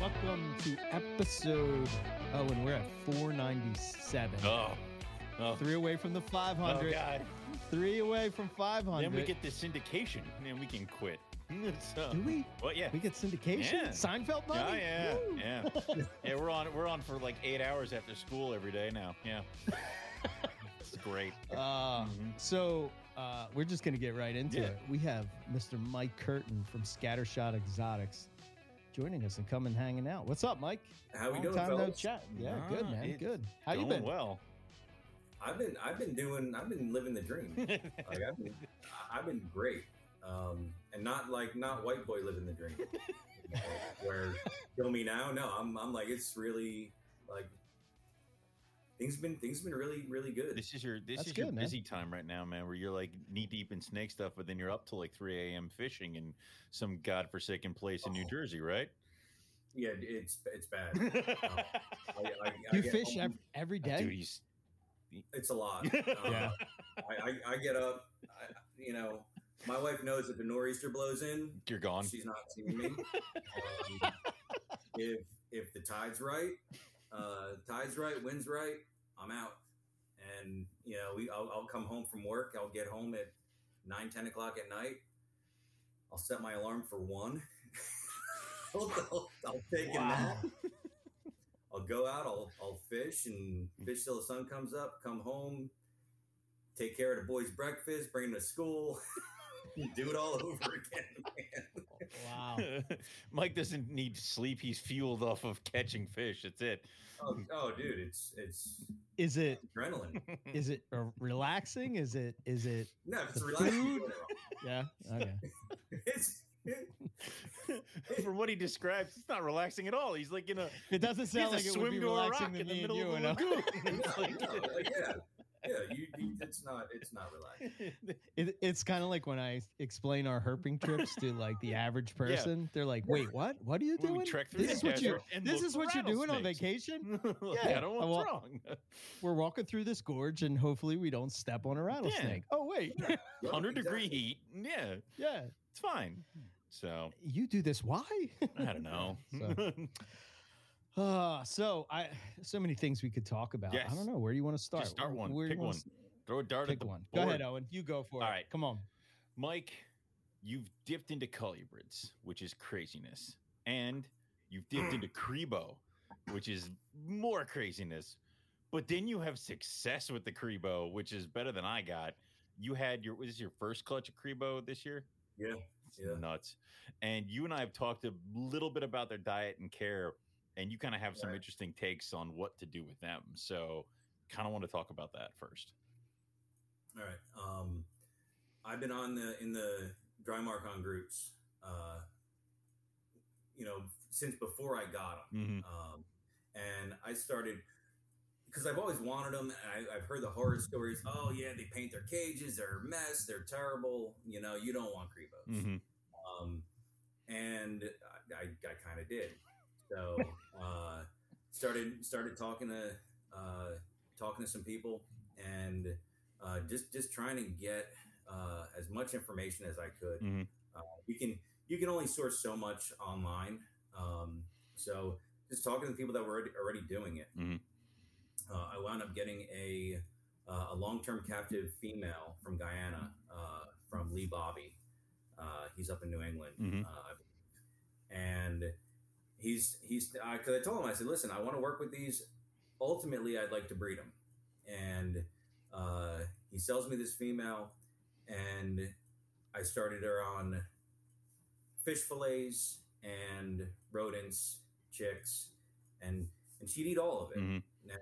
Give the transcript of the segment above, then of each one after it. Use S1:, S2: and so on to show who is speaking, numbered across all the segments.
S1: Welcome to episode. Oh, and we're at 497.
S2: Oh, oh,
S1: Three away from the 500.
S2: oh
S1: 500.
S2: God!
S1: Three away from 500.
S2: Then we get the syndication, and then we can quit. so,
S1: Do we?
S2: Well, yeah.
S1: We get syndication.
S2: Yeah.
S1: Seinfeld
S2: Oh
S1: money.
S2: yeah,
S1: Woo.
S2: yeah, yeah. We're on. We're on for like eight hours after school every day now. Yeah, it's great.
S1: Uh,
S2: Mhm.
S1: So uh, we're just gonna get right into
S2: Yeah.
S1: it. We have Mr. Mike Curtin from Scattershot Exotics joining us and coming hanging out. What's up, Mike?
S3: How we
S1: Long
S3: doing,
S1: time no
S3: fellas?
S1: chat. Yeah,
S2: Ah,
S1: good man. Good. How you been?
S2: Well,
S3: I've been I've been doing I've been living the dream. like I've been I've been great. Um, and not like not white boy living the dream. You know, where kill me now. No, I'm I'm like it's really like things been things been really really good.
S2: this is your this
S1: That's
S2: is your
S1: good, man.
S2: busy time right now, man. Where you're like knee deep in snake stuff, but then you're up till like 3 a.m. fishing in some godforsaken place in New
S3: Oh.
S2: Jersey, right?
S3: Yeah, it's it's bad. I, I, I
S1: You
S3: get
S1: fish
S3: home-
S1: ev- every day?
S2: Dude, he's
S3: It's a lot. Uh,
S1: Yeah.
S3: I, I, I get up. I, you know, my wife knows if a nor'easter blows in,
S2: you're gone.
S3: She's not seeing me. Um, if if the tide's right, uh, tide's right, wind's right, I'm out. And you know, we I'll, I'll come home from work. I'll get home at nine, ten o'clock at night. I'll set my alarm for one. I'll, I'll, I'll take
S1: Wow.
S3: a nap. I'll go out. I'll I'll fish and fish till the sun comes up. Come home. Take care of the boys' breakfast. Bring them to school. Do it all over again, man.
S1: Wow.
S2: Mike doesn't need sleep. He's fueled off of catching fish. That's it.
S3: Oh, oh, dude, it's it's
S1: Is it
S3: adrenaline.
S1: is it uh, relaxing? Is it is it
S3: No, it's
S1: The
S3: relaxing.
S1: food? yeah? Okay.
S3: It's
S2: From what he describes, it's not relaxing at all. He's like in a
S1: It doesn't sound like it would
S2: swim
S1: be
S2: to a
S1: relaxing
S2: rock
S1: to
S2: in the
S1: me and
S2: middle
S1: you.
S2: of
S1: and
S2: lagoon.
S3: no, no, like, yeah, yeah. You, you, it's not. It's not relaxing.
S1: It, it's kind of like when I explain our herping trips to like the average person. yeah. They're like, "Wait, what? What are you
S2: When we
S1: doing?
S2: trek through
S1: This is what you.
S2: desert and
S1: This
S2: look
S1: is
S2: for
S1: what you're doing on
S2: rattlesnakes."
S1: vacation.
S2: yeah, I don't know
S1: I
S2: what's wrong.
S1: We're walking through this gorge, and hopefully we don't step on a rattlesnake. Yeah. Oh wait,
S2: Hundred degree heat. Yeah,
S1: yeah.
S2: it's fine. So
S1: You do this? Why?
S2: I don't know.
S1: So- Uh, so I so many things we could talk about.
S2: Yes.
S1: I don't know where do you want to start.
S2: Just start one.
S1: Where do
S2: Pick one.
S1: s-
S2: Throw a dart at
S1: Pick
S2: the
S1: one.
S2: board.
S1: Go ahead, Owen. You go for
S2: All
S1: it.
S2: All right,
S1: Come on.
S2: Mike, you've dipped into colubrids, which is craziness, and you've dipped into Cribo, which is more craziness. But then you have success with the Cribo, which is better than I got. You had your was this your first clutch of Cribo this year?
S3: Yeah,
S2: It's
S3: Yeah.
S2: nuts. And you and I have talked a little bit about their diet and care, and you kind of have some
S3: Right.
S2: interesting takes on what to do with them. So, kind of want to talk about that first.
S3: All right. Um, I've been on the in the Drymarchon groups. Uh, you know, since before I got them.
S2: Mm-hmm.
S3: Um, and I started because I've always wanted them. I, I've heard the horror stories. Oh yeah, they paint their cages. They're a mess. They're terrible. You know, you don't want Cribos.
S2: Mm-hmm.
S3: Um, and I, I, I kind of did. So uh, started started talking to uh, talking to some people and uh, just just trying to get uh, as much information as I could.
S2: Mhm.
S3: Uh, you can you can only source so much online. Um, so just talking to people that were already, doing it.
S2: Mhm.
S3: Uh, I wound up getting a uh, a long term captive female from Guyana uh, from Lee Bobby. Uh, he's up in New England, I believe. and he's he's. I, cause I told him I said, listen, I want to work with these. Ultimately, I'd like to breed them, and uh, he sells me this female, and I started her on fish fillets and rodents, chicks, and and she'd eat all of it.
S2: Mhm.
S3: Now,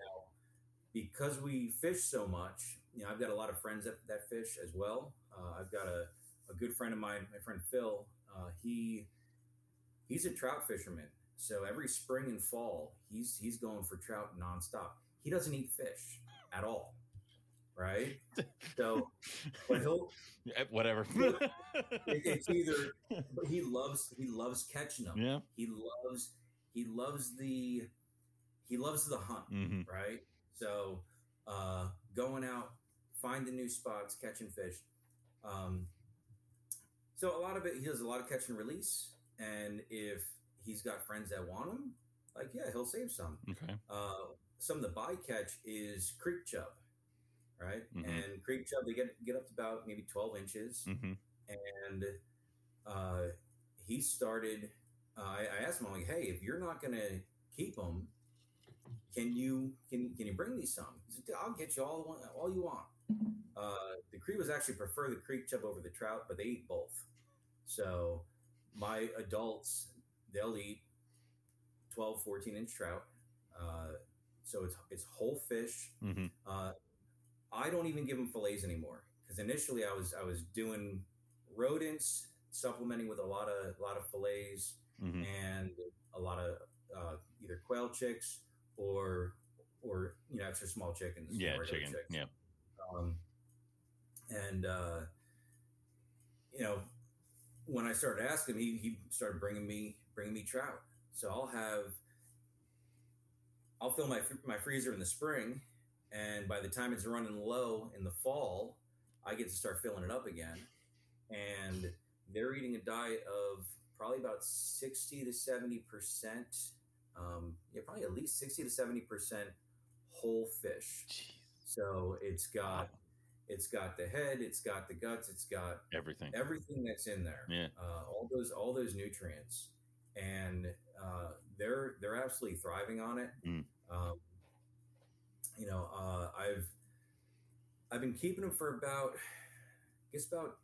S3: because we fish so much, you know, I've got a lot of friends that, that fish as well. Uh, I've got a, a good friend of mine, my friend Phil. Uh, he he's a trout fisherman, so every spring and fall, he's he's going for trout nonstop. He doesn't eat fish at all, right? So, but he'll
S2: Whatever.
S3: it- it's either but he loves he loves catching them.
S2: yeah.
S3: He loves he loves the he loves the hunt
S2: hmm
S3: right? So uh, going out, finding new spots, catching fish. Um, so a lot of it, he does a lot of catch and release. And if he's got friends that want him, like yeah, he'll save some.
S2: Okay.
S3: Uh, some of the bycatch is creek chub, right?
S2: Mhm.
S3: And creek chub they get get up to about maybe twelve inches,
S2: hmm
S3: and uh, he started. Uh, I, I asked him, I'm like, hey, if you're not gonna keep them, can you can can you bring me some? He said, I'll get you all one, all you want. Uh, the Creek was actually prefer the creek chub over the trout, but they eat both. So my adults, they'll eat 12, 14 inch trout. Uh, so it's it's whole fish.
S2: hmm
S3: Uh, I don't even give them fillets anymore because initially I was I was doing rodents, supplementing with a lot of a lot of fillets
S2: hmm
S3: and a lot of uh, either quail chicks or or you know extra small chickens.
S2: Yeah, chicken.
S3: chicks.
S2: Yeah.
S3: Um, and uh, you know, when I started asking, he he started bringing me bringing me trout. So I'll have I'll fill my my freezer in the spring, and by the time it's running low in the fall, I get to start filling it up again. And they're eating a diet of probably about sixty to seventy percent. Um, yeah, probably at least sixty to seventy percent whole fish.
S2: Jeez.
S3: So it's got
S2: Wow.
S3: it's got the head, it's got the guts, it's got
S2: Everything.
S3: everything that's in there.
S2: Yeah.
S3: Uh, all those all those nutrients, and uh, they're they're absolutely thriving on it.
S2: Mm.
S3: Um, you know, uh, I've I've been keeping them for about I guess about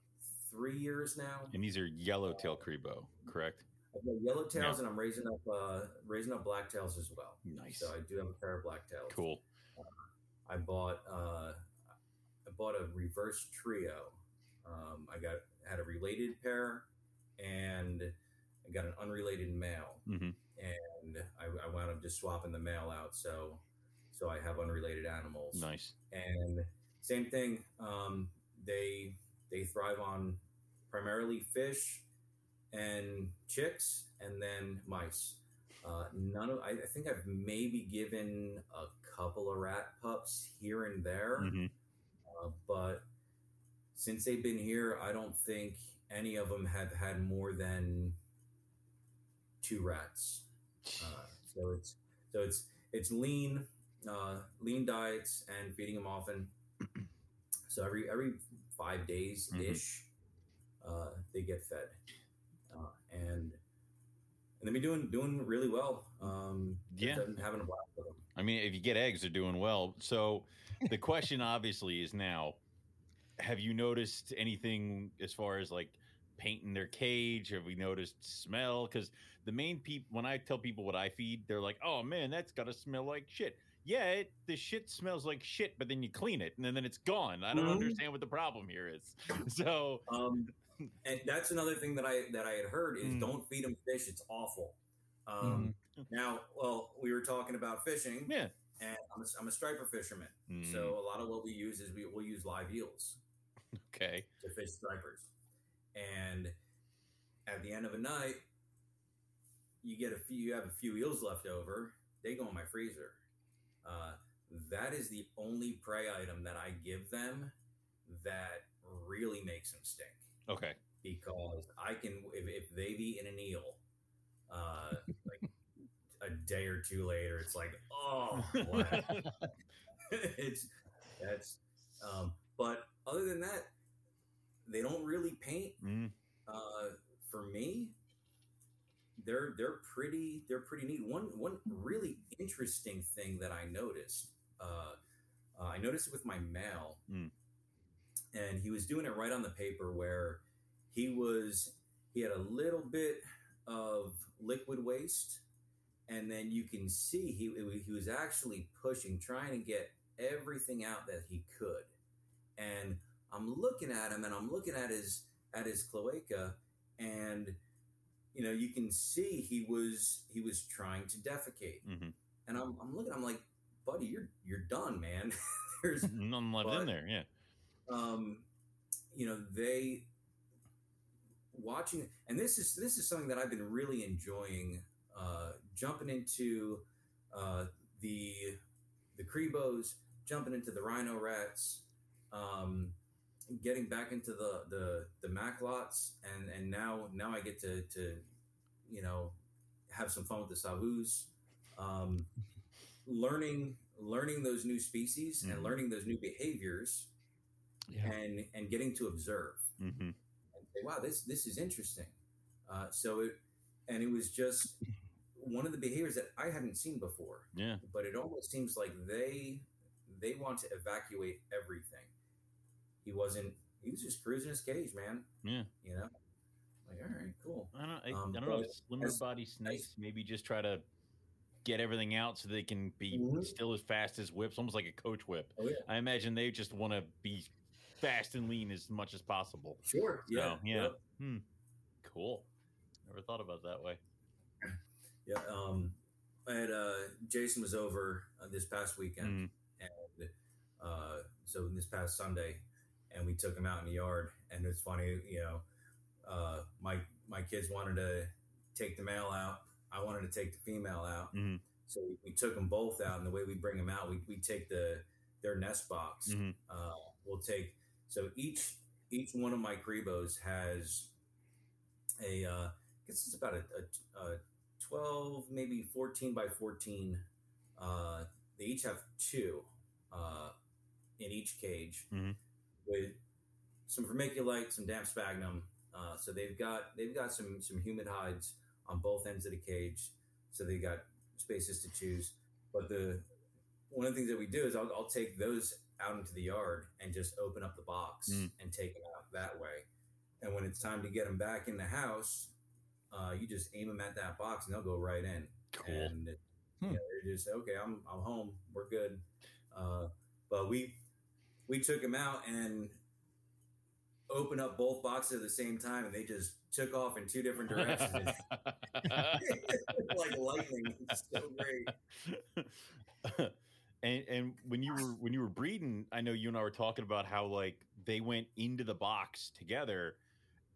S3: three years now.
S2: And these are yellowtail cribo, correct?
S3: I've got yellowtails, and I'm raising up uh, raising up blacktails as well.
S2: Nice.
S3: So I do have a pair of blacktails.
S2: Cool.
S3: I bought uh, I bought a reverse trio. Um, I got had a related pair, and I got an unrelated male,
S2: hmm
S3: and I, I wound up just swapping the male out. So so I have unrelated animals.
S2: Nice.
S3: And same thing. Um, they they thrive on primarily fish and chicks, and then mice. Uh, none of I, I think I've maybe given a couple of rat pups here and there,
S2: hmm
S3: uh, but since they've been here, I don't think any of them have had more than two rats. Uh, so it's so it's it's lean, uh, lean diets and feeding them often. so every every five days ish, uh, they get fed, uh, and and they've been doing doing really well. Um,
S2: Yeah.
S3: Having a blast with them.
S2: I mean, if you get eggs, they're doing well. So the question obviously is now have you noticed anything as far as like painting their cage? Have we noticed smell? Because the main people, when I tell people what I feed, they're like, oh man, that's got to smell like shit. Yeah, it, the shit smells like shit, but then you clean it and then, then it's gone. I don't
S3: Mhm.
S2: understand what the problem here is. So,
S3: Um, and that's another thing that I that I had heard is
S2: Mm.
S3: don't feed them fish. It's awful. Um, Now, well, we were talking about fishing,
S2: yeah.
S3: and I'm a, I'm a striper fisherman. So a lot of what we use is we will use live eels
S2: okay.
S3: to fish stripers, and at the end of a night, you get a few. You have a few eels left over. They go in my freezer. Uh, that is the only prey item that I give them that really makes them stink.
S2: Okay.
S3: because I can if, if they've eaten an eel, uh, like a day or two later, it's like oh, it's that's. Um, but other than that, they don't really paint.
S2: Mm,
S3: Uh, for me, they're they're pretty they're pretty neat. One one really interesting thing that I noticed. Uh, uh, I noticed it with my male,
S2: Mm.
S3: and he was doing it right on the paper where he was he had a little bit of liquid waste, and then you can see he he was actually pushing, trying to get everything out that he could, and I'm looking at him, and I'm looking at his at his cloaca, and you know you can see he was he was trying to defecate,
S2: mhm.
S3: and I'm, I'm looking, I'm like, buddy, you're you're done, man. There's
S2: None left in there. Yeah.
S3: um, you know they watching and this is this is something that i've been really enjoying uh, jumping into uh, the the cribos jumping into the rhino rats um, getting back into the the the Macklots and and now now i get to to you know have some fun with the sahus, um, learning learning those new species
S2: Mhm.
S3: and learning those new behaviors,
S1: Yeah.
S3: and and getting to observe
S2: hmm
S3: and say, "Wow, this this is interesting." Uh, so it and it was just one of the behaviors that I hadn't seen before
S2: Yeah.
S3: but it almost seems like they they want to evacuate everything. He wasn't. He was just cruising his cage, man.
S2: Yeah.
S3: You know. Like, all right, cool.
S2: I don't. I,
S3: Um,
S2: I don't know. Slimmer body snakes maybe just try to get everything out so they can be
S3: Mhm.
S2: still as fast as whips, almost like a coach whip.
S3: Oh yeah.
S2: I imagine they just want to be fast and lean as much as possible.
S3: Sure. Yeah.
S2: So, yeah.
S3: Yep.
S2: Hmm. Cool. Never thought about that way.
S3: Yeah. Um, I had uh, Jason was over uh, this past weekend,
S2: Mhm.
S3: and uh, so this past Sunday, and we took him out in the yard, and it's funny, you know, uh, my my kids wanted to take the male out, I wanted to take the female out,
S2: Mhm.
S3: so we, we took them both out, and the way we bring them out, we, we take the their nest box,
S2: Mhm.
S3: uh, we'll take so each each one of my Cribos has a uh, I guess it's about a, a, a 12 maybe 14 by 14 uh, they each have two uh, in each cage
S2: Mhm.
S3: With some vermiculite some damp sphagnum uh, so they've got they've got some some humid hides on both ends of the cage so they got spaces to choose but the one of the things that we do is I'll, I'll take those out into the yard and just open up the box
S2: Mm.
S3: and take them out that way and when it's time to get them back in the house uh, you just aim them at that box and they'll go right in
S2: Cool.
S3: and
S1: Hmm.
S3: you know, they're just okay i'm, I'm home we're good uh, but we we took them out and opened up both boxes at the same time and they just took off in two different directions like lightning it's so great
S2: and and when you were when you were breeding, I know you and I were talking about how like they went into the box together,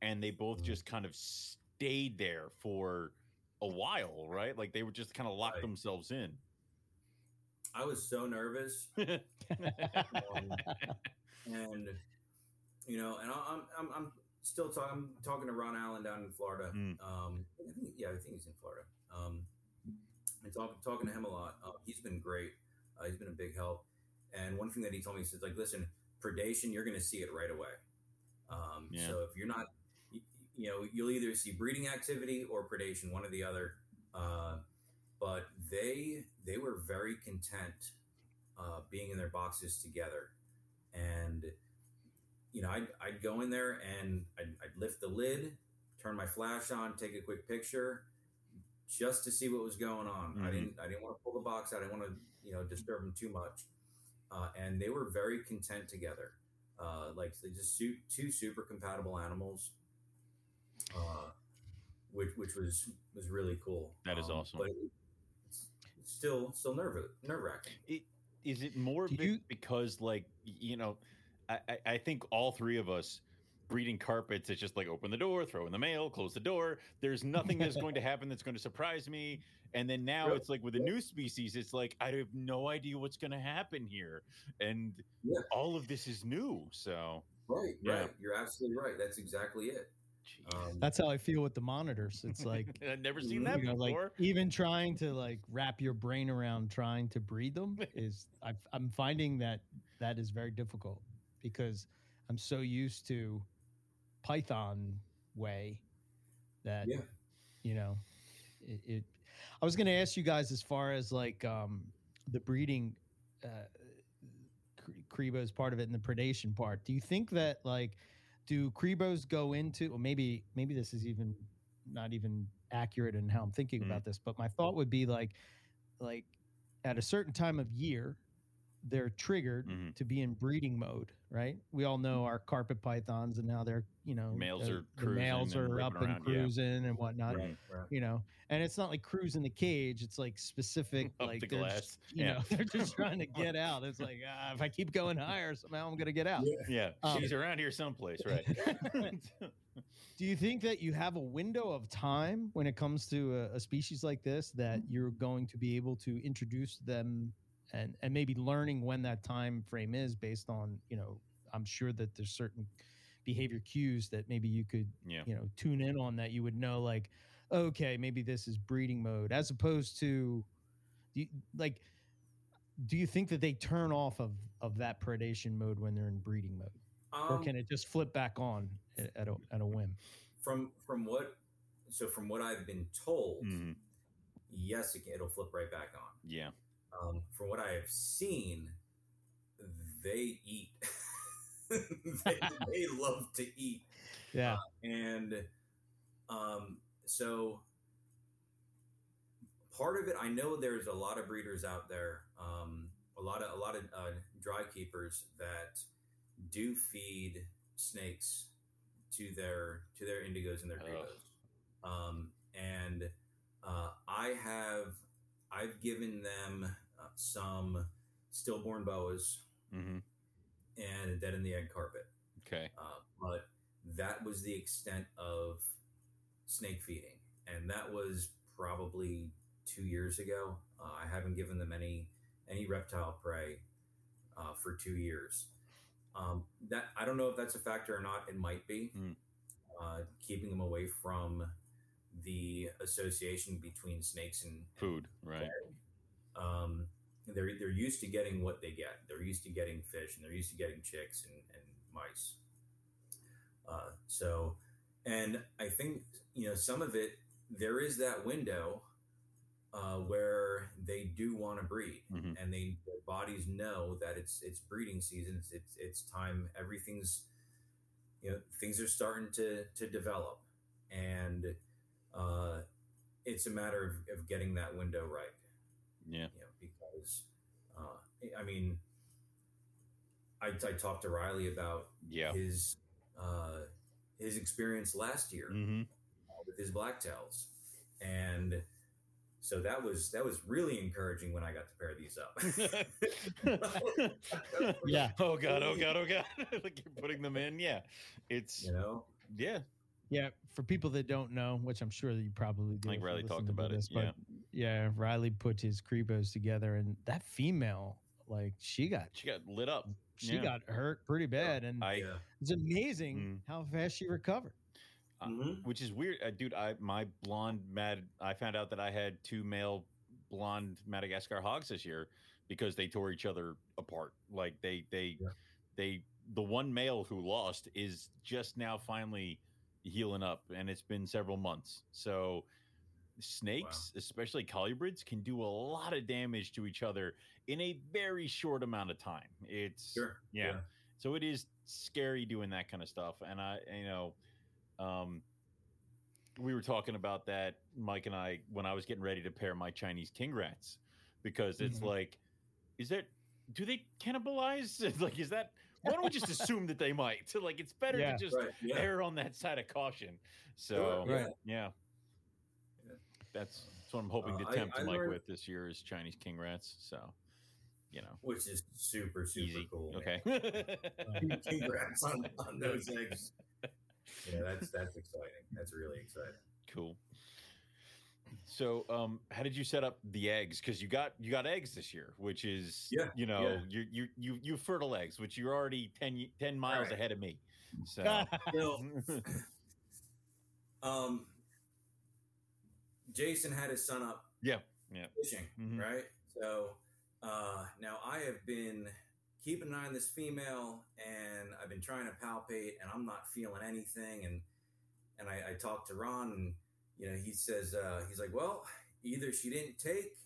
S2: and they both just kind of stayed there for a while, right? Like they were just kind of locked
S3: Right.
S2: themselves in.
S3: I was so nervous. Um, and you know and i'm i'm, I'm still talking I'm talking to ron allen down in florida.
S2: Mm.
S3: um I think, yeah i think he's in florida. Um and talking talking to him a lot. Uh, he's been great. Uh, he's been a big help. And one thing that he told me he says like listen predation you're going to see it right away. Um
S2: Yeah.
S3: so if you're not you, you know you'll either see breeding activity or predation one or the other. Uh but they they were very content uh, being in their boxes together. And you know I'd, I'd go in there and I'd, I'd lift the lid turn my flash on take a quick picture just to see what was going on. I
S2: Mhm.
S3: didn't i didn't want to pull the box out i didn't want to you know disturb them too much. Uh, and they were very content together. Uh, like they just two super compatible animals uh, which which was was really cool.
S2: That is
S3: Um,
S2: awesome.
S3: but it's still still nerve nerve wracking
S2: Is it more be-
S1: you-
S2: because like you know, I, I I think all three of us breeding carpets. It's just like open the door, throw in the mail, close the door. There's nothing that's going to happen that's going to surprise me. And then now
S3: Yep.
S2: it's like with a new species, it's like I have no idea what's going to happen here, and
S3: Yeah.
S2: all of this is new. So
S3: Right,
S2: Yeah.
S3: right. You're absolutely right. That's exactly it.
S2: Jeez.
S3: Um,
S1: That's how I feel with the monitors. It's like
S2: I've never seen that
S1: you know, like
S2: before.
S1: even trying to like wrap your brain around trying to breed them is I've, I'm finding that that is very difficult because I'm so used to Python way that
S3: Yeah.
S1: you know it, it I was going to ask you guys as far as like um the breeding uh Cribo is part of it and the predation part. Do you think that like do Cribos go into or maybe maybe this is even not even accurate in how I'm thinking
S2: Mm.
S1: about this, but my thought would be like like at a certain time of year they're triggered
S2: Mhm.
S1: to be in breeding mode, right? We all know our carpet pythons and now they're, you know,
S2: Males
S1: the,
S2: are
S1: the males
S2: cruising and
S1: are up
S2: ripping
S1: and
S2: around, yeah.
S1: cruising and whatnot
S2: Right.
S3: right, right.
S1: you know and it's not like cruising the cage it's like specific
S2: Up
S1: like
S2: the glass.
S1: just, you
S2: Yeah.
S1: know they're just trying to get out it's like ah, if i keep going higher somehow i'm gonna get out
S2: Yeah,
S1: Um,
S2: she's around here someplace, right?
S1: do you think that you have a window of time when it comes to a, a species like this that you're going to be able to introduce them and and maybe learning when that time frame is based on you know i'm sure that there's certain behavior cues that maybe you could
S2: yeah.
S1: you know tune in on that you would know like okay, maybe this is breeding mode, as opposed to, do you, like, do you think that they turn off of of that predation mode when they're in breeding mode, or
S3: Um,
S1: can it just flip back on at, at a at a whim?
S3: from from what so from what I've been told,
S2: Mhm.
S3: yes, it, can- it'll flip right back on.
S2: Yeah.
S3: Um, from what I have seen, they eat. they, they love to eat,
S1: Yeah,
S3: and um, so part of it, I know there's a lot of breeders out there, um, a lot of a lot of uh, dry keepers that do feed snakes to their to their indigos and their
S2: Ugh.
S3: Um, and uh, I have I've given them uh, some stillborn boas
S2: hmm
S3: and a dead in the egg carpet,
S2: Okay.
S3: uh, but that was the extent of snake feeding, and that was probably two years ago. Uh, I haven't given them any any reptile prey uh, for two years. Um, that I don't know if that's a factor or not. It might be
S2: Mm.
S3: uh, keeping them away from the association between snakes and, and
S2: Food. Right.
S3: um, they're they're used to getting what they get. They're used to getting fish, and they're used to getting chicks and, and mice. Uh, so, and I think you know some of it. There is that window uh, where they do want to breed,
S2: Mhm.
S3: and they their bodies know that it's it's breeding season. It's it's, it's time. Everything's you know things are starting to to develop, and uh, it's a matter of, of getting that window right
S2: Yeah.
S3: you know, because uh, I mean, I, I talked to Riley about
S2: Yeah.
S3: his uh, his experience last year
S2: hmm
S3: with his blacktails, and so that was that was really encouraging when I got to pair these up.
S1: yeah,
S2: Oh god. Oh god. Oh god. like you're putting them in. Yeah. It's
S3: you know,
S2: yeah.
S1: Yeah. For people that don't know, which I'm sure that you probably do.
S2: I think Riley talked
S1: listening to
S2: about it,
S1: this, But yeah, Riley put his Cribos together, and that female, like, she got
S2: She got lit up.
S1: she
S2: Yeah.
S1: got hurt pretty bad, and
S2: I
S1: it's amazing
S2: Mm.
S1: how fast she recovered.
S2: Uh,
S3: Mhm.
S2: which is weird, uh, dude. I my blonde mad. I found out that I had two male blonde Madagascar hogs this year because they tore each other apart. Like they they
S3: Yeah.
S2: they the one male who lost is just now finally healing up, and it's been several months. So snakes, especially colubrids, can do a lot of damage to each other in a very short amount of time. It's
S3: sure,
S2: yeah. So it is scary doing that kind of stuff. And I, you know, um, we were talking about that, Mike and I, when I was getting ready to pair my Chinese king rats, because it's
S1: Mhm.
S2: like, is that, do they cannibalize? like, is that, why don't we just assume that they might? So, like, it's better
S1: Yeah.
S2: to just
S3: right, yeah,
S2: err on that side of caution. So,
S3: yeah.
S1: Right.
S2: yeah.
S3: Yeah.
S2: That's, that's what I'm hoping
S3: Uh,
S2: to
S3: I-
S2: tempt
S3: I
S2: Mike
S3: learned-
S2: with this year is Chinese king rats. So, you know,
S3: which is super super
S2: easy.
S3: cool. man.
S2: Okay.
S3: Congrats on, on those eggs. Yeah, that's that's exciting. That's really exciting.
S2: Cool. So, um, how did you set up the eggs? Because you got you got eggs this year, which is
S3: Yeah,
S2: you know
S3: yeah.
S2: you you you you fertile eggs, which you're already 10, 10 miles
S3: Right.
S2: ahead of me. So,
S3: um, Jason had his son up
S2: yeah, yeah.
S3: fishing,
S2: Mhm.
S3: right? So uh, now I have been keeping an eye on this female, and I've been trying to palpate, and I'm not feeling anything. And and I, I talked to Ron, and you know he says uh, he's like, well, either she didn't take,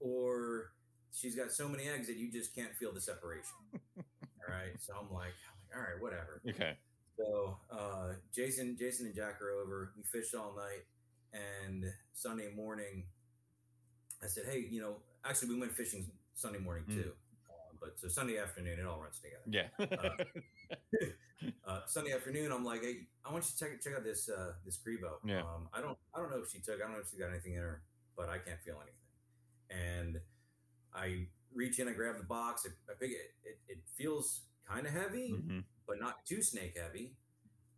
S3: or she's got so many eggs that you just can't feel the separation. all right, so I'm like, I'm like, all right, whatever.
S2: Okay.
S3: So uh, Jason, Jason and Jack are over. We fished all night, and Sunday morning, I said, "Hey, you know, actually, we went fishing Sunday morning
S2: Mm.
S3: too, um, but so Sunday afternoon, it all runs together.
S2: Yeah.
S3: Uh, Sunday afternoon, I'm like, "Hey, I want you to check check out this uh, this Cribo.
S2: Yeah.
S3: Um, I don't I don't know if she took. I don't know if she got anything in her, but I can't feel anything. And I reach in, I grab the box. I, I pick it. It, it feels kind of heavy
S2: Mhm.
S3: but not too snake heavy.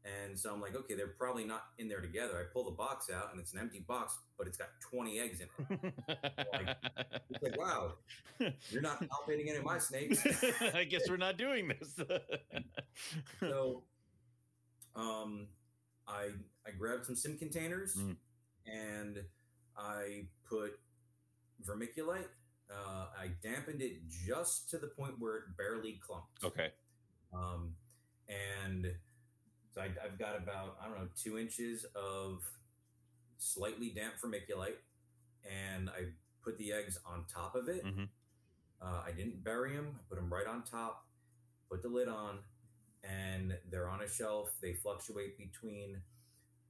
S3: And so I'm like, okay, they're probably not in there together. I pull the box out and it's an empty box, but it's got 20 eggs in it. It's like, wow, you're not palpating any of my snakes.
S2: I guess we're not doing this.
S3: so um, I I grabbed some sim containers
S2: Mm.
S3: and I put vermiculite. Uh, I dampened it just to the point where it barely clumped.
S2: Okay.
S3: Um, and so I, I've got about I don't know two inches of slightly damp vermiculite, and I put the eggs on top of it.
S2: Mhm.
S3: Uh, I didn't bury them. I put them right on top. Put the lid on, and they're on a shelf. They fluctuate between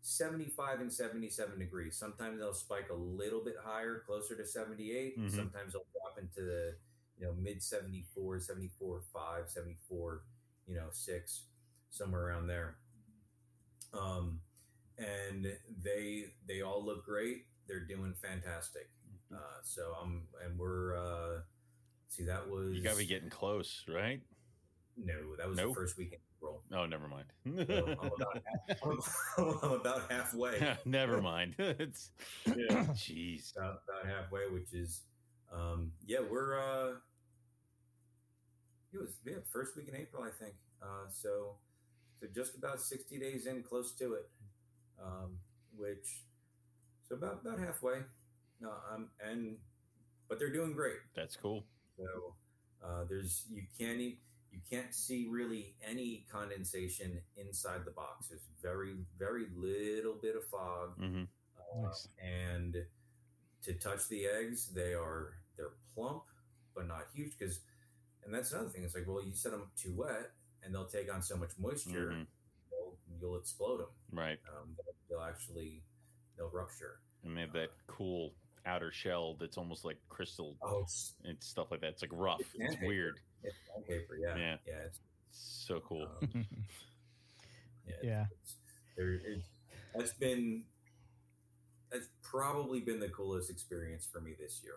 S3: 75 and 77 degrees. Sometimes they'll spike a little bit higher, closer to 78.
S2: Mhm.
S3: Sometimes they'll drop into the you know mid 74, 74, 5, 74, you know, 6, somewhere around there. Um, and they they all look great. They're doing fantastic.
S2: Mm-hmm.
S3: Uh, so I'm and we're uh, see that was
S2: You got to be getting close, right?
S3: no that was
S2: Nope.
S3: the first weekend roll.
S2: Oh, never mind.
S3: So I'm, about half, I'm about halfway.
S2: never mind. it's
S3: Yeah.
S2: jeez.
S3: about, about halfway, which is, um, yeah, we're, uh, it was, yeah, first week in April, I think. Uh, so, so just about 60 days in, close to it, um, which, so about, about halfway. No, um, and, but they're doing great.
S2: That's cool.
S3: So, uh, there's, you can't, e- you can't see really any condensation inside the box. There's very, very little bit of fog.
S2: hmm
S3: Uh,
S1: Nice.
S3: and to touch the eggs they are they're plump but not huge because and that's another thing it's like well you set them too wet and they'll take on so much moisture
S2: Mhm.
S3: they'll, you'll explode them
S2: Right.
S3: um, they'll, they'll actually they'll rupture
S2: And they have that cool outer shell that's almost like crystal
S3: oh it's,
S2: and stuff like that. It's like rough. It's
S3: Sandpaper.
S2: weird.
S3: it's sandpaper yeah
S2: Yeah.
S3: yeah it's,
S2: So cool.
S3: um, yeah,
S1: Yeah.
S3: it's, there, it, that's been that's probably been the coolest experience for me this year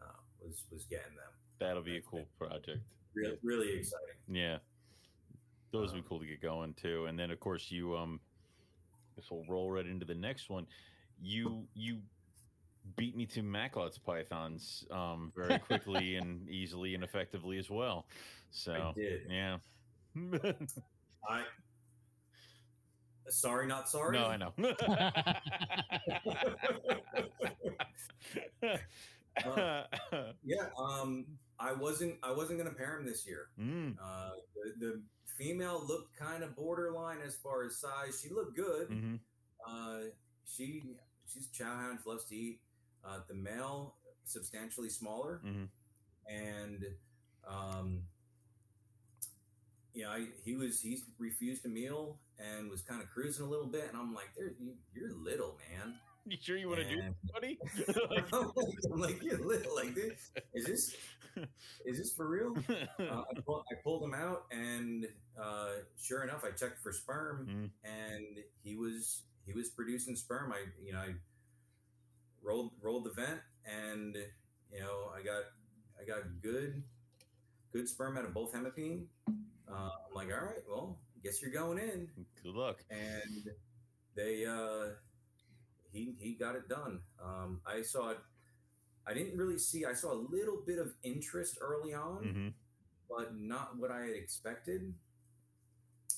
S3: uh, was was getting them
S2: That'll be a cool project.
S3: really really exciting
S2: Yeah. Those would be cool to get going too. And then of course you um this will roll right into the next one. You you beat me to Macklot's pythons um very quickly and easily and effectively as well. So yeah.
S3: I sorry, not sorry.
S2: no, I know.
S3: yeah, um, I wasn't. I wasn't going to pair him this year.
S2: Mm,
S3: Uh, the, the female looked kind of borderline as far as size. She looked good.
S2: mhm.
S3: Uh, she she's a chow hound. She loves to eat. Uh, the male substantially smaller,
S2: Mhm.
S3: and um, yeah, I, he was he refused a meal and was kind of cruising a little bit, and I'm like, "There, you, you're little, man."
S2: You sure you want to do that, buddy?
S3: Like, I'm like. Like, this, is this is this for real? Uh, I, pull, I pulled him out, and uh, sure enough, I checked for sperm,
S2: Mm.
S3: and he was he was producing sperm. I you know I rolled rolled the vent, and you know I got I got good good sperm out of both hemipene. Uh, I'm like, all right, well, guess you're going in,
S2: Good luck.
S3: and they uh, he he got it done. Um, I saw it. I didn't really see. I saw a little bit of interest early on
S2: hmm
S3: but not what I had expected.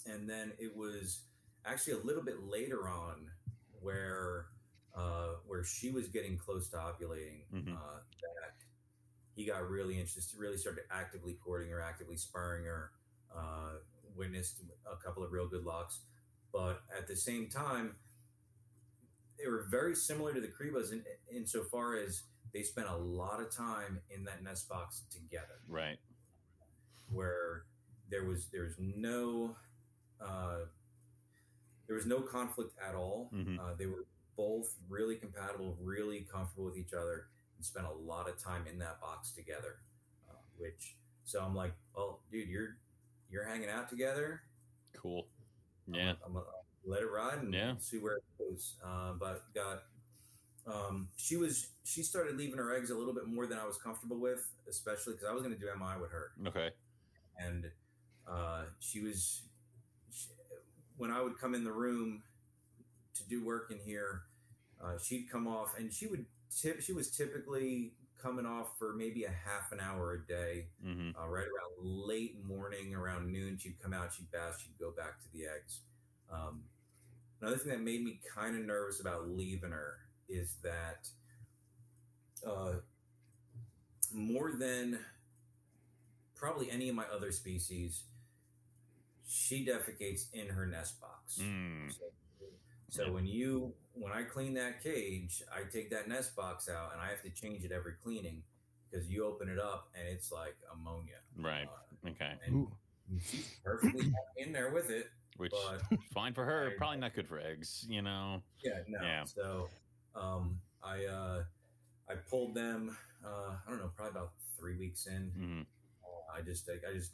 S3: And then it was actually a little bit later on where uh, where she was getting close to ovulating
S2: Mhm.
S3: uh, that he got really interested, really started actively courting her, actively spurring her. Uh, witnessed a couple of real good locks, but at the same time, they were very similar to the Cribos in insofar as they spent a lot of time in that nest box together
S2: Right.
S3: where there was there was no uh, there was no conflict at all.
S2: Mhm.
S3: Uh, they were both really compatible, really comfortable with each other, and spent a lot of time in that box together. Uh, which so I'm like, well, dude, you're you're hanging out together.
S2: Cool.
S3: I'm
S2: Yeah.
S3: gonna- I'm gonna let it ride and
S2: Yeah.
S3: see where it goes. Uh, but got um, she was she started leaving her eggs a little bit more than I was comfortable with, especially because I was going to do MI with her
S2: Okay.
S3: and uh, she was she, when I would come in the room to do work in here, uh, she'd come off and she would tip. She was typically coming off for maybe a half an hour a day,
S2: hmm
S3: uh, right around late morning, around noon. She'd come out, she'd bath, she'd go back to the eggs. Um, another thing that made me kind of nervous about leaving her is that uh, more than probably any of my other species, she defecates in her nest box.
S2: Mm.
S3: So, so when you when I clean that cage, I take that nest box out and I have to change it every cleaning because you open it up and it's like ammonia.
S2: Right.
S3: Uh,
S2: Okay.
S3: and
S1: Ooh.
S3: she's perfectly in there with it.
S2: Which
S3: But
S2: fine for her.
S3: I-
S2: Probably not good for eggs. You know.
S3: yeah, no.
S2: Yeah.
S3: So um, I uh, I pulled them. Uh, I don't know, probably about three weeks in.
S2: Mm.
S3: I just I, I just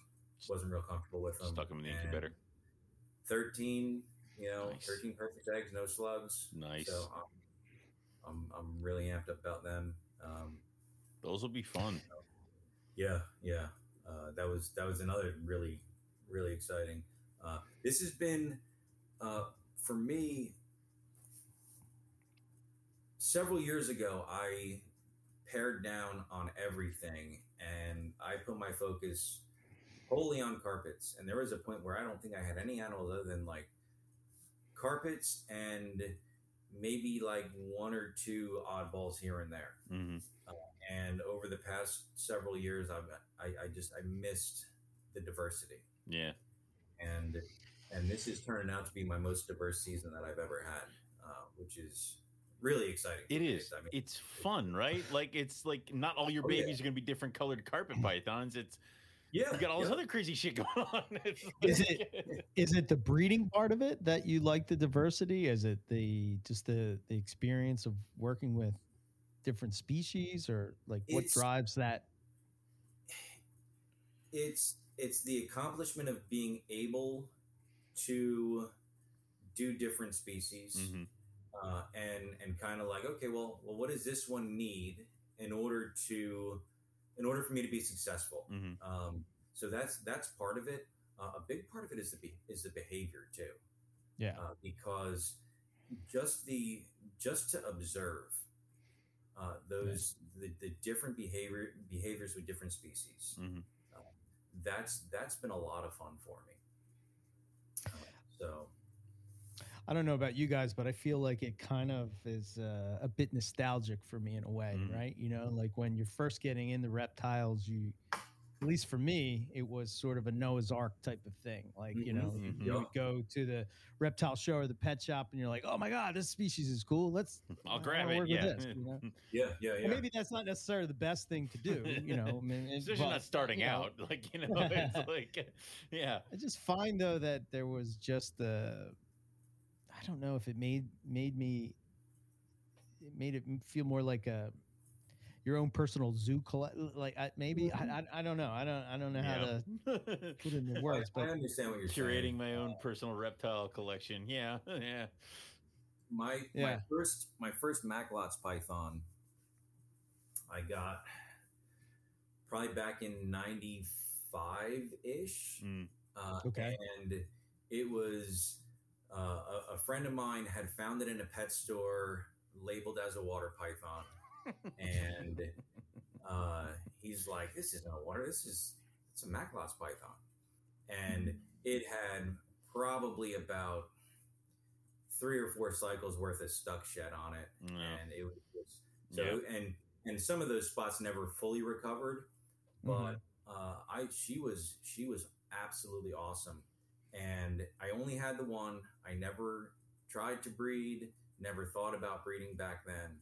S3: wasn't real comfortable with them.
S2: Stuck them in the
S3: And
S2: incubator.
S3: Thirteen, you know,
S2: Nice.
S3: thirteen perfect eggs, no slugs.
S2: Nice.
S3: So um, I'm I'm really amped up about them. Um,
S2: Those will be fun.
S3: yeah, yeah. Uh, that was that was another really really exciting. Uh, this has been uh, for me. Several years ago, I pared down on everything, and I put my focus wholly on carpets. And there was a point where I don't think I had any animals other than like carpets and maybe like one or two oddballs here and there
S2: hmm
S3: and over the past several years i've i, I just i missed the diversity
S2: Yeah.
S3: And and this is turning out to be my most diverse season that i've ever had uh, which is really exciting for
S2: It
S3: me.
S2: is.
S3: i mean
S2: It's fun, right? Like it's like not all your
S3: Oh, yeah.
S2: babies are gonna be different colored carpet pythons. It's
S3: yeah
S2: you got all this other crazy shit going on. It's
S1: Is
S2: like-
S1: Is it the breeding part of it that you like the diversity? Is it the just the the experience of working with different species, or like what
S3: It's-
S1: drives that?
S3: it's it's the accomplishment of being able to do different species
S2: Mhm.
S3: uh, and and kind of like okay well well what does this one need in order to in order for me to be successful
S2: Mhm.
S3: um, so that's that's part of it uh, a big part of it is the be- is the behavior too
S1: Yeah.
S3: uh, because just the just to observe uh, those the, the different behavior behaviors with different species
S2: Mhm.
S3: That's that's been a lot of fun for me uh, so
S1: I don't know about you guys, but I feel like it kind of is uh, a bit nostalgic for me in a way,
S2: Mm.
S1: right? You know, like when you're first getting into reptiles, you, at least for me, it was sort of a Noah's Ark type of thing. Like, you know,
S2: Mhm,
S1: you
S3: mhm.
S1: would go to the reptile show or the pet shop and you're like, oh my God, this species is cool. Let's,
S2: I'll
S1: I
S2: grab
S1: wanna
S2: it.
S1: work with
S2: Yeah.
S1: this, you know?
S3: yeah yeah
S1: Well, maybe that's not necessarily the best thing to do, you know. I mean, it-
S2: Especially
S1: but,
S2: not starting
S1: you know,
S2: out. Like, you know, it's like yeah.
S1: I just find though that there was just the I don't know if it made made me it made it feel more like a your own personal zoo collect like I, maybe I, I I don't know I don't I don't know how to put it into
S3: I,
S1: words
S3: I
S1: but I
S3: understand what you're
S2: Curating
S3: saying.
S2: my own
S3: Uh,
S2: personal reptile collection. Yeah. Yeah.
S3: my my first my first Macklots python I got probably back in 95 ish
S2: Mm.
S3: uh,
S1: Okay.
S3: and it was uh, a, a friend of mine had found it in a pet store labeled as a water python and uh, he's like this isn't a water this is it's a Macklots python. And it had probably about three or four cycles worth of stuck shed on it.
S2: No.
S3: and it was just so
S2: Yeah.
S3: and and some of those spots never fully recovered but uh, I she was she was absolutely awesome, and I only had the one. I never tried to breed, never thought about breeding back then,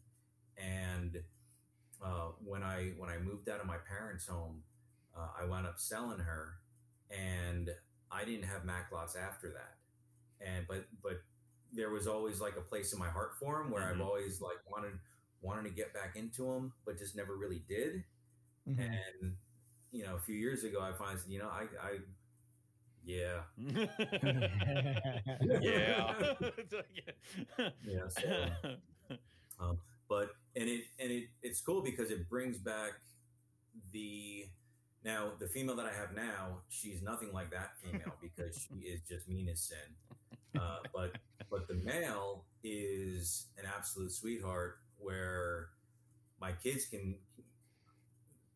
S3: and uh, when I when I moved out of my parents' home, uh, I wound up selling her, and I didn't have Macklots after that, and but but there was always like a place in my heart for them where I've
S2: Mhm.
S3: always like wanted wanted to get back into them, but just never really did
S1: Mhm.
S3: and you know a few years ago i finally said you know i i yeah
S2: yeah. It's like-
S3: yeah so, but and it and it it's cool because it brings back the now the female that i have now she's nothing like that female because she is just mean as sin uh, but but the male is an absolute sweetheart where my kids can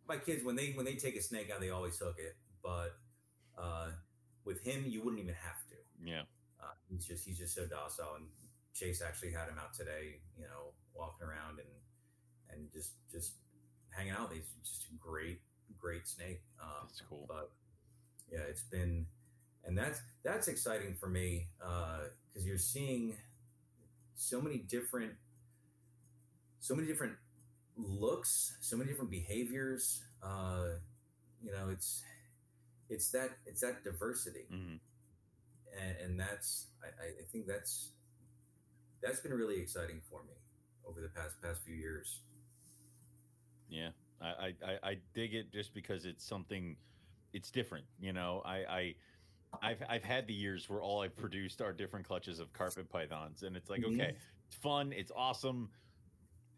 S3: my kids when they when they take a snake out they always hook it but uh, with him you wouldn't even have to
S2: yeah.
S3: Uh, he's just he's just so docile, and Chase actually had him out today. You know, walking around and and just just hanging out. He's just a great great snake. Um,
S2: That's cool.
S3: but yeah, it's been, and that's that's exciting for me because you're seeing so many different, so many different looks, so many different behaviors. Uh, you know, it's it's that it's that diversity,
S2: Mhm.
S3: and, and that's I, I I think that's that's been really exciting for me over the past past few years.
S2: Yeah, I, I, I- dig it just because it's something, it's different. You know, I, I, I've, I've had the years where all I've produced are different clutches of carpet pythons, and it's like,
S3: Mhm.
S2: okay, it's fun, it's awesome.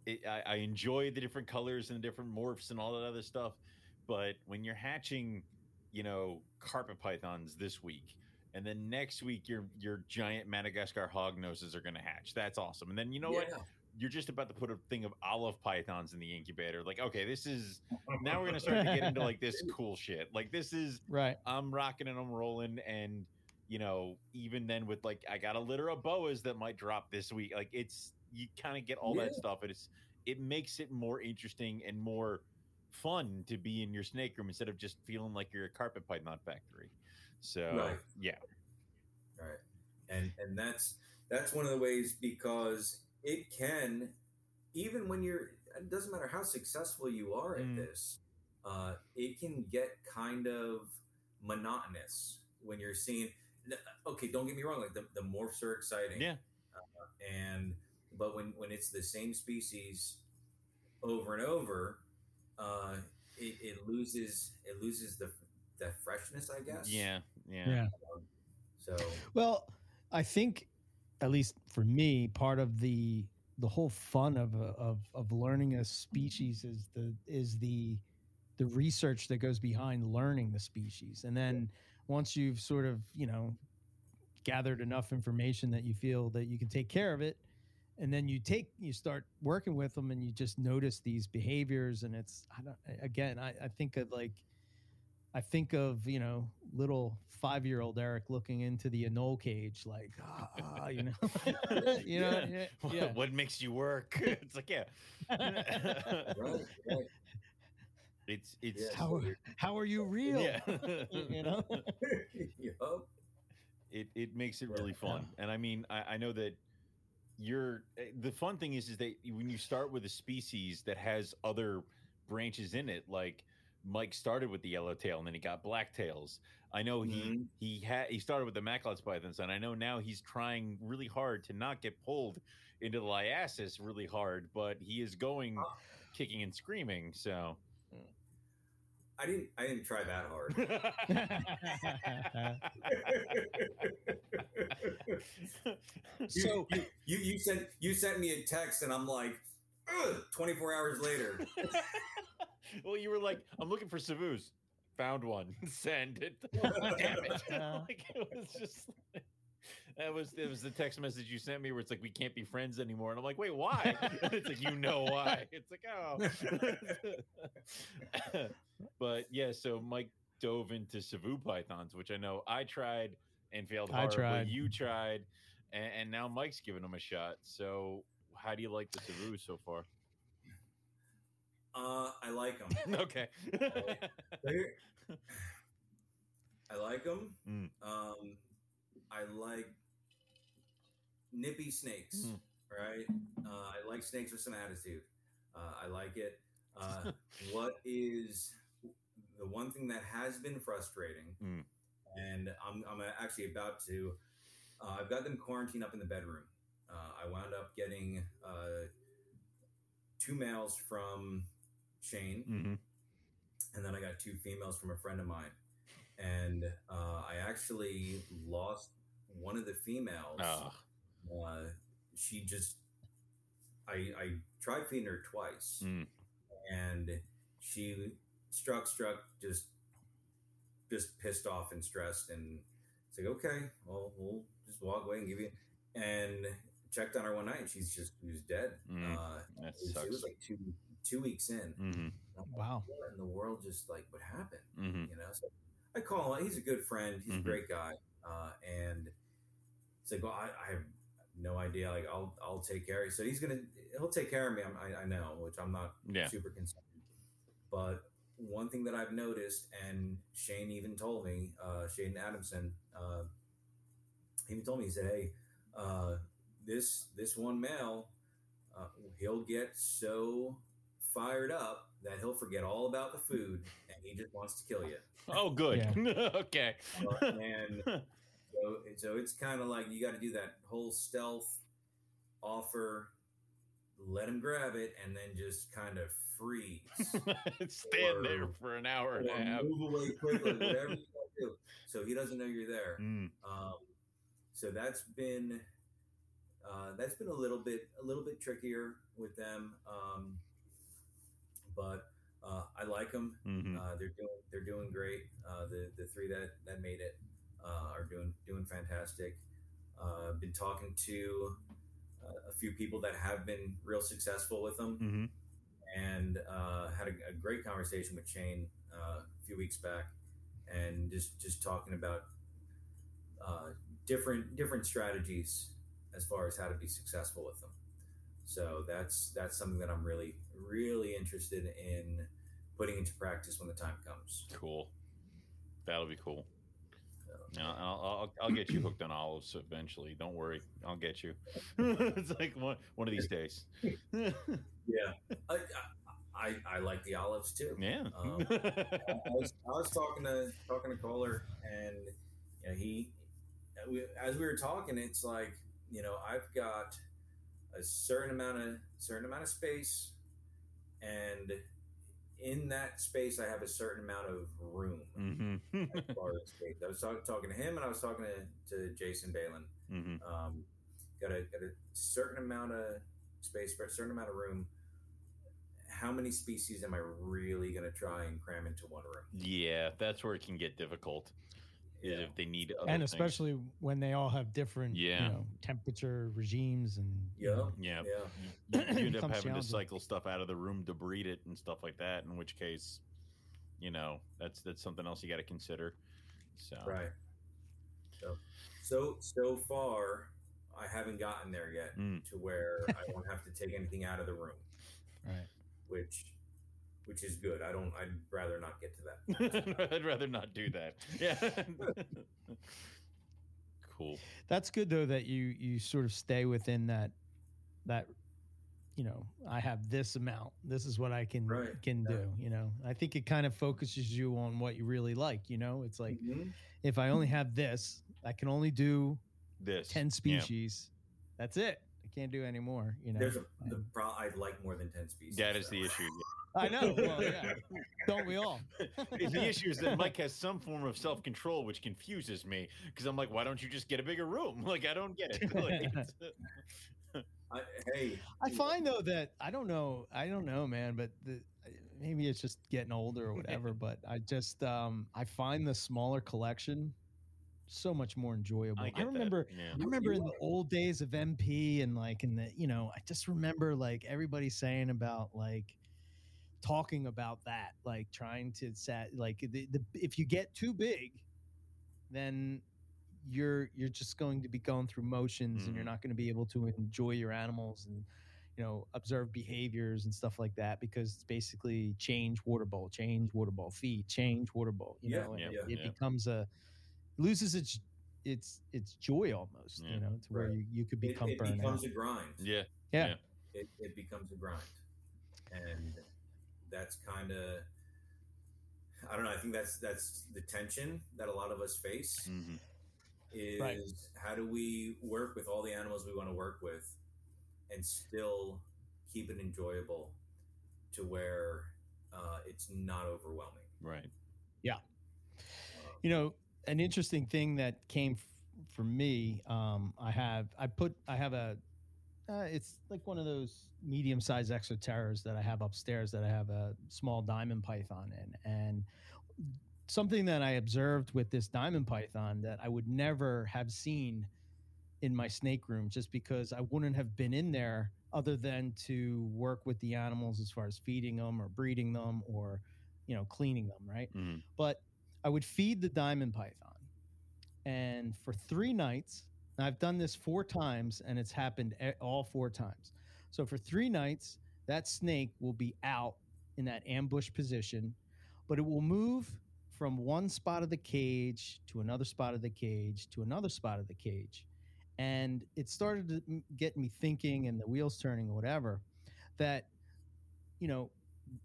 S2: It, I, I enjoy the different colors and the different morphs and all that other stuff. But when you're hatching, you know, carpet pythons this week, and then next week your your giant Madagascar hog noses are going to hatch. That's awesome. And then you know what?
S3: Yeah.
S2: you're just about to put a thing of olive pythons in the incubator. Like, okay, this is now we're gonna start to get into like this cool shit. Like, this is
S1: Right.
S2: I'm rocking and I'm rolling, and you know, even then with like I got a litter of boas that might drop this week. Like, it's you kind of get all that stuff, and it's it makes it more interesting and more fun to be in your snake room instead of just feeling like you're a carpet python factory. So
S3: Right.
S2: yeah,
S3: right and and that's that's one of the ways because it can even when you're it doesn't matter how successful you are at
S2: Mm.
S3: this uh, it can get kind of monotonous when you're seeing okay don't get me wrong like the, the morphs are exciting
S2: yeah,
S3: and but when when it's the same species over and over uh, it, it loses it loses the the freshness i guess
S2: yeah, yeah,
S1: Yeah.
S3: so
S1: Well, I think, at least for me, part of the the whole fun of uh, of of learning a species is the is the the research that goes behind learning the species, and then once you've sort of you know gathered enough information that you feel that you can take care of it and then you take you start working with them and you just notice these behaviors and it's i don't again i, I think of like i think of you know little five year old eric looking into the anole cage like ah, ah, you know you know
S2: Yeah.
S1: yeah,
S2: What,
S1: yeah.
S2: what makes you work? it's like yeah.
S3: right, right.
S2: It's it's
S3: Yeah.
S1: how, how are you real
S2: yeah.
S1: you know
S3: Yup.
S2: it it makes it really
S1: Yeah.
S2: fun. And I mean, I, I know that you're eh, the fun thing is is that when you start with a species that has other branches in it, like Mike started with the yellowtail and then he got blacktails. I know he
S3: Mhm.
S2: he had he started with the Macklot's pythons, and I know now he's trying really hard to not get pulled into the liasis really hard, but he is going kicking and screaming. So
S3: I didn't. I didn't try that hard.
S1: So-
S3: you, you you sent you sent me a text, and I'm like, "Ugh," 24 hours later.
S2: well, you were like, I'm looking for Savus. Found one. Send it. Damn it. like, it was just that was it was the text message you sent me where it's like we can't be friends anymore. And I'm like, wait, why? it's like you know why. It's like, oh. but yeah, so Mike dove into Savu pythons, which I know I tried and failed hard,
S1: I
S2: tried. You tried, and, and now Mike's giving them a shot. So how do you like the Savu so far?
S3: Uh, I like them.
S2: okay.
S3: I like them.
S2: Mm.
S3: Um, I like nippy snakes.
S2: Mm.
S3: Right. Uh, I like snakes with some attitude. Uh, I like it. Uh, what is the one thing that has been frustrating,
S2: Mm.
S3: and I'm, I'm actually about to. Uh, I've got them quarantined up in the bedroom. Uh, I wound up getting uh, two males from Shane,
S2: hmm
S3: and then I got two females from a friend of mine. And uh, I actually lost one of the females.
S2: Oh,
S3: Uh, she just, I, I tried feeding her twice,
S2: Mm.
S3: and she struck, struck, just, just pissed off and stressed, and it's like, okay, well, we'll just walk away and give you. And checked on her one night, and she's just she was dead.
S2: Mm.
S3: Uh,
S2: that
S3: it, was, it was like two two weeks in.
S2: hmm
S3: like,
S1: Wow.
S3: What in the world just like what happened?
S2: hmm
S3: you know so i call him he's a good friend he's
S2: Mhm.
S3: a great guy uh, and He's like, well, I, I have no idea. Like, I'll I'll take care. of you. So he's gonna he'll take care of me. I'm, I I know, which I'm not
S2: Yeah.
S3: super concerned. But one thing that I've noticed, and Shane even told me, uh, Shane Adamson, uh, he even told me, he said, "Hey, uh, this this one male, uh, he'll get so fired up that he'll forget all about the food, and he just wants to kill you."
S2: Oh, good. okay.
S3: Uh, and so, so it's kind of like you got to do that whole stealth offer, let him grab it, and then just kind of freeze.
S2: Stand there for an hour and a half.
S3: move away quickly, whatever you got to do, so he doesn't know you're there.
S2: Mm.
S3: Um, so that's been uh, that's been a little bit a little bit trickier with them, um, but uh, I like them.
S2: hmm
S3: Uh, they're doing they're doing great. Uh, the the three that that made it uh, are doing doing fantastic. Uh, been talking to uh, a few people that have been real successful with them,
S2: hmm
S3: and uh, had a, a great conversation with Shane uh, a few weeks back, and just just talking about uh, different different strategies as far as how to be successful with them. So that's that's something that I'm really really interested in putting into practice when the time comes.
S2: Cool. That'll be cool. Now, I'll, I'll, I'll get you hooked on olives eventually. Don't worry. I'll get you. it's like one, one of these days.
S3: Yeah, I, I I like the olives too.
S2: yeah.
S3: Um, I was, I was talking to talking to Kohler, and you know, he, we, as we were talking, it's like you know I've got a certain amount of certain amount of space, and in that space I have a certain amount of room.
S2: hmm
S3: as as. I was talk, talking to him, and I was talking to, to Jason Balin.
S2: hmm
S3: Um, got a got a certain amount of space for a certain amount of room. How many species am I really going to try and cram into one room?
S2: Yeah, that's where it can get difficult. Is
S3: Yeah.
S2: if they need other
S1: and
S2: things.
S1: especially when they all have different
S2: Yeah.
S1: you know temperature regimes and you
S3: Yeah.
S1: know,
S2: yeah,
S3: Yeah,
S2: you, you end up having to cycle stuff out of the room to breed it and stuff like that. In which case, you know, that's that's something else you got to consider. So
S3: right. So, so so far, I haven't gotten there yet
S2: Mm.
S3: to where I won't have to take anything out of the room,
S1: right
S3: which which is good. I don't. I'd rather not get to that.
S2: I'd rather not do that. Yeah. cool.
S1: that's good though that you you sort of stay within that that you know i have this amount this is what i can
S3: Right,
S1: can
S3: yeah.
S1: do you know i think it kind of focuses you on what you really like you know it's like
S3: Mhm.
S1: if i only have this i can only do
S2: This
S1: 10
S2: Yeah.
S1: species that's it i can't do any more you know
S3: There's a the
S1: And-
S3: pro. I'd like more than ten species.
S2: That is
S3: so.
S2: the issue.
S1: i know well, yeah. don't we all
S2: the issue is that Mike has some form of self control, which confuses me because I'm like, why don't you just get a bigger room? Like, I don't get it. Like,
S3: I, hey,
S1: I find though that I don't know, I don't know, man, but the, maybe it's just getting older or whatever. but I just um I find the smaller collection so much more enjoyable.
S2: I,
S1: I, remember,
S2: Yeah.
S1: I remember in the old days of MP and like in the you know I just remember like everybody saying about like talking about that like trying to set like the, the if you get too big then you're you're just going to be going through motions and you're
S2: Mhm.
S1: not going to be able to enjoy your animals and you know observe behaviors and stuff like that because it's basically change water bowl change water bowl feed change water bowl you
S3: Yeah,
S1: know
S2: yeah,
S1: it, it becomes a loses its its its joy almost
S2: Yeah.
S1: you know to where
S3: Right.
S1: you, you could
S3: it,
S1: become
S3: it
S1: burnt
S3: becomes
S1: out
S3: a grind.
S2: Yeah.
S1: yeah,
S2: yeah.
S3: It, it becomes a grind, and that's kind of. I don't know. I think that's that's the tension that a lot of us face.
S2: Mhm.
S3: Is
S1: Right.
S3: how do we work with all the animals we want to work with, and still keep it enjoyable, to where uh, it's not overwhelming.
S2: Right. Yeah.
S1: You know an interesting thing that came f- for me um i have i put i have a uh, it's like one of those medium sized Exo Terras that i have upstairs that i have a small diamond python in and something that i observed with this diamond python that i would never have seen in my snake room just because i wouldn't have been in there other than to work with the animals as far as feeding them or breeding them or you know cleaning them right
S2: Mhm.
S1: but I would feed the diamond python. And for three nights, I've done this four times, and it's happened all four times. So for three nights, that snake will be out in that ambush position, but it will move from one spot of the cage to another spot of the cage to another spot of the cage. And it started to get me thinking and the wheels turning or whatever that, you know,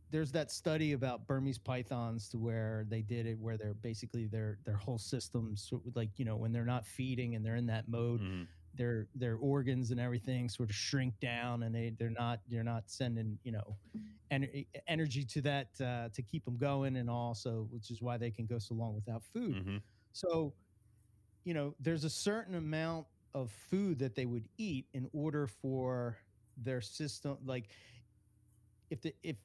S1: there's that study about Burmese pythons to where they did it where they're basically their their whole systems like you know when they're not feeding and they're in that mode
S2: Mhm.
S1: their their organs and everything sort of shrink down and they they're not they're not sending you know en- energy to that uh, to keep them going and also which is why they can go so long without food
S2: Mhm.
S1: so you know there's a certain amount of food that they would eat in order for their system like if the if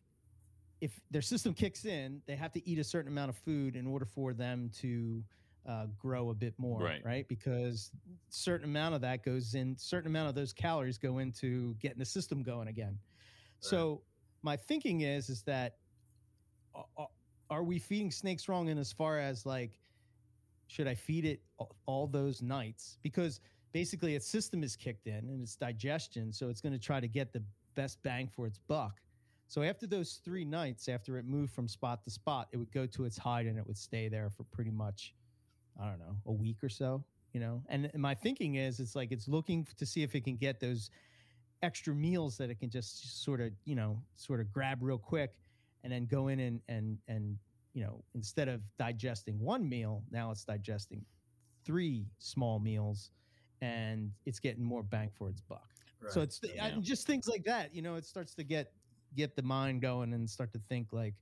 S1: if their system kicks in they have to eat a certain amount of food in order for them to uh, grow a bit more
S2: Right.
S1: right? Because certain amount of that goes in certain amount of those calories go into getting the system going again. So my thinking is is that a- a- are we feeding snakes wrong in as far as like should i feed it all those nights? Because basically its system is kicked in and its digestion so it's going to try to get the best bang for its buck so after those three nights after it moved from spot to spot it would go to its hide and it would stay there for pretty much i don't know a week or so you know? And my thinking is it's like it's looking to see if it can get those extra meals that it can just sort of you know sort of grab real quick and then go in and and and you know instead of digesting one meal now it's digesting three small meals and it's getting more bang for its buck. So it's oh,
S2: Yeah.
S1: just things like that you know it starts to get get the mind going and start to think like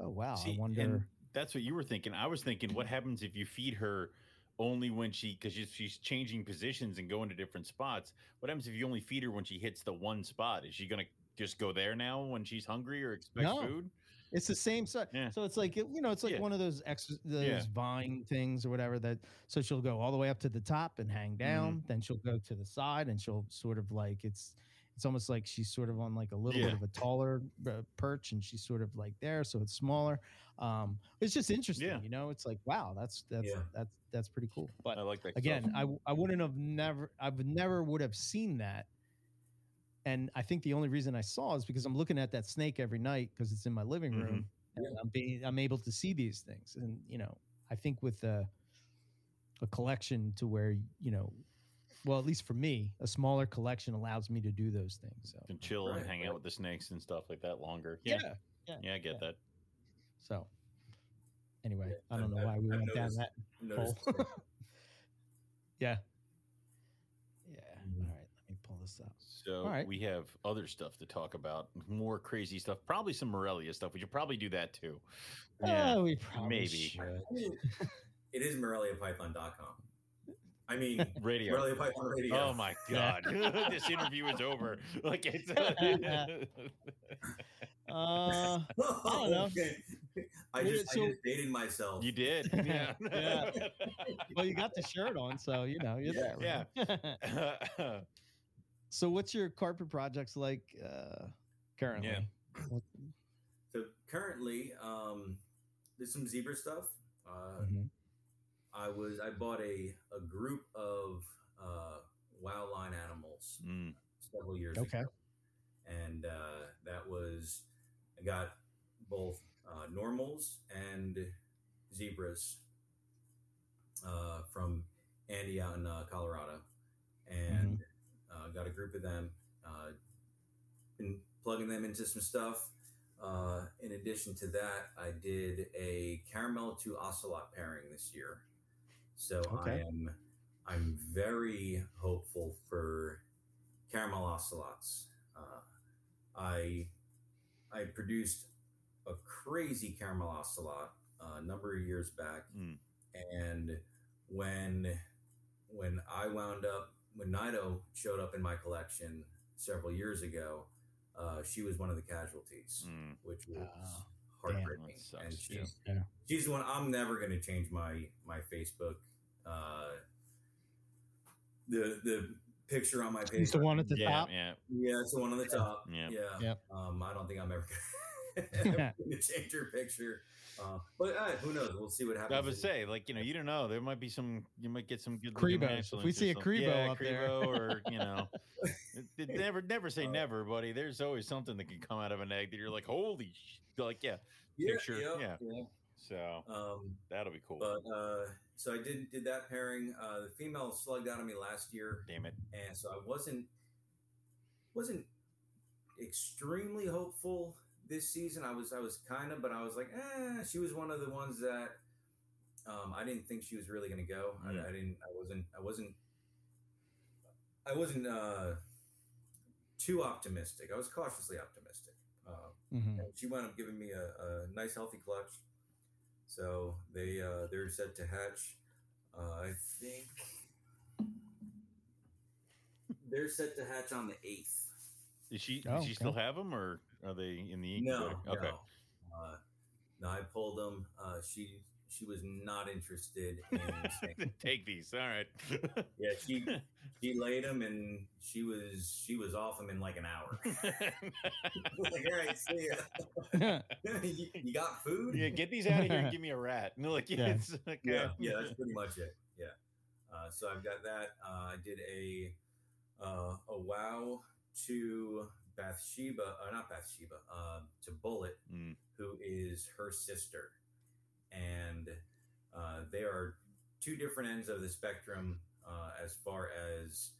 S1: oh wow
S2: See,
S1: i wonder
S2: and that's what you were thinking. I was thinking, what happens if you feed her only when she, because she's, she's changing positions and going to different spots? What happens if you only feed her when she hits the one spot? Is she going to just go there now when she's hungry or expects
S1: No.
S2: food?
S1: It's the same size.
S2: Yeah.
S1: So it's like you know, it's like
S2: Yeah.
S1: one of those ex those
S2: Yeah.
S1: vine things or whatever that so she'll go all the way up to the top and hang down,
S2: Mm-hmm.
S1: then she'll go to the side and she'll sort of like it's it's almost like she's sort of on like a little
S2: Yeah.
S1: bit of a taller uh, perch and she's sort of like there so it's smaller. Um it's just interesting,
S2: Yeah.
S1: you know, it's like wow, that's that's
S3: Yeah.
S1: that's that's pretty cool. But
S2: I like that.
S1: again
S2: stuff.
S1: I, w- I wouldn't have never i would never would have seen that and i think the only reason i saw is because i'm looking at that snake every night because it's in my living room and i'm being i'm able to see these things and you know i think with a, a collection to where you know well at least for me a smaller collection allows me to do those things so
S2: can chill and hang
S3: right.
S2: out with the snakes and stuff like that longer. Yeah.
S1: yeah
S2: Yeah, I get
S1: yeah.
S2: that.
S1: so anyway
S3: Yeah,
S1: i don't know
S3: I've-
S1: why we
S3: I've
S1: went down that hole.
S3: the-
S1: yeah yeah
S3: Mhm.
S1: all right let me pull this up
S2: So
S1: All right.
S2: we have other stuff to talk about, more crazy stuff, probably some Morelia stuff. We should probably do that too. Yeah,
S1: Oh, we probably
S2: maybe.
S1: should.
S3: it is MoreliaPython.com. I mean,
S2: radio.
S3: Morelia Python Radio.
S2: Oh my god, this interview is over. Like it's.
S1: Uh, don't know.
S3: Okay. I just,
S1: so-
S3: I just dated myself.
S2: you did. Yeah.
S1: Yeah. well, you got the shirt on, so you know you're
S2: Yeah,
S1: there. right? so, what's your carpet projects like uh, currently?
S2: Yeah.
S3: So currently, um, there's some zebra stuff. Uh,
S1: mhm.
S3: I was I bought a a group of uh, wild line animals
S2: Mm,
S3: several years
S1: Okay.
S3: ago, and uh, that was I got both uh, normals and zebras uh, from Andy out in uh, Colorado, and uh, got a group of them. Uh, been plugging them into some stuff. Uh, in addition to that, I did a caramel to ocelot pairing this year. So I am I'm very hopeful for caramel ocelots. Uh, I I produced a crazy caramel ocelot uh, a number of years back,
S2: Mm.
S3: and when when I wound up when Nido showed up in my collection several years ago, uh, she was one of the casualties,
S2: mm.
S3: which was
S1: Oh,
S3: heartbreaking.
S2: That sucks,
S3: and she's
S1: Yeah.
S3: she's the one I'm never going to change my my Facebook. Uh, the the picture on my page.
S1: He's the one at the
S2: yeah,
S1: top.
S2: yeah,
S3: Yeah, it's the one on the top.
S2: Yeah.
S3: yeah.
S1: Yep.
S3: Um, I don't think I'm ever going to change your picture. Uh, but uh, who knows? We'll see what happens.
S2: I would say, like you know, you don't know. There might be some. You might get some good Cribo.
S1: If we see a
S2: something.
S1: Cribo
S2: yeah,
S1: up there.
S2: Or you know, it, it never never say
S3: Uh,
S2: never, buddy. There's always something that can come out of an egg that you're like, holy, sh-. like yeah.
S3: yeah,
S2: picture,
S3: yeah,
S2: yeah. So
S3: Um,
S2: that'll be cool.
S3: but uh, so I did did that pairing. Uh, the female slugged out on me last year,
S2: Damn it.
S3: and so I wasn't wasn't extremely hopeful this season. I was I was kind of, but I was like, eh. She was one of the ones that um, I didn't think she was really going to go.
S2: Mm.
S3: I, I didn't. I wasn't. I wasn't. I wasn't uh, too optimistic. I was cautiously optimistic. Uh,
S1: Mhm.
S3: and she wound up giving me a, a nice healthy clutch. So they uh, they're set to hatch. Uh, I think they're set to hatch on the eighth.
S2: Is she?
S1: Oh,
S2: does she still have them, or are they in the
S3: No.
S2: Okay.
S3: no. Uh, no, I pulled them. Uh, she she was not interested in.
S2: Take these. All right.
S3: yeah, she she laid them and she was she was off them in like an hour. like, all right, see ya. you, you got food?
S2: yeah, get these out of here and give me a rat. No, like
S1: Yeah.
S2: it's okay.
S3: yeah, yeah, that's pretty much it. Yeah. Uh, so I've got that. Uh, I did a uh, a wow to Bathsheba, uh, not Bathsheba, uh, to Bullet,
S2: Mm.
S3: who is her sister, and uh, they are two different ends of the spectrum uh, as far as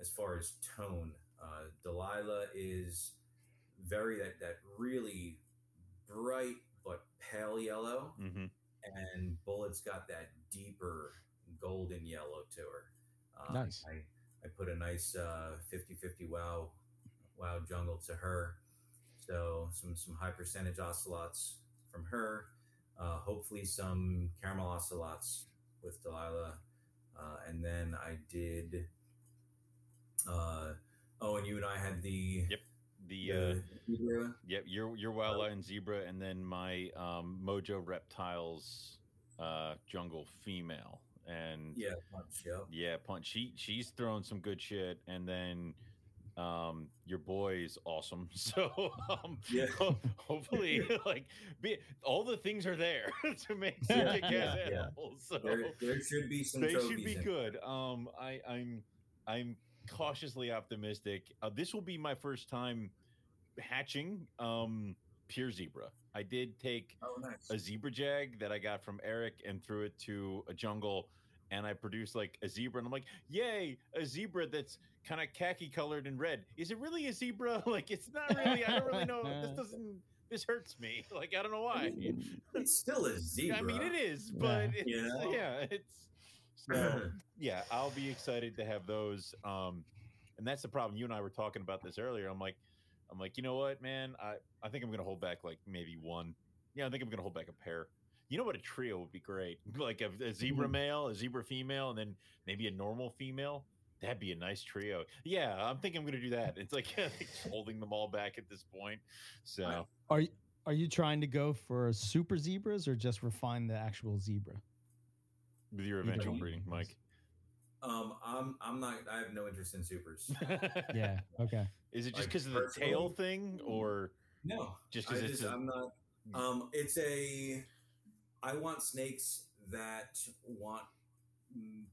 S3: as far as tone. Uh, Delilah is very that that really bright but pale yellow
S2: hmm
S3: and Bullet's got that deeper golden yellow to her. Uh,
S1: Nice.
S3: I, I put a nice uh, 50-50 wow wow jungle to her. So some some high percentage ocelots from her. Uh, hopefully some caramel ocelots with Delilah. Uh, and then I did. Uh, oh, and you and I had the
S2: Yep. The uh,
S3: the zebra.
S2: Yep, your your wild line zebra, and then my um, Mojo reptiles uh, jungle female, and
S3: yeah punch, yep.
S2: yeah, punch. She she's throwing some good shit, and then um, your boy's awesome. So um,
S3: Yeah.
S2: ho- hopefully, like be, all the things are there to make some
S3: Yeah,
S2: kick-ass
S3: yeah, yeah.
S2: animals. So
S3: There, there should be some.
S2: they should be
S3: in
S2: good. Um, I, I'm I'm cautiously optimistic. Uh, this will be my first time hatching um, pure zebra. I did take
S3: Oh, nice.
S2: a zebra jag that I got from Eric and threw it to a jungle, and I produce like a zebra. And I'm like, yay, a zebra that's kind of khaki colored and red. Is it really a zebra? Like, it's not really. I don't really know. This doesn't. This hurts me. Like, I don't know
S3: I
S2: why.
S3: mean, it's still a zebra.
S2: I mean, it is, but it's,
S3: You know?
S2: yeah, it's so yeah. I'll be excited to have those. Um, and that's the problem. You and I were talking about this earlier. I'm like, I'm like, you know what, man? I I think I'm gonna hold back like maybe one. Yeah, I think I'm gonna hold back a pair. You know what? A trio would be great. Like a, a zebra
S3: Mhm.
S2: male, a zebra female, and then maybe a normal female. That'd be a nice trio. Yeah, I'm thinking I'm gonna do that. It's like holding them all back at this point. So
S1: Are you are you trying to go for super zebras or just refine the actual zebra?
S2: with your eventual
S1: one.
S2: breeding, Mike.
S3: Um, I'm I'm not. I have no interest in supers.
S1: Yeah. Okay.
S2: Is it just
S3: Like,
S2: because of the tail thing, or
S3: No,
S2: just because it's
S3: just,
S2: a,
S3: I'm not. Um, it's a. I want snakes that want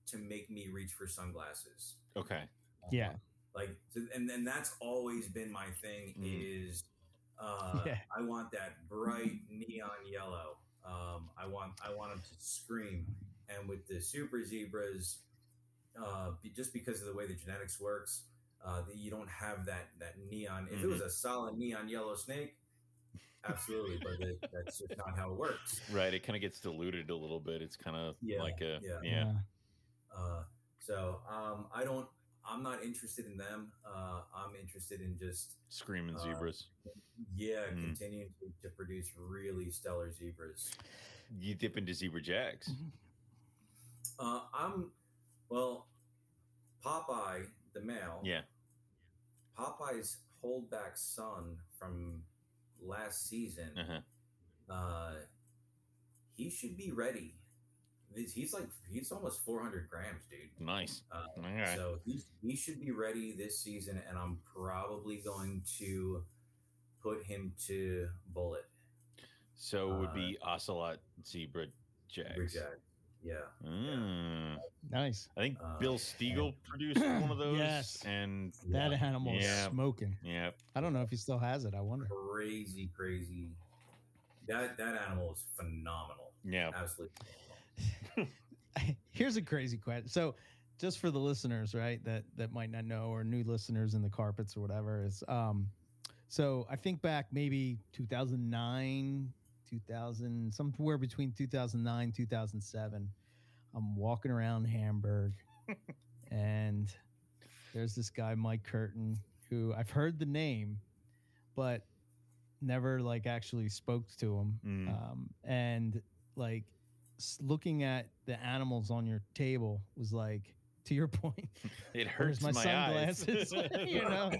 S3: to make me reach for sunglasses.
S2: okay?
S1: Yeah.
S3: Like, and and that's always been my thing.
S2: Mm.
S3: Is uh,
S1: Yeah.
S3: I want that bright neon yellow. Um, I want I want them to scream. And with the super zebras, uh, be, just because of the way the genetics works, uh, that you don't have that that neon. If it was a solid neon yellow snake, absolutely, but it, that's just not how it works.
S2: Right. It kind of gets diluted a little bit. It's kind of
S3: Yeah,
S2: like a
S3: yeah.
S2: yeah.
S3: Uh, so um, I don't. I'm not interested in them. Uh, I'm interested in just
S2: screaming
S3: Uh,
S2: zebras.
S3: yeah,
S2: Mm.
S3: continuing to, to produce really stellar zebras.
S2: You dip into zebra jags.
S3: Uh, I'm well, Popeye the male.
S2: Yeah.
S3: Popeye's holdback son from last season.
S2: Uh-huh.
S3: Uh, he should be ready. He's- He's like he's almost 400 grams, dude.
S2: Nice.
S3: Uh,
S2: All right.
S3: So he, he should be ready this season, and I'm probably going to put him to bullet.
S2: So it would
S3: Uh,
S2: be ocelot, zebra, jags.
S3: Big Jag. Yeah.
S2: Mm.
S1: Nice.
S2: I think
S3: Uh,
S2: Bill Stiegel produced one of those.
S1: Yes.
S2: And
S1: That
S3: Yeah.
S1: animal is
S2: Yeah.
S1: smoking.
S2: yeah,
S1: I don't know if he still has it. I wonder.
S3: crazy, crazy. That that animal is phenomenal.
S2: yeah.
S3: Absolutely.
S1: Here's a crazy question. So, just for the listeners, right, that that might not know, or new listeners in the carpets or whatever, is um, so I think back maybe 2009, 2000, somewhere between 2009, 2007. I'm walking around Hamburg, and there's this guy Mike Curtin who I've heard the name, but never like actually spoke to him
S2: Mm.
S1: um, and like looking at the animals on your table was like to your point
S2: It hurts
S1: my
S2: my,
S1: sunglasses?
S2: eyes.
S1: You know?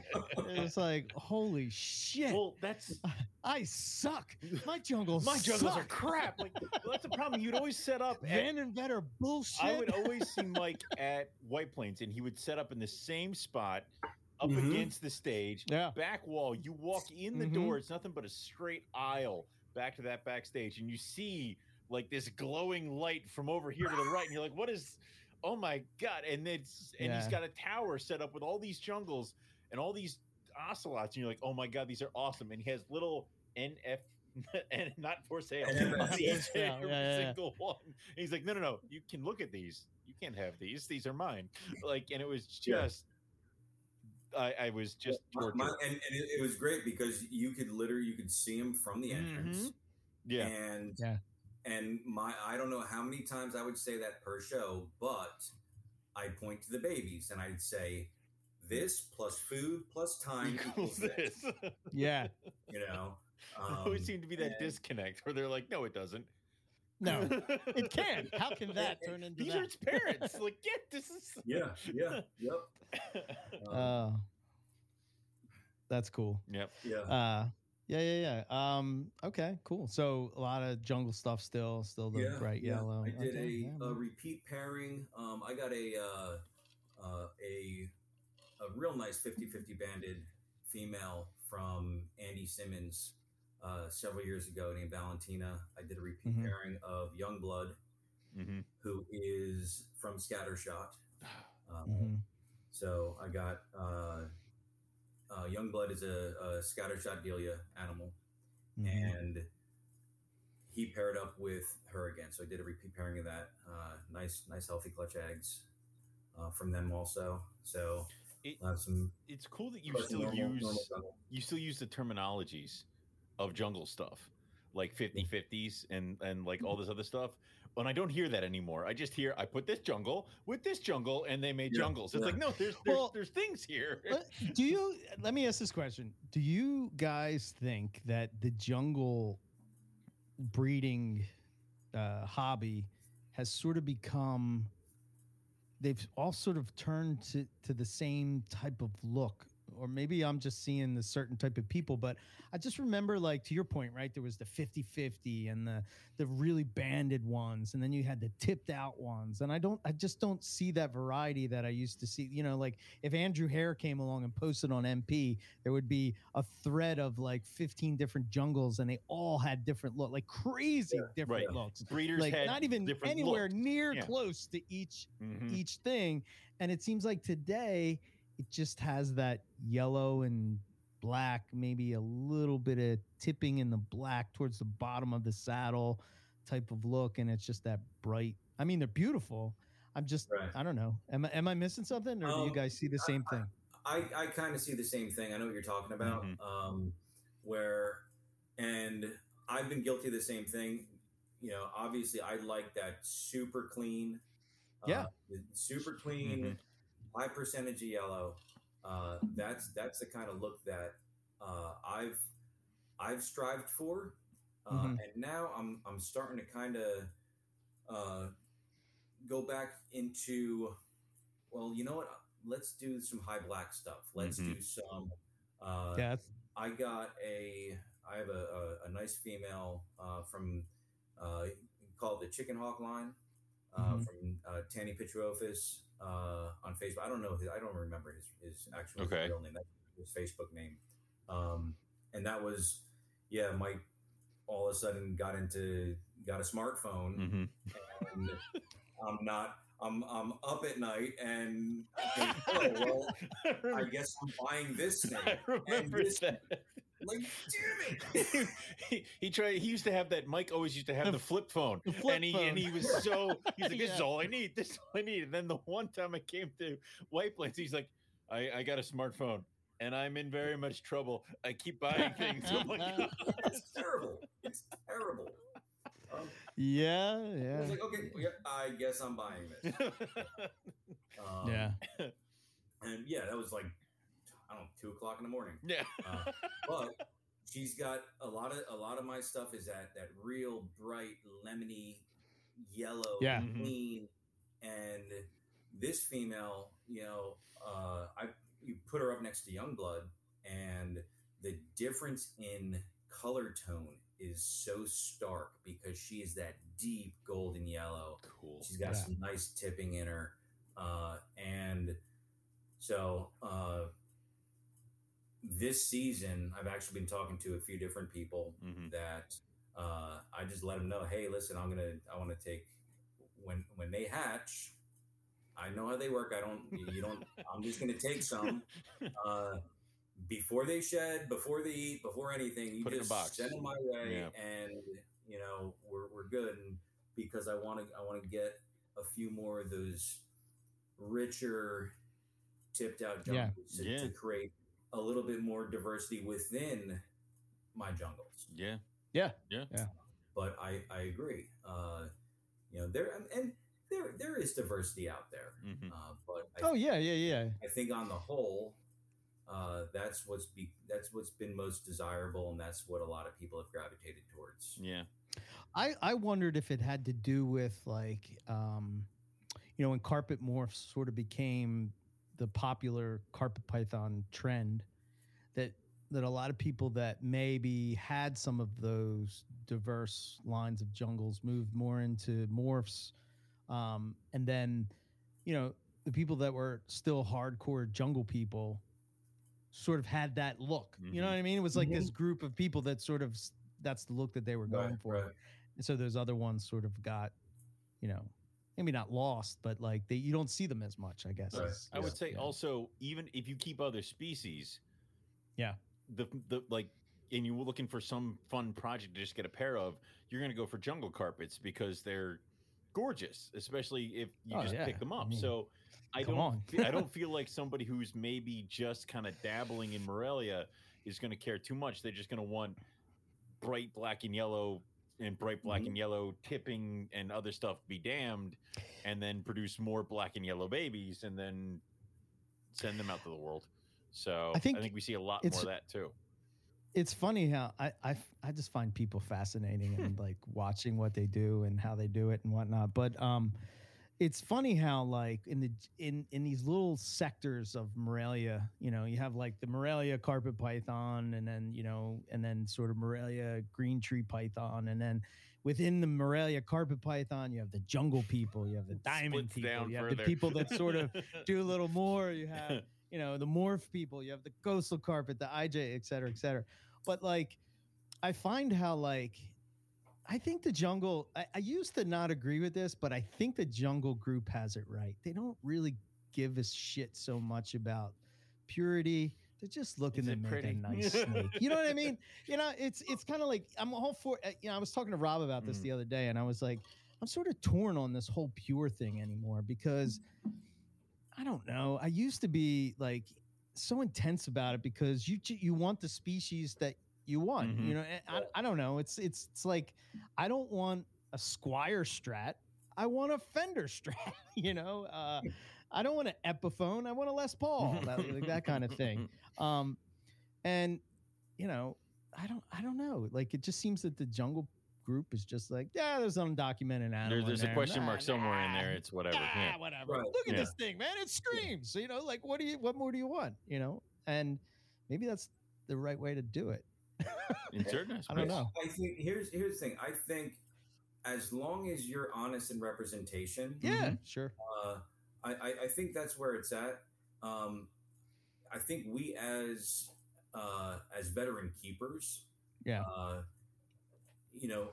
S1: it's like holy shit
S2: well, that's
S1: i suck my jungles
S2: my jungles are crap. Like that's the problem. You'd always set up. At,
S1: van and vetter bullshit
S2: I would always see Mike at White Plains, and he would set up in the same spot, up
S3: Mhm.
S2: against the stage,
S1: yeah
S2: back wall. You walk in the
S1: Mhm.
S2: door; it's nothing but a straight aisle back to that backstage, and you see like this glowing light from over here to the right, and you're like, "What is? Oh my god!" And it's and he's
S1: Yeah.
S2: got a tower set up with all these jungles and all these ocelots, and you're like, "Oh my god, these are awesome!" And he has little NF. And not for sale.
S3: NF
S2: on each
S1: Yeah, yeah,
S2: every
S1: yeah.
S2: single one. And he's like, no, no, no. You can look at these. You can't have these. These are mine. Like, and it was
S3: Yeah.
S2: just. I, I was just
S3: My- my- and, and it, it was great because you could literally you could see him from the mm-hmm. entrance.
S2: yeah.
S3: And
S1: Yeah.
S3: And my I don't know how many times I would say that per show, but I'd point to the babies and I'd say this plus food plus time
S2: Equals
S3: equals this.
S2: this.
S1: yeah
S3: You know,
S2: There always
S3: Um,
S2: seemed to be that
S3: and-
S2: disconnect where they're like, no, it doesn't.
S1: no it can how can that turn into
S2: These
S1: that
S2: are its parents. like, get this is.
S3: yeah, yeah, yep. Um,
S1: uh, that's cool
S2: yep.
S3: yeah.
S1: Uh, yeah, yeah, yeah. Um, okay, cool. So a lot of jungle stuff still, still the bright yellow.
S3: I did
S1: Okay,
S3: a,
S1: yeah,
S3: a repeat pairing. Um, I got a uh, uh, a a real nice 50-50 banded female from Andy Simmons uh, several years ago named Valentina. I did a repeat
S1: Mhm.
S3: pairing of Youngblood,
S2: hmm
S3: who is from Scattershot. Um,
S1: Mhm.
S3: So I got uh, uh, Youngblood is a, a Scattershot Delia animal
S1: Mhm.
S3: and he paired up with her again. So I did a repeat pairing of that. Uh, nice, nice, healthy clutch eggs uh, from them also. So
S2: It,
S3: uh, some
S2: it's cool that you still
S3: normal-
S2: use
S3: normal
S2: you still use the terminologies of jungle stuff like 50 50s and and like all this other stuff and i don't hear that anymore i just hear i put this jungle with this jungle and they made
S3: Yeah,
S2: jungles it's
S3: yeah.
S2: like no there's there's,
S1: Well-
S2: there's things here
S1: do you? Let me ask this question: Do you guys think that the jungle breeding uh, hobby has sort of become? They've all sort of turned to to the same type of look, or maybe I'm just seeing the certain type of people. But I just remember, like to your point, right? There was the 50-50 and the the really banded ones, and then you had the tipped out ones. And I don't, I just don't see that variety that I used to see. You know, like if Andrew Hare came along and posted on MP, there would be a thread of like 15 different jungles, and they all had different look, like crazy different
S2: Right.
S1: looks.
S2: breeders
S1: Like
S2: had
S1: not even anywhere near
S2: Yeah.
S1: close to each
S2: Mhm.
S1: each thing. And it seems like today it just has that yellow and black, maybe a little bit of tipping in the black towards the bottom of the saddle type of look. And it's just that bright. I mean, they're beautiful. I'm just,
S3: Right.
S1: I don't know. Am I, am I missing something or do you
S3: Um,
S1: guys see the same thing?
S3: I, I kind of see the same thing. I know what you're talking about.
S2: Mhm.
S3: Um, where, and I've been guilty of the same thing. You know, obviously, I like that super clean.
S1: Yeah.
S3: Uh, the super clean,
S2: Mhm.
S3: High percentage of yellow. Uh, that's that's the kind of look that uh, I've I've strived for, uh,
S1: Mhm.
S3: and now I'm I'm starting to kind of uh, go back into. Well, you know what? Let's do some high black stuff. Let's
S2: Mhm.
S3: do some. Uh,
S1: Yeah.
S3: I got a. I have a, a, a nice female uh, from uh, called the Chicken Hawk line uh,
S1: Mhm.
S3: from uh, Tanny Pitcherophis uh, on Facebook. I don't know. His, I don't remember his, his actual
S2: Okay.
S3: real name. That's his Facebook name. Um, and that was yeah. Mike all of a sudden got into got a smartphone,
S2: hmm
S3: and I'm not. I'm I'm up at night, and I think, oh well, I guess I'm buying this thing.
S2: I remember
S3: this-
S2: that.
S3: Like, damn it!
S2: he, he tried. He used to have that. Mike always used to have the flip phone,
S1: The flip
S2: and he
S1: phone.
S2: and he was so. He's like, "This is all I need. This is all I need." And then the one time I came to White Plains, he's like, "I, I got a smartphone, and I'm in very much trouble. I keep buying things." I'm like,
S3: It's terrible. It's terrible. Um,
S1: Yeah,
S3: I
S1: yeah,
S3: was like, okay, yeah, I guess I'm buying this. Um,
S1: yeah.
S3: and yeah, that was like I don't know, two o'clock in the morning.
S2: yeah.
S3: Uh, but she's got a lot of a lot of my stuff is that that real bright lemony yellow,
S1: Yeah.
S2: Mhm.
S3: and this female, you know, uh, I you put her up next to Youngblood, and the difference in color tone is so stark because she is that deep golden yellow.
S2: Cool.
S3: She's got
S1: Yeah.
S3: some nice tipping in her. Uh, and so uh, this season, I've actually been talking to a few different people
S2: Mhm.
S3: that uh, I just let them know, hey, listen, I'm gonna, I want to take when when they hatch. I know how they work. I don't. You don't. I'm just gonna take some uh, before they shed, before they eat, before anything. You
S2: Put it in a
S3: just
S2: box.
S3: send them my way,
S2: Yeah.
S3: and you know we're we're good. And because I want to, I want to get a few more of those richer, tipped out
S1: Yeah.
S3: to,
S2: Yeah.
S3: to create a little bit more diversity within my jungles.
S2: Yeah.
S1: Yeah.
S2: Yeah.
S1: Yeah.
S3: But I I agree. Uh, you know there and there there is diversity out there.
S2: Mhm.
S3: Uh, but I
S1: Oh yeah, yeah, yeah.
S3: I think on the whole, uh, that's what's be that's what's been most desirable, and that's what a lot of people have gravitated towards.
S2: Yeah.
S1: I I wondered if it had to do with like um you know when carpet morphs sort of became the popular carpet python trend that that a lot of people that maybe had some of those diverse lines of jungles moved more into morphs um and then you know the people that were still hardcore jungle people sort of had that look you know
S2: Mhm.
S1: what i mean it was like this group of people that sort of that's the look that they were going
S3: Right,
S1: for
S3: right.
S1: and so those other ones sort of got, you know, maybe not lost, but like they you don't see them as much, I guess.
S3: Right.
S1: is-
S2: I would say
S1: yeah.
S2: also even if you keep other species,
S1: Yeah.
S2: the the like, and you're looking for some fun project to just get a pair of, you're going to go for jungle carpets because they're gorgeous, especially if you
S1: Oh,
S2: just
S1: yeah.
S2: pick them
S1: I
S2: up.
S1: mean,
S2: so I don't, I don't feel like somebody who's maybe just kind of dabbling in Morelia is going to care too much. They're just going to want bright black and yellow and bright black
S3: Mhm.
S2: and yellow tipping and other stuff be damned and then produce more black and yellow babies and then send them out to the world so
S1: I think,
S2: i
S1: think,
S2: we see a lot more of that too
S1: It's funny how I, I, I just find people fascinating and like watching what they do and how they do it and whatnot. But um, it's funny how like in the in in these little sectors of Morelia, you know, you have like the Morelia carpet python, and then you know, and then sort of Morelia green tree python, and then within the Morelia carpet python, you have the jungle people, you have the diamond
S2: Splits
S1: people, you have
S2: further.
S1: the people that sort of do a little more. You have you know the morph people you have the coastal carpet the ij et cetera et cetera but like i find how like i think the jungle I, I used to not agree with this but i think the jungle group has it right they don't really give a shit so much about purity they're just looking
S2: Is
S1: to make
S2: pretty?
S1: a nice snake you know what i mean you know it's it's kind of like i'm all for uh, you know i was talking to rob about this
S2: Mhm.
S1: the other day and i was like i'm sort of torn on this whole pure thing anymore because I don't know. I used to be like so intense about it because you you want the species that you want.
S2: Mhm.
S1: You know, I, I don't know. It's it's it's like I don't want a Squier Strat. I want a Fender Strat. You know, uh, I don't want an Epiphone. I want a Les Paul. that, like that kind of thing. Um, and you know, I don't I don't know. Like it just seems that the jungle group is just like, yeah, there's undocumented animal.
S2: There, there's a
S1: there.
S2: question
S1: Nah,
S2: mark somewhere in there it's whatever
S1: ah,
S2: yeah.
S1: whatever.
S3: Right.
S1: Look at
S2: Yeah.
S1: this thing, man. It screams. You know, like what do you? What more do you want? You know, and maybe that's the right way to do it.
S2: In certain
S1: I don't know.
S3: I think here's here's the thing. I think as long as you're honest in representation,
S1: Yeah, sure.
S3: uh, I, I I think that's where it's at. Um, I think we as uh, as veteran keepers,
S1: Yeah.
S3: uh, you know,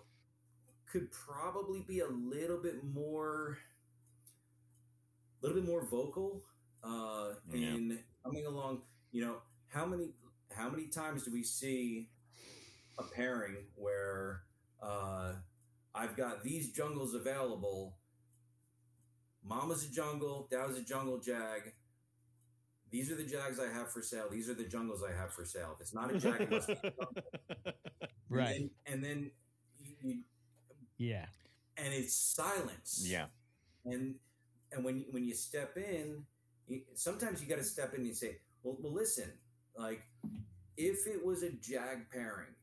S3: could probably be a little bit more, a little bit more vocal uh,
S2: Yeah.
S3: in coming along. You know, how many how many times do we see a pairing where uh, I've got these jungles available? Mama's a jungle, Dow's a jungle jag. These are the jags I have for sale. These are the jungles I have for sale. If it's not a jag, it must be a jungle.
S1: Right.
S3: And, and then you, you,
S1: Yeah.
S3: and it's silence.
S2: yeah.
S3: And and when when you step in, you, sometimes you got to step in and say, well, well, listen, like if it was a jag pairing,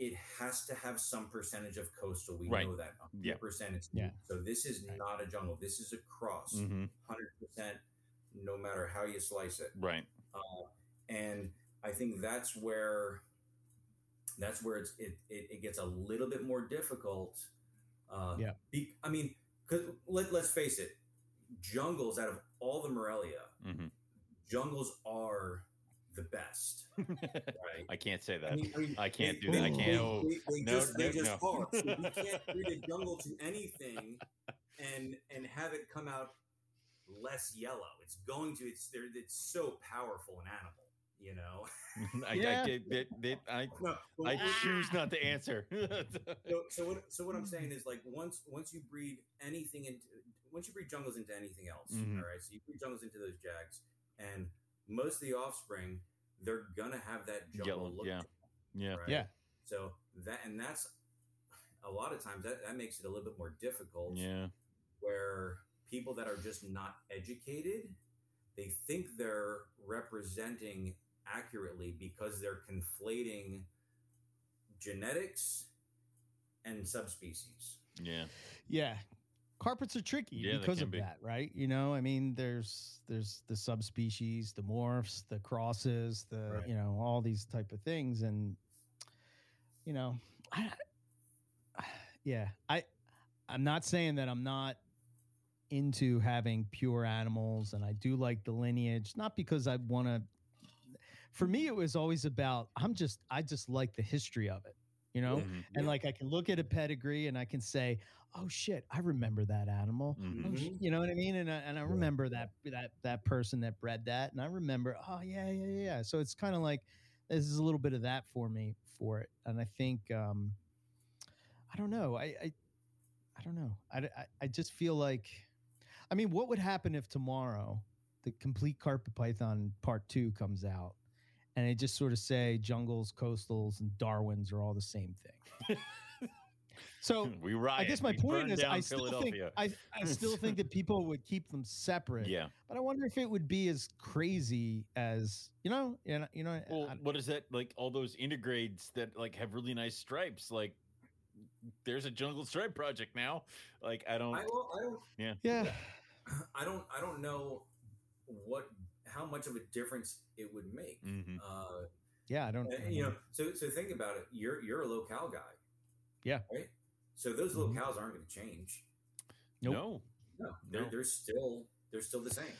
S3: it has to have some percentage of coastal. We
S2: Right.
S3: know that.
S2: Yeah.
S3: percent. It's
S1: Yeah.
S3: So this is
S1: Right.
S3: not a jungle. This is a cross.
S2: hmm
S3: Hundred percent. No matter how you slice it.
S2: Right.
S3: Uh, and I think that's where that's where it's it, it, it gets a little bit more difficult. Uh,
S1: Yeah.
S3: be- I mean, because let, let's face it, jungles out of all the Morelia,
S2: hmm
S3: jungles are the best, right?
S2: I can't say that.
S3: I mean, I, mean,
S2: I can't
S3: they-
S2: do that. I can't.
S3: They, they
S2: no,
S3: just, they
S2: no,
S3: just
S2: no.
S3: are. So we can't breed a jungle to anything and and have it come out less yellow. It's going to. It's there. It's so powerful an animal. You know.
S2: I,
S1: Yeah.
S2: I, get- that- that- I,
S3: No,
S2: I
S3: what-
S2: choose not to answer.
S3: so, so what so what I'm saying is like once once you breed anything into once you breed jungles into anything else,
S2: Mhm.
S3: all right. So you breed jungles into those jags, and most of the offspring they're gonna have that jungle
S2: Yellow,
S3: look.
S2: yeah.
S3: to
S2: yeah.
S3: right?
S1: Yeah.
S3: So that and that's a lot of times that, that makes it a little bit more difficult.
S2: Yeah.
S3: Where people that are just not educated, they think they're representing accurately because they're conflating genetics and subspecies.
S2: Yeah.
S1: Yeah. Carpets are tricky
S2: Yeah,
S1: because of
S2: be.
S1: that, right? You know, I mean, there's there's the subspecies, the morphs, the crosses, the
S3: Right.
S1: you know, all these type of things, and you know, I, yeah, I I'm not saying that I'm not into having pure animals, and I do like the lineage, not because I want to. For me, it was always about I'm just I just like the history of it, you know.
S2: Mhm.
S1: And like I can look at a pedigree and I can say, "Oh shit, I remember that animal." Sh-
S3: Mhm.
S1: You know what I mean? And I, and I
S3: Yeah.
S1: remember that that that person that bred that, and I remember, oh yeah, yeah, yeah. yeah. So it's kind of like this is a little bit of that for me for it, and I think um, I don't know, I I, I don't know, I, I I just feel like, I mean, what would happen if tomorrow the complete carpet python part two comes out? And they just sort of say jungles, coastals, and Darwins are all the same thing. so
S2: we riot.
S1: I guess my
S2: We
S1: point is, I still think I, I still think that people would keep them separate.
S2: yeah.
S1: But I wonder if it would be as crazy as you know, you know, you know.
S2: Well,
S1: I-
S2: what is that like? All those intergrades that like have really nice stripes. Like, there's a jungle stripe project now. Like, I don't.
S3: I, well, I don't
S1: yeah,
S3: I don't I don't know what how much of a difference it would make.
S2: Mhm.
S3: Uh,
S1: yeah. I don't.
S3: And, you know,
S1: know.
S3: so so think about it. You're you're a locale guy.
S1: Yeah.
S3: Right. So those
S1: Mhm.
S3: locales aren't going to change.
S1: Nope.
S2: No.
S3: No, they're,
S2: No.
S3: they're still they're still the same.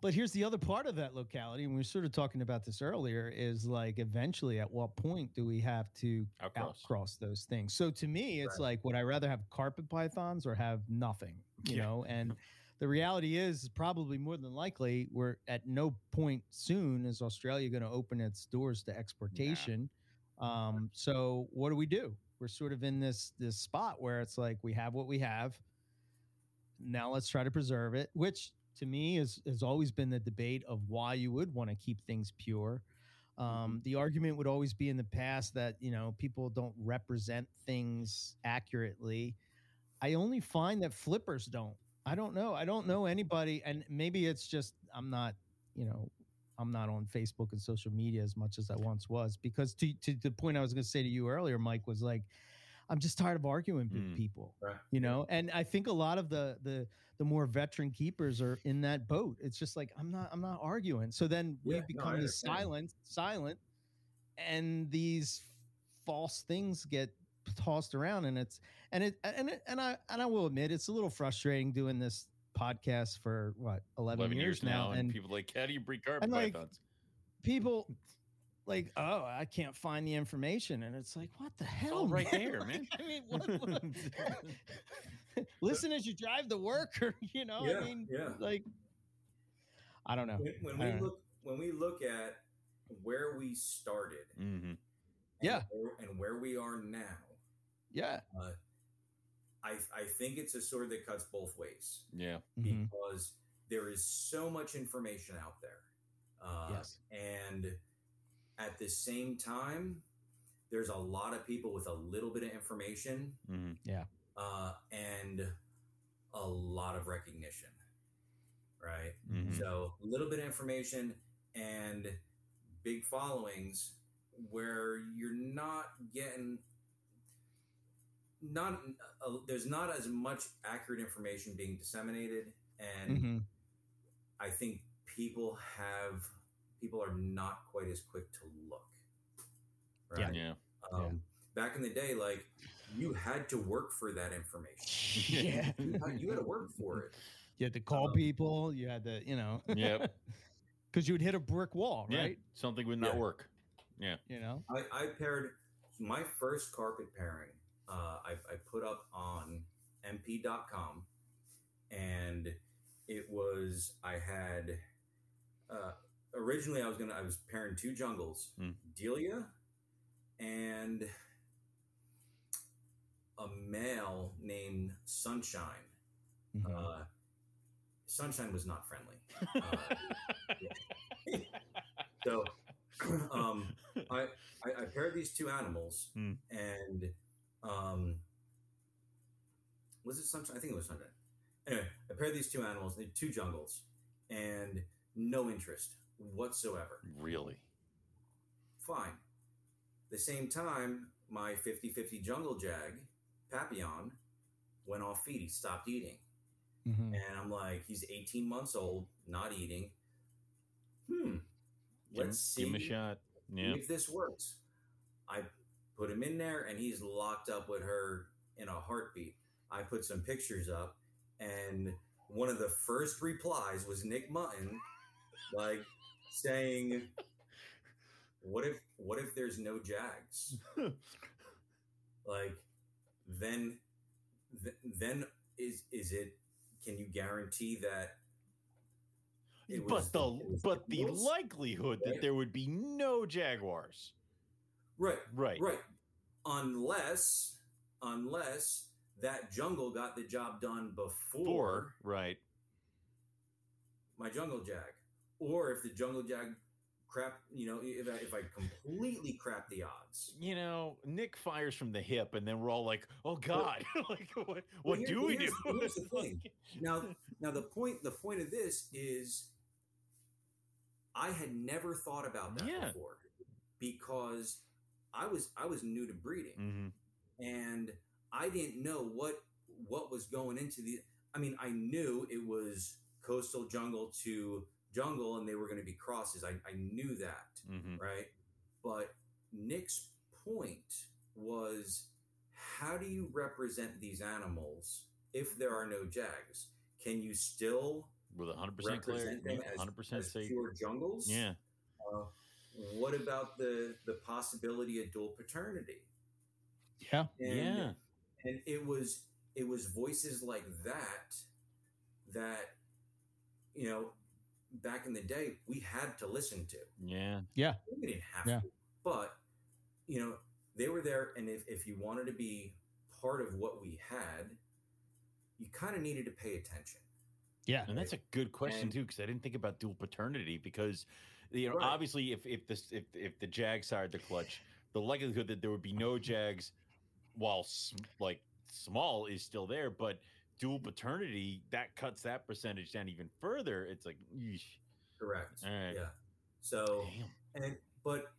S1: But here's the other part of that locality, and we were sort of talking about this earlier. Is like eventually, at what point do we have to
S2: Outcross.
S1: outcross those things? So to me, it's
S3: Right.
S1: like, would I rather have carpet pythons or have nothing? You
S2: Yeah.
S1: know, and the reality is probably more than likely we're at no point soon is Australia going to open its doors to exportation. Um, so what do we do? We're sort of in this this spot where it's like we have what we have. Now let's try to preserve it, which to me is has always been the debate of why you would want to keep things pure. Um, the argument would always be in the past that you know people don't represent things accurately. I only find that flippers don't. I don't know. I don't know anybody, and maybe it's just I'm not, you know, I'm not on Facebook and social media as much as I once was. Because to to the point I was going to say to you earlier, Mike was like, I'm just tired of arguing with
S2: Mm.
S1: people,
S3: Right.
S1: you know. And I think a lot of the the the more veteran keepers are in that boat. It's just like I'm not I'm not arguing. So then we
S3: Yeah, no,
S1: become this silent silent, and these false things get tossed around and it's and it and it, and I and I will admit it's a little frustrating doing this podcast for what 11,
S2: 11
S1: years, now,
S2: and,
S1: and
S2: people like, how do you breed carpet
S1: and, like,
S2: pythons?
S1: people like, oh, I can't find the information, and it's like, what the hell,
S2: all right
S1: man?
S2: there,
S1: Like,
S2: man.
S1: I mean, what, what- listen as you drive to work, or you know,
S3: yeah,
S1: I mean,
S3: yeah.
S1: like, I don't know.
S3: When, when we
S1: don't know.
S3: look when we look at where we started,
S2: hmm
S3: and
S1: Yeah.
S3: where, and where we are now,
S1: Yeah.
S3: I I think it's a sword that cuts both ways
S2: Yeah.
S1: Mhm.
S3: because there is so much information out there. Uh,
S1: Yes.
S3: And at the same time, there's a lot of people with a little bit of information
S2: hmm
S3: uh, and a lot of recognition, right?
S2: hmm
S3: So a little bit of information and big followings where you're not getting not uh, there's not as much accurate information being disseminated and
S1: Mhm.
S3: I think people have people are not quite as quick to look. Right.
S2: Yeah.
S3: Um, Back in the day, like you had to work for that information.
S1: yeah.
S3: You had, you had to work for it.
S1: You had to call
S3: Um,
S1: people. You had to, you know.
S2: Yep.
S1: Because you would hit a brick wall,
S2: Yeah.
S1: right?
S2: Something would not
S3: Yeah.
S2: work. Yeah.
S1: You know.
S3: I, I paired my first carpet pairing. Uh, I, I put up on mp.com, and it was I had uh, originally I was gonna I was pairing two jungles,
S2: Hmm.
S3: Delia, and a male named Sunshine.
S1: Mhm.
S3: Uh, Sunshine was not friendly. Uh, so um, I, I, I paired these two animals,
S2: Hmm.
S3: and um, was it sunshine? I think it was sunshine. Anyway, I paired these two animals, they two jungles, and no interest whatsoever.
S2: really?
S3: Fine. The same time, my 50-50 jungle jag, Papillon, went off feed. He stopped eating.
S1: Mhm.
S3: And I'm like, he's 18 months old, not eating. Hmm. Let's see
S2: give him a shot. Yeah.
S3: if this works. I put him in there and he's locked up with her in a heartbeat. I put some pictures up and one of the first replies was Nick Mutton like saying what if what if there's no jags? like then th- then is is it can you guarantee that it was-
S2: but the but the
S3: signals?
S2: likelihood that there would be no jaguars.
S3: Right
S2: Right.
S3: Right. Unless, unless that jungle got the job done before
S2: Four. Right.
S3: my jungle jag, or if the jungle jag crap, you know, if I, if I completely crap the odds.
S2: You know, Nick fires from the hip, and then we're all like, "Oh God! like, what? What
S3: here-
S2: do we do?"
S3: here's the thing. Now, now the point, the point of this is, I had never thought about that
S2: Yeah.
S3: before because I was I was new to breeding.
S2: hmm
S3: and I didn't know what what was going into the. I mean, I knew it was coastal jungle to jungle, and they were going to be crosses. I, I knew that,
S2: hmm
S3: right? But Nick's point was, how do you represent these animals if there are no jags? Can you still
S2: With hundred percent clear,
S3: them as,
S2: hundred percent
S3: as
S2: safe.
S3: pure jungles?
S2: Yeah.
S3: Uh, what about the the possibility of dual paternity?
S1: Yeah.
S3: And,
S2: Yeah.
S3: and it was it was voices like that that you know back in the day we had to listen to
S2: Yeah. Yeah.
S3: We didn't have
S1: Yeah.
S3: to but you know they were there and if, if you wanted to be part of what we had you kind of needed to pay attention
S1: Yeah.
S2: And that's a good question
S3: And-
S2: too, because I didn't think about dual paternity. Because you know,
S3: Right.
S2: obviously, if if this if if the Jags hired the clutch, the likelihood that there would be no Jags, while sm- like small, is still there. But dual paternity that cuts that percentage down even further. It's like, yeesh.
S3: correct
S2: right.
S3: yeah so
S2: damn.
S3: and but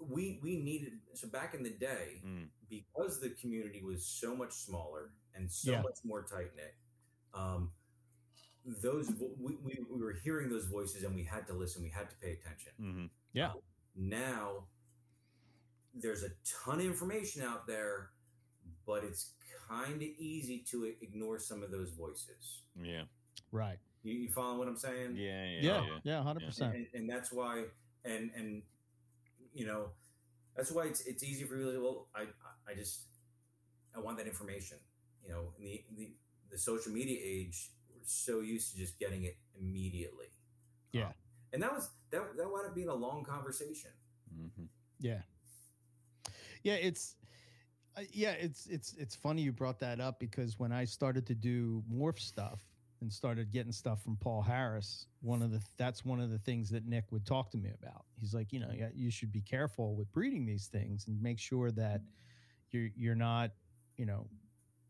S3: we we needed so back in the day
S2: Mm.
S3: because the community was so much smaller and so
S1: Yeah.
S3: much more tight knit um those vo- we, we, we were hearing those voices and we had to listen we had to pay attention
S2: hmm
S3: now there's a ton of information out there but it's kind of easy to ignore some of those voices
S2: Yeah.
S1: Right.
S3: you, you follow what i'm saying
S2: Yeah. Yeah.
S1: Yeah.
S2: Yeah.
S1: Yeah. Hundred percent.
S3: and, and that's why and and you know, that's why it's it's easy for me to well, I I just I want that information. You know, in the the, the social media age, we're so used to just getting it immediately.
S1: Yeah.
S3: Um, and that was that that wound up being a long conversation.
S2: Mhm.
S1: Yeah. Yeah, it's uh, yeah, it's it's it's funny you brought that up because when I started to do morph stuff and started getting stuff from Paul Harris, one of the that's one of the things that Nick would talk to me about. He's like, you know, yeah, you should be careful with breeding these things and make sure that you're you're not, you know,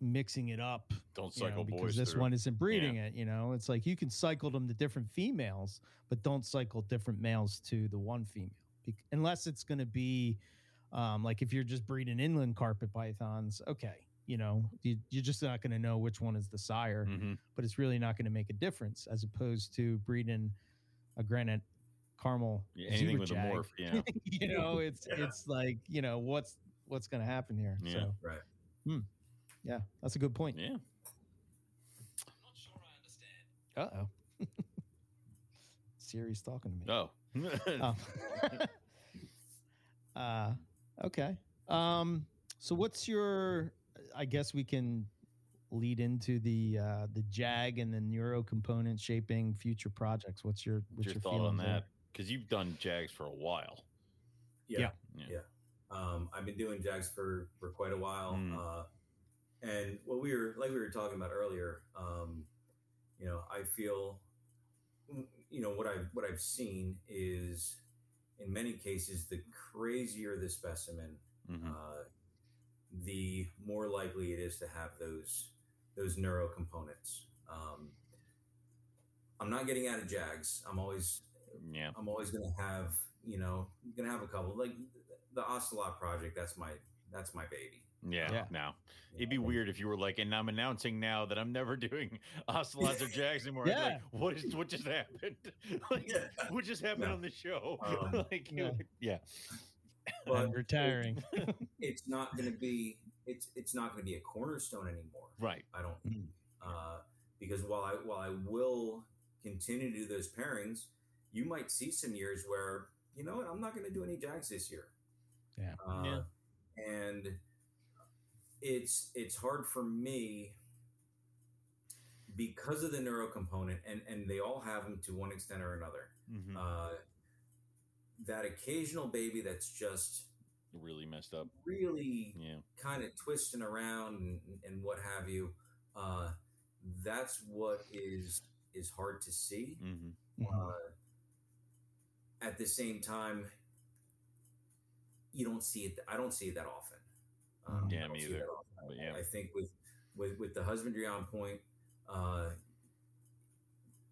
S1: mixing it up
S2: Don't
S1: you know,
S2: cycle
S1: because this
S2: through.
S1: one isn't breeding it. You know, it's like you can cycle them to different females, but don't cycle different males to the one female, Bec- unless it's going to be um, like if you're just breeding inland carpet pythons. Okay, you know, you, you're just not going to know which one is the sire,
S2: Mhm.
S1: but it's really not going to make a difference as opposed to breeding a granite caramel.
S2: Yeah, anything
S1: zebra
S2: with a morph. Yeah.
S1: you know, it's
S3: Yeah.
S1: it's like you know what's what's going to happen here.
S2: Yeah.
S1: So
S3: Right.
S1: Yeah, that's a good point.
S2: Yeah. I'm not sure I understand.
S1: Uh oh. Siri's talking to me.
S2: Oh.
S1: Um, uh, okay. Um, so what's your? I guess we can lead into the uh, the Jag and the neuro component shaping future projects. What's your what's
S2: your
S1: your,
S2: thought on that? Because you've done Jags for a while.
S3: Yeah.
S1: Yeah.
S3: Um, I've been doing Jags for for quite a while,
S2: Mm.
S3: uh, and what we were like we were talking about earlier. Um, you know, I feel, you know, what I've what I've seen is, in many cases, the crazier the specimen,
S2: Mhm.
S3: uh, the more likely it is to have those those neuro components. Um, I'm not getting out of Jags. I'm always
S2: Yeah.
S3: I'm always gonna have, you know, gonna have a couple. Like the Ocelot project, that's my that's my baby.
S2: Yeah.
S1: Yeah.
S2: No.
S3: You
S2: It'd be weird if you were like, and I'm announcing now that I'm never doing ocelots or jags anymore.
S1: Yeah.
S2: Like, what is what just happened? like,
S3: Yeah.
S2: what just happened
S3: No.
S2: on the show?
S3: Um,
S2: like,
S1: yeah.
S2: yeah.
S3: But
S1: I'm retiring.
S3: It's not gonna be it's it's not gonna be a cornerstone anymore.
S2: Right.
S3: I don't
S1: Mm.
S3: uh, because while I while I will continue to do those pairings, you might see some years where you know what I'm not going to do any jags this year.
S1: Yeah.
S3: Uh,
S2: Yeah.
S3: And it's it's hard for me because of the neuro component, and and they all have them to one extent or another.
S2: Mhm.
S3: Uh, that occasional baby that's just
S2: really messed up.
S3: really
S2: Yeah.
S3: kind of twisting around and, and what have you. Uh, that's what is is hard to see.
S2: hmm
S1: Mhm.
S3: Uh, at the same time, you don't see it. I don't see it that often. Um,
S2: Yeah, me either. But yeah.
S3: I think with with with the husbandry on point, uh,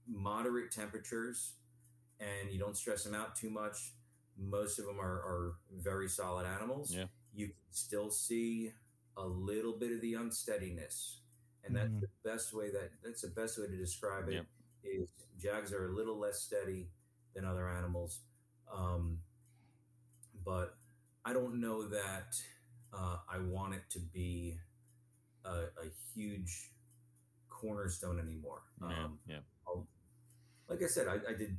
S3: moderate temperatures, and you don't stress them out too much. Most of them are, are very solid animals.
S2: Yeah.
S3: You can still see a little bit of the unsteadiness, and that's
S1: Mhm.
S3: the best way that that's the best way to describe it.
S2: Yep.
S3: Is jags are a little less steady than other animals, um, but I don't know that uh, I want it to be a, a huge cornerstone anymore.
S2: Yeah.
S3: Um,
S2: yeah.
S3: like I said, I, I did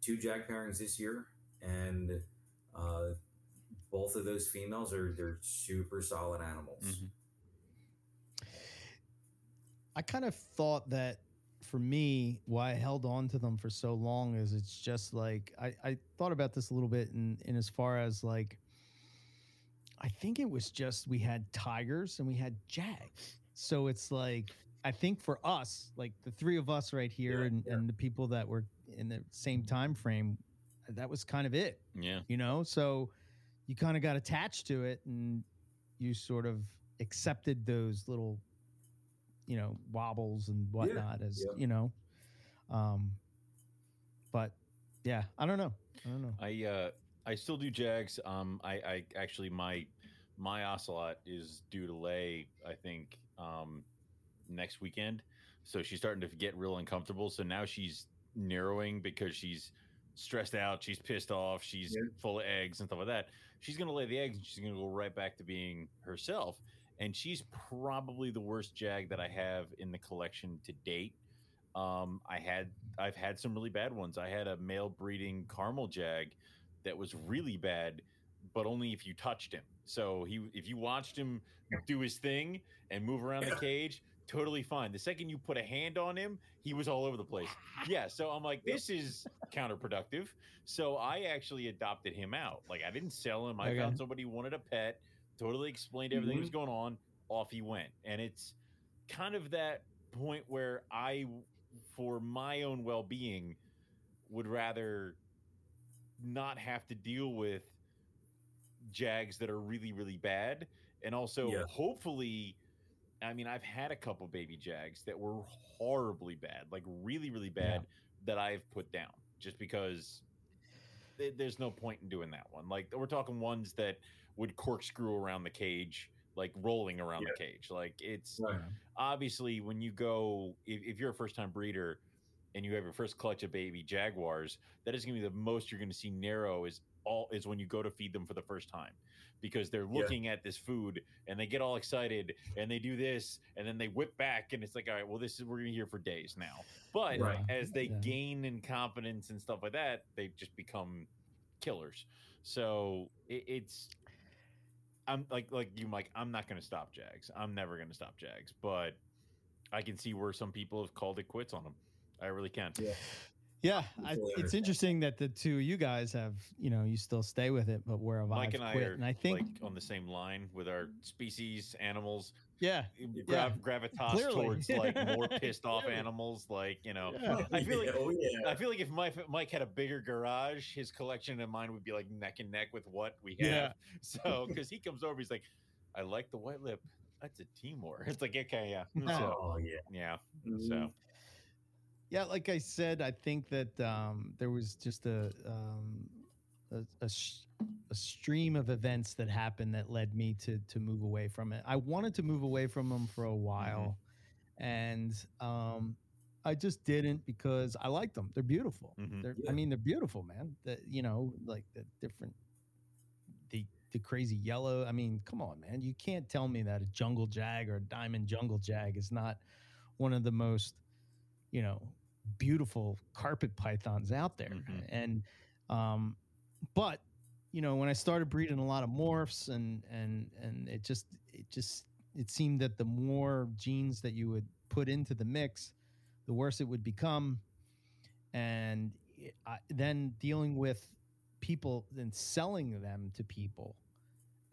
S3: two jag pairings this year, and uh, both of those females are they're super solid animals.
S2: Mhm.
S1: I kind of thought that for me, why I held on to them for so long is it's just like I, I thought about this a little bit in, in as far as like I think it was just we had tigers and we had jags. So it's like I think for us, like the three of us right here
S3: Yeah,
S1: and,
S3: yeah.
S1: and the people that were in the same time frame, that was kind of it
S2: Yeah.
S1: you know so you kind of got attached to it and you sort of accepted those little you know wobbles and whatnot as
S3: yeah.
S1: you know um but yeah i don't know i don't know
S2: I uh I still do Jags. Um I, I actually my my ocelot is due to lay, I think, um next weekend. So she's starting to get real uncomfortable. So now she's narrowing because she's stressed out, she's pissed off, she's
S3: Yeah.
S2: full of eggs and stuff like that. She's gonna lay the eggs and she's gonna go right back to being herself. And she's probably the worst jag that I have in the collection to date. Um, I had I've had some really bad ones. I had a male breeding caramel jag that was really bad but only if you touched him. So he, if you watched him do his thing and move around the cage, totally fine. The second you put a hand on him, he was all over the place. Yeah. So I'm like, this is counterproductive. So I actually adopted him out. Like I didn't sell him. I
S1: Okay.
S2: found somebody who wanted a pet. Totally explained everything that was mm-hmm. going on. Off he went, and it's kind of that point where I, for my own well-being, would rather not have to deal with jags that are really really bad and also
S3: Yeah.
S2: hopefully i mean i've had a couple baby jags that were horribly bad like really really bad that i've put down just because th- there's no point in doing that one like we're talking ones that would corkscrew around the cage like rolling around the cage like it's
S3: Right.
S2: obviously when you go if, if you're a first time breeder and you have your first clutch of baby jaguars that is going to be the most you're going to see narrow is all is when you go to feed them for the first time because they're
S3: Yeah.
S2: looking at this food and they get all excited and they do this and then they whip back and it's like all right well this is we're going to be here for days now but
S3: Right.
S2: as they
S1: Yeah.
S2: gain in confidence and stuff like that they just become killers so it, it's i'm like like you mike i'm not going to stop jags i'm never going to stop jags but I can see where some people have called it quits on them. I really can.
S3: Yeah.
S1: Yeah, I, it's interesting that the two of you guys have, you know, you still stay with it, but where have
S2: Mike
S1: I've
S2: and I
S1: quit?
S2: are
S1: and I think,
S2: like on the same line with our species animals.
S1: yeah,
S2: Grav- gravitas
S1: Clearly.
S2: towards like more pissed off animals. Like you know,
S1: yeah,
S2: I feel like-
S3: oh yeah.
S2: I feel like if Mike, Mike had a bigger garage, his collection and mine would be like neck and neck with what we have.
S1: Yeah.
S2: So because he comes over, he's like, "I like the white lip. That's a Timor." It's like okay, yeah, so,
S3: oh yeah.
S2: yeah.
S3: Mhm.
S2: So
S1: yeah. Like I said, I think that um, there was just a um, a, a, sh- a stream of events that happened that led me to to move away from it. I wanted to move away from them for a while, and um, I just didn't because I like them. They're beautiful.
S2: Mhm.
S1: They're,
S3: Yeah.
S1: I mean, they're beautiful, man. The, you know, like the different, the the crazy yellow. I mean, come on, man. You can't tell me that a jungle jag or a diamond jungle jag is not one of the most, you know, beautiful carpet pythons out there.
S2: Mhm.
S1: And, um, but you know, when I started breeding a lot of morphs and and and it just it just it seemed that the more genes that you would put into the mix, the worse it would become. And it, I, then dealing with people and selling them to people.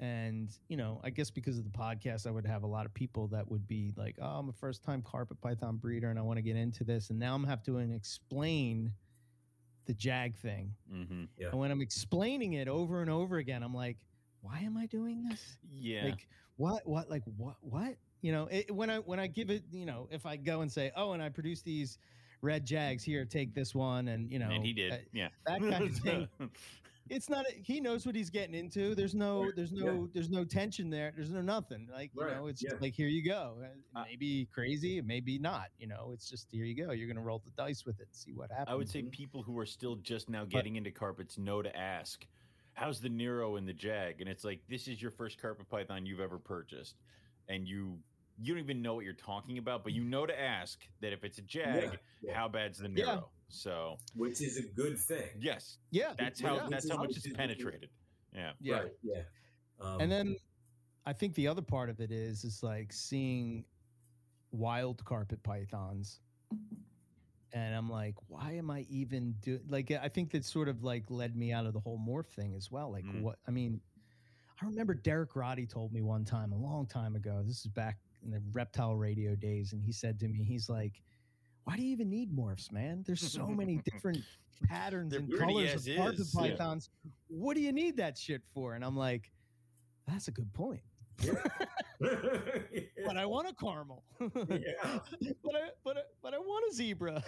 S1: And, you know, I guess because of the podcast, I would have a lot of people that would be like, oh, I'm a first time carpet python breeder and I want to get into this. And now I'm have to explain the jag thing.
S2: mhm.
S1: And when I'm explaining it over and over again, I'm like, why am I doing this?
S2: yeah,
S1: Like what? What? Like what? What? You know, it, when I when I give it, you know, if I go and say, oh, and I produce these red jags here, take this one, and you know,
S2: and he did.
S1: uh,
S2: yeah,
S1: that kind of thing. It's not. He knows what he's getting into. There's no.
S3: Right,
S1: There's
S3: yeah.
S1: no. There's no tension there. There's no nothing. Like you know, it's
S3: yeah.
S1: like here you go. Maybe
S2: Uh,
S1: crazy. It may be not. You know, it's just here you go. You're gonna roll the dice with it, and see what happens.
S2: I would say
S3: Mhm.
S2: people who are still just now getting into carpets know to ask, "How's the neuro and the Jag?" And it's like this is your first carpet python you've ever purchased, and you you don't even know what you're talking about, but you know to ask that if it's a Jag,
S3: yeah.
S2: how bad's the
S1: Yeah.
S2: neuro? So
S3: Which is a good thing.
S2: yes,
S1: Yeah.
S2: that's how
S3: which
S2: that's how much
S3: obviously
S2: it's penetrated. Yeah,
S1: Yeah.
S3: Right. Yeah. Um,
S1: and then I think the other part of it is is like seeing wild carpet pythons. And I'm like, why am I even doing like I think that sort of like led me out of the whole morph thing as well. Like
S2: Mm.
S1: what I mean, I remember Derek Roddy told me one time a long time ago. This is back in the reptile radio days, and he said to me, he's like, Why do you even need morphs, man? There's so many different patterns and
S2: pretty
S1: colors
S2: as
S1: of carpet
S2: yeah.
S1: pythons. What do you need that shit for? And I'm like, that's a good point. But I want a caramel.
S3: yeah.
S1: but I but I, but I want a zebra.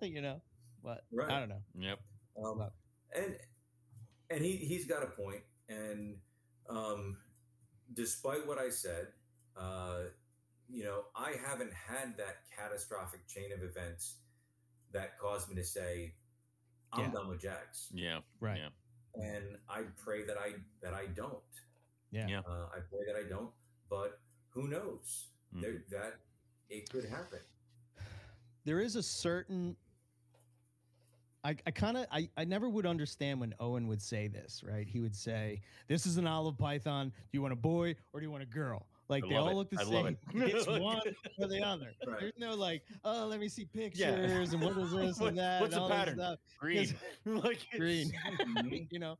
S1: you know. But
S3: Right.
S1: I don't know.
S2: yep,
S3: Um, and and he he's got a point. And um, despite what I said, uh, you know, I haven't had that catastrophic chain of events that caused me to say, "I'm
S1: Yeah.
S3: done with Jags,"
S2: yeah,
S1: Right.
S2: Yeah.
S3: and I pray that I that I don't.
S1: Yeah.
S2: Yeah.
S3: Uh, I pray that I don't. But who knows?
S2: Mhm.
S3: There, that it could happen.
S1: There is a certain I, I kind of I, I never would understand when Owen would say this, right? He would say, "This is an olive python. Do you want a boy or do you want a girl?" Like
S2: I
S1: they all
S2: it.
S1: look the
S2: I
S1: same.
S2: it.
S1: it's one or the other.
S3: Right.
S1: There's no like, oh, let me see pictures and what is this
S2: What-
S1: and that.
S2: what's
S1: and
S2: the
S1: all this
S2: pattern?
S1: stuff.
S2: Green. like
S1: Green.
S3: Mhm.
S1: you know.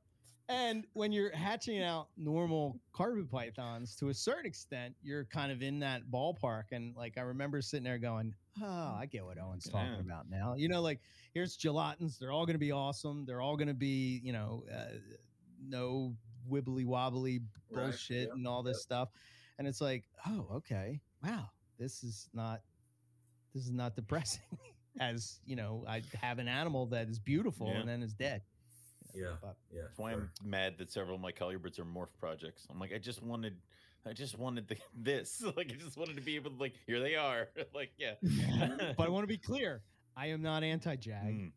S1: And when you're hatching out normal carpet pythons, to a certain extent, you're kind of in that ballpark. And like I remember sitting there going, "Oh, I get what Owen's talking about now." You know, like here's gelatins; they're all going to be awesome. They're all going to be, you know, uh, no wibbly wobbly
S3: Right,
S1: bullshit
S3: yeah,
S1: and all this stuff. And it's like, oh, okay, wow, this is not, this is not depressing. As you know, I have an animal that is beautiful
S2: Yeah.
S1: and then is dead.
S3: Yeah,
S1: But
S3: yeah.
S2: That's why
S3: sure.
S2: I'm mad that several of my colubrids are morph projects. I'm like, I just wanted, I just wanted the, this. Like, I just wanted to be able to, like, here they are. like, yeah.
S1: but I want to be clear. I am not anti-Jag.
S2: Mm,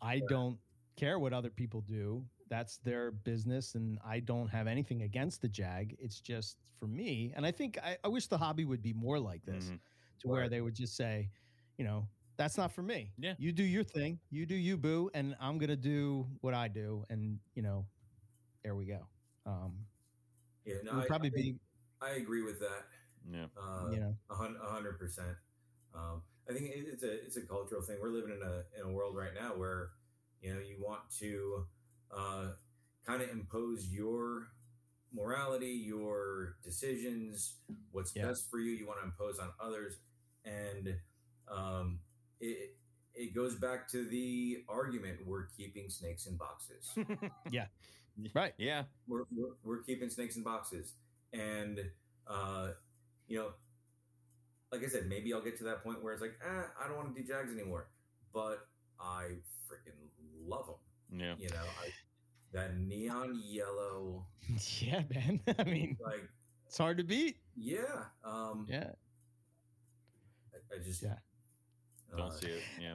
S1: I don't care what other people do. That's their business, and I don't have anything against the Jag. It's just for me, and I think I, I wish the hobby would be more like this,
S2: mhm.
S1: to where
S3: Right.
S1: they would just say, you know, that's not for me.
S2: Yeah.
S1: you do your thing, you do you, boo, and I'm gonna do what I do, and you know, there we go. Um,
S3: Yeah, no, I,
S1: probably
S3: I,
S1: be,
S3: I agree with that.
S2: Yeah.
S3: Uh,
S1: you know,
S3: A hundred percent. Um, I think it- it's a it's a cultural thing. We're living in a in a world right now where you know you want to uh, kind of impose your morality, your decisions, what's
S1: Yeah.
S3: best for you. You want to impose on others, and um, it it goes back to the argument: we're keeping snakes in boxes. Yeah.
S1: Right?
S2: Yeah.
S3: we're, we're, we're keeping snakes in boxes and uh you know like i said maybe i'll get to that point where it's like ah, i don't want to do jags anymore but i freaking love them
S2: Yeah.
S3: you know I, that neon yellow
S1: yeah, man. I mean,
S3: like
S1: it's hard to beat.
S3: yeah um
S1: Yeah,
S3: I, I just
S1: Yeah.
S2: Don't
S3: uh,
S2: see it. Yeah.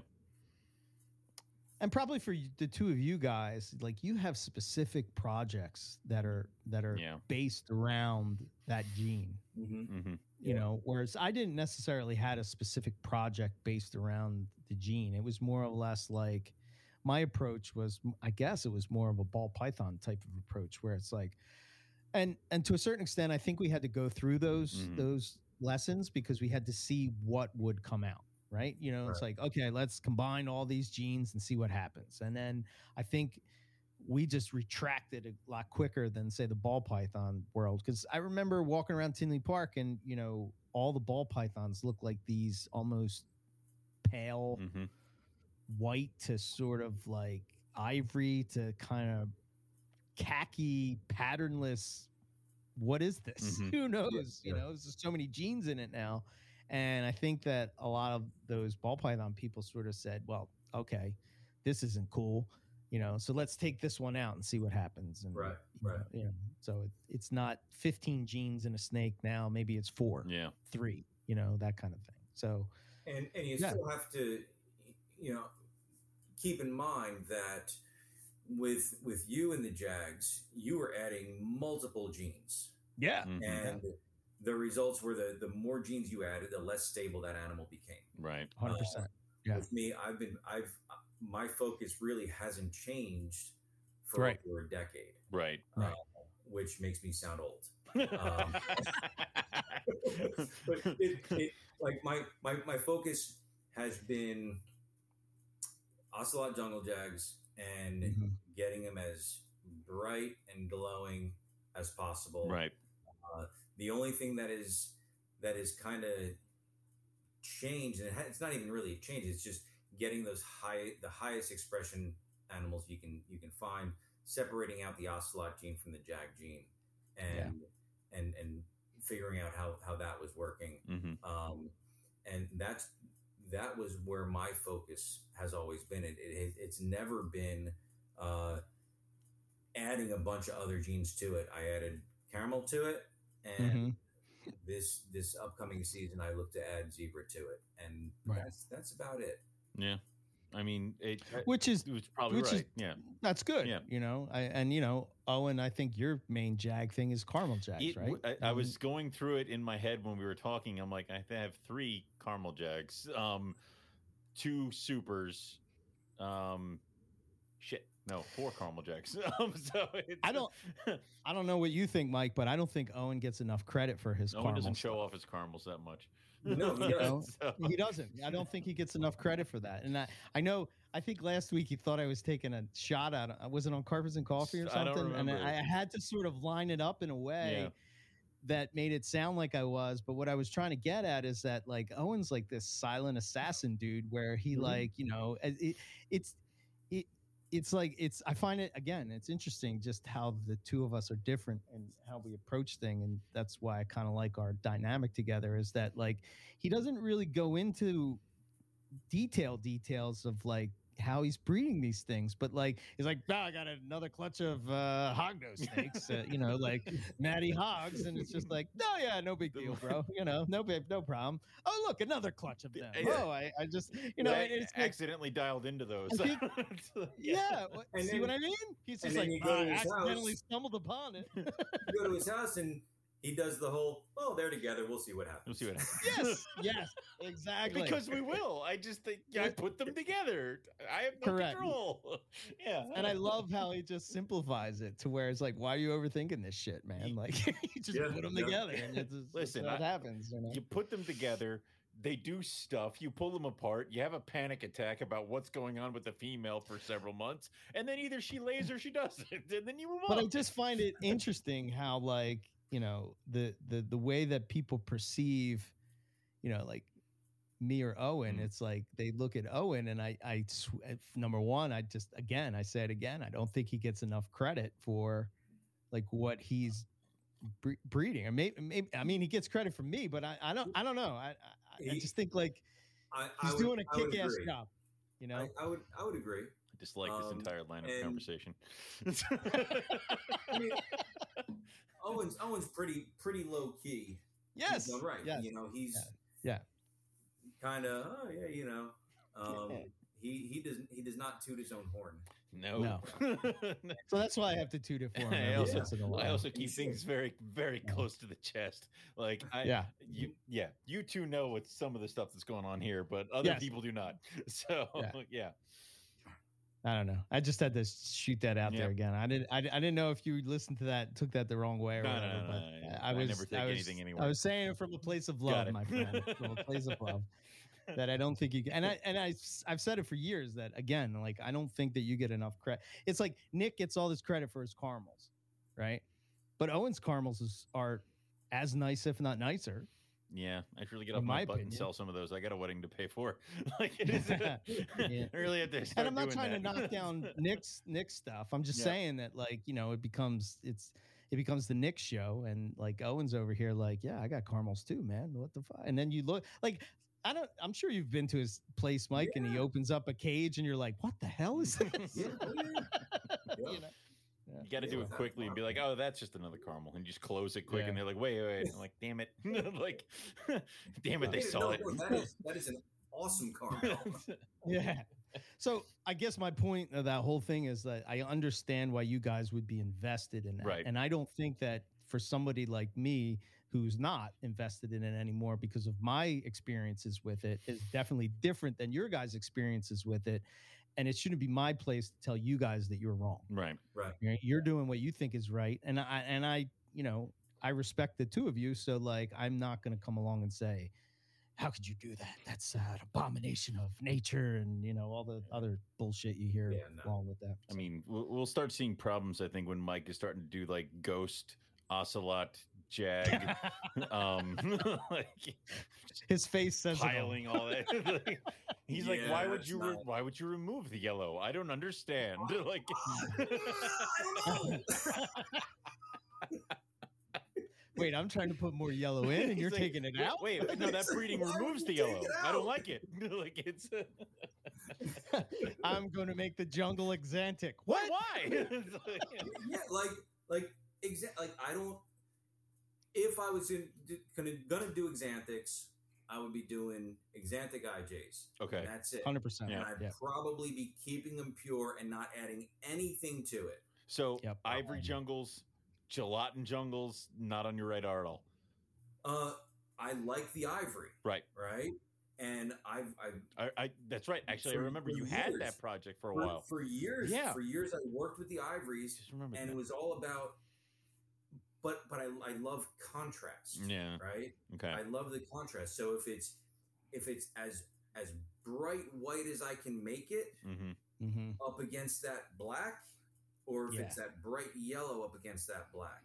S1: and probably for the two of you guys like you have specific projects that are that are
S2: Yeah.
S1: based around that gene
S3: mhm.
S2: hmm
S1: you
S3: Yeah.
S1: know whereas i didn't necessarily had a specific project based around the gene it was more or less like my approach was i guess it was more of a ball python type of approach where it's like and and to a certain extent i think we had to go through those
S2: Mhm.
S1: those lessons because we had to see what would come out right? You know it's like okay let's combine all these genes and see what happens. And then i think we just retracted a lot quicker than say the ball python world because i remember walking around tinley park and you know all the ball pythons look like these almost pale
S2: hmm
S1: white to sort of like ivory to kind of khaki patternless what is this
S2: Mhm.
S1: who knows you
S3: yeah.
S1: know there's so many genes in it now and i think that a lot of those ball python people sort of said well okay this isn't cool you know so let's take this one out and see what happens and
S3: Right,
S1: you know,
S3: right.
S1: you know, so it, it's not 15 genes in a snake now maybe it's four
S2: Yeah.
S1: three you know that kind of thing so
S3: and and you
S1: Yeah.
S3: still have to you know keep in mind that with with you and the jags you were adding multiple genes
S1: yeah
S2: Mhm.
S3: and the results were the the more genes you added the less stable that animal became
S2: Right.
S1: 100% Yeah.
S3: with me i've been i've my focus really hasn't changed for
S1: Right.
S3: over a decade
S2: Right.
S1: Right.
S3: which makes me sound old Um, but it, it like my, my my focus has been ocelot jungle jags and
S1: Mhm.
S3: getting them as bright and glowing as possible
S2: right.
S3: the only thing that is that is kind of changed and it ha- it's not even really a change it's just getting those high the highest expression animals you can you can find separating out the ocelot gene from the jag gene and and and figuring out how how that was working
S2: hmm
S3: um and that's that was where my focus has always been it, it it's never been uh adding a bunch of other genes to it i added caramel to it and
S1: Mhm.
S3: this this upcoming season i look to add zebra to it and
S1: Right.
S3: that's that's about it
S2: Yeah. I mean, it,
S1: which is
S2: it was probably
S1: which
S2: right.
S1: is-
S2: yeah.
S1: that's good
S2: Yeah.
S1: you know I, and you know owen i think your main jag thing is caramel jags
S2: It-
S1: right
S2: I, I was going through it in my head when we were talking. I'm like, I have three caramel jags, um, two supers, um, Shit, no, four caramel jags. um, so
S1: I don't- I don't know what you think, Mike, but I don't think Owen gets enough credit for his
S2: Owen doesn't show
S1: stuff.
S2: off his caramels that much.
S3: No, he?
S2: So-
S1: He doesn't. I don't think he gets enough credit for that. And I, I know. I think last week he thought I was taking a shot at. I was it on Carpets and Coffee or something? I
S2: and.
S1: I, I had to sort of line it up in a way
S2: Yeah.
S1: that made it sound like I was. But what I was trying to get at is that like Owen's like this silent assassin dude, where he
S3: Mhm.
S1: like you know it, it's it. It's like it's. I find it again. It's interesting just how the two of us are different and how we approach thing, and that's why I kind of like our dynamic together. Is that like he doesn't really go into detail details of like how he's breeding these things, but like he's like, "Ah, I got another clutch of uh, hognose steaks, uh, you know, like Matty Hogs, and it's just like, no, yeah, no big deal, bro, you know, no big, no problem. Oh, look, another clutch of them.
S2: Yeah.
S1: Oh, I, I just, you know,
S2: I
S1: and it's like,
S2: accidentally dialed into those.
S1: I think- yeah, what-
S3: And
S1: see
S3: then-
S1: what I mean? He's just like,
S3: you go
S1: "Ah,
S3: to
S1: I
S3: his house."
S1: accidentally stumbled upon it.
S3: You go to his house and he does the whole, oh, they're together. We'll see what happens.
S2: We'll see what happens.
S1: yes, yes, exactly.
S2: because we will. I just think I put them together. I have no
S1: Correct.
S2: control. Yeah,
S1: And I love how he just simplifies it to where it's like, why are you overthinking this shit, man? Like, you just
S3: Yeah,
S1: put them
S3: yeah.
S1: together, and it's just,
S2: Listen,
S1: what happens. You know?
S2: You put them together. They do stuff. You pull them apart. You have a panic attack about what's going on with the female for several months, and then either she lays or she doesn't, and then you move on.
S1: but
S2: on.
S1: I just find it interesting how, like, you know, the the the way that people perceive, you know, like me or Owen.
S2: Mm.
S1: It's like they look at Owen, and I, I, sw- uh, number one, I just again, I say it again, I don't think he gets enough credit for, like, what he's bre- breeding. Or maybe, maybe, I mean, he gets credit from me, but I, I don't, I don't know. I, I, I just think like
S3: I, I
S1: he's
S3: would-
S1: doing a kick-ass job. You know,
S3: I, I would, I would agree.
S2: I dislike this
S3: Um,
S2: entire line of conversation.
S3: I mean, Owen's Owen's pretty pretty low key.
S1: yes,
S3: He's done right.
S1: yes.
S3: You know, he's
S1: Yeah.
S3: kind of oh yeah, you know. Um,
S1: Yeah.
S3: He he does he does not toot his own horn.
S2: no.
S1: So that's why I have to toot it for him.
S2: I also-
S1: once in a while.
S2: I also keep things very, very
S1: Yeah.
S2: close to the chest. Like I,
S1: yeah,
S2: you, yeah, you two know what some of the stuff that's going on here, but other
S1: Yes.
S2: people do not. So
S1: Yeah. I don't know. I just had to shoot that out there again. I didn't. I, I didn't know if you listened to that, took that the wrong way or
S2: No,
S1: whatever.
S2: no, no, no,
S1: I
S2: I
S1: was.
S2: never take
S1: I was,
S2: anything
S1: I was saying it from a place of love, my friend. from a place of love. That I don't think you can, and I and I I've said it for years that again, like I don't think that you get enough credit. It's like Nick gets all this credit for his caramels, right? But Owen's caramels is, are as nice, if not nicer.
S2: Yeah, I should really get
S1: In
S2: off my,
S1: my
S2: butt and sell some of those. I got a wedding to pay for. like it is,
S1: Yeah.
S2: Really have to.
S1: and I'm not trying to knock down Nick's Nick's stuff. I'm just
S2: Yeah.
S1: saying that like you know it becomes it's it becomes the Nick show, and like Owen's over here like yeah I got caramels too, man. What the fuck? And then you look like. I don't. I'm sure you've been to his place, Mike, and he opens up a cage, and you're like, "What the hell is this?"
S3: Yeah. Yeah.
S1: You know?
S2: You got to
S3: Yeah,
S2: do it quickly and be like, "Oh, that's just another caramel," and you just close it quick.
S1: Yeah.
S2: And they're like, "Wait, wait, wait!" I'm like, "Damn it!" like, "Damn it!" They saw
S3: no,
S2: it.
S3: no, that is that is an awesome caramel.
S1: yeah. So I guess my point of that whole thing is that I understand why you guys would be invested in that,
S2: Right.
S1: and I don't think that for somebody like me who's not invested in it anymore because of my experiences with it is definitely different than your guys' experiences with it, and it shouldn't be my place to tell you guys that you're wrong.
S2: right.
S3: right.
S1: You're, you're doing what you think is right, and I and I, you know, I respect the two of you. So like, I'm not going to come along and say, "How could you do that? That's uh, an abomination of nature," and you know all the other bullshit you hear
S3: Yeah, no.
S1: along with that.
S2: I mean, we'll, we'll start seeing problems. I think when Mike is starting to do like ghost, ocelot, jag, um, like
S1: his face says it all.
S2: piling all that. Like, He's like, why would you? Re-
S3: not-
S2: why would you remove the yellow? I don't understand. like,
S3: I don't know.
S1: Wait, I'm trying to put more yellow in, and you're
S2: like,
S1: taking it out.
S2: Wait, no, that breeding removes the yellow. I don't like it. like it's
S1: I'm going to make the jungle xanthic.
S2: why?
S1: What?
S2: Why? Like-
S3: yeah, like like exa- like I don't. If I was in, gonna gonna do Xanthics, I would be doing Xanthic IJs.
S2: okay.
S3: And that's it.
S1: Hundred percent.
S2: Yeah.
S3: And I'd
S1: Yeah.
S3: probably be keeping them pure and not adding anything to it.
S2: So
S1: Yep.
S2: ivory
S1: Um,
S2: jungles, gelatin jungles, not on your radar at all.
S3: Uh, I like the ivory,
S2: Right.
S3: right? and I've, I've
S2: I, I that's right. Actually, I remember
S3: for
S2: you had that project for a
S3: for,
S2: while.
S3: for years,
S2: Yeah.
S3: for years, I worked with the ivories,
S2: Just remember
S3: and
S2: that.
S3: it was all about. But but I, I love contrast,
S2: yeah.
S3: right?
S2: Okay.
S3: I love the contrast. So if it's if it's as as bright white as I can make it
S2: mm-hmm.
S1: Mm-hmm.
S3: up against that black, or if
S1: Yeah.
S3: it's that bright yellow up against that black,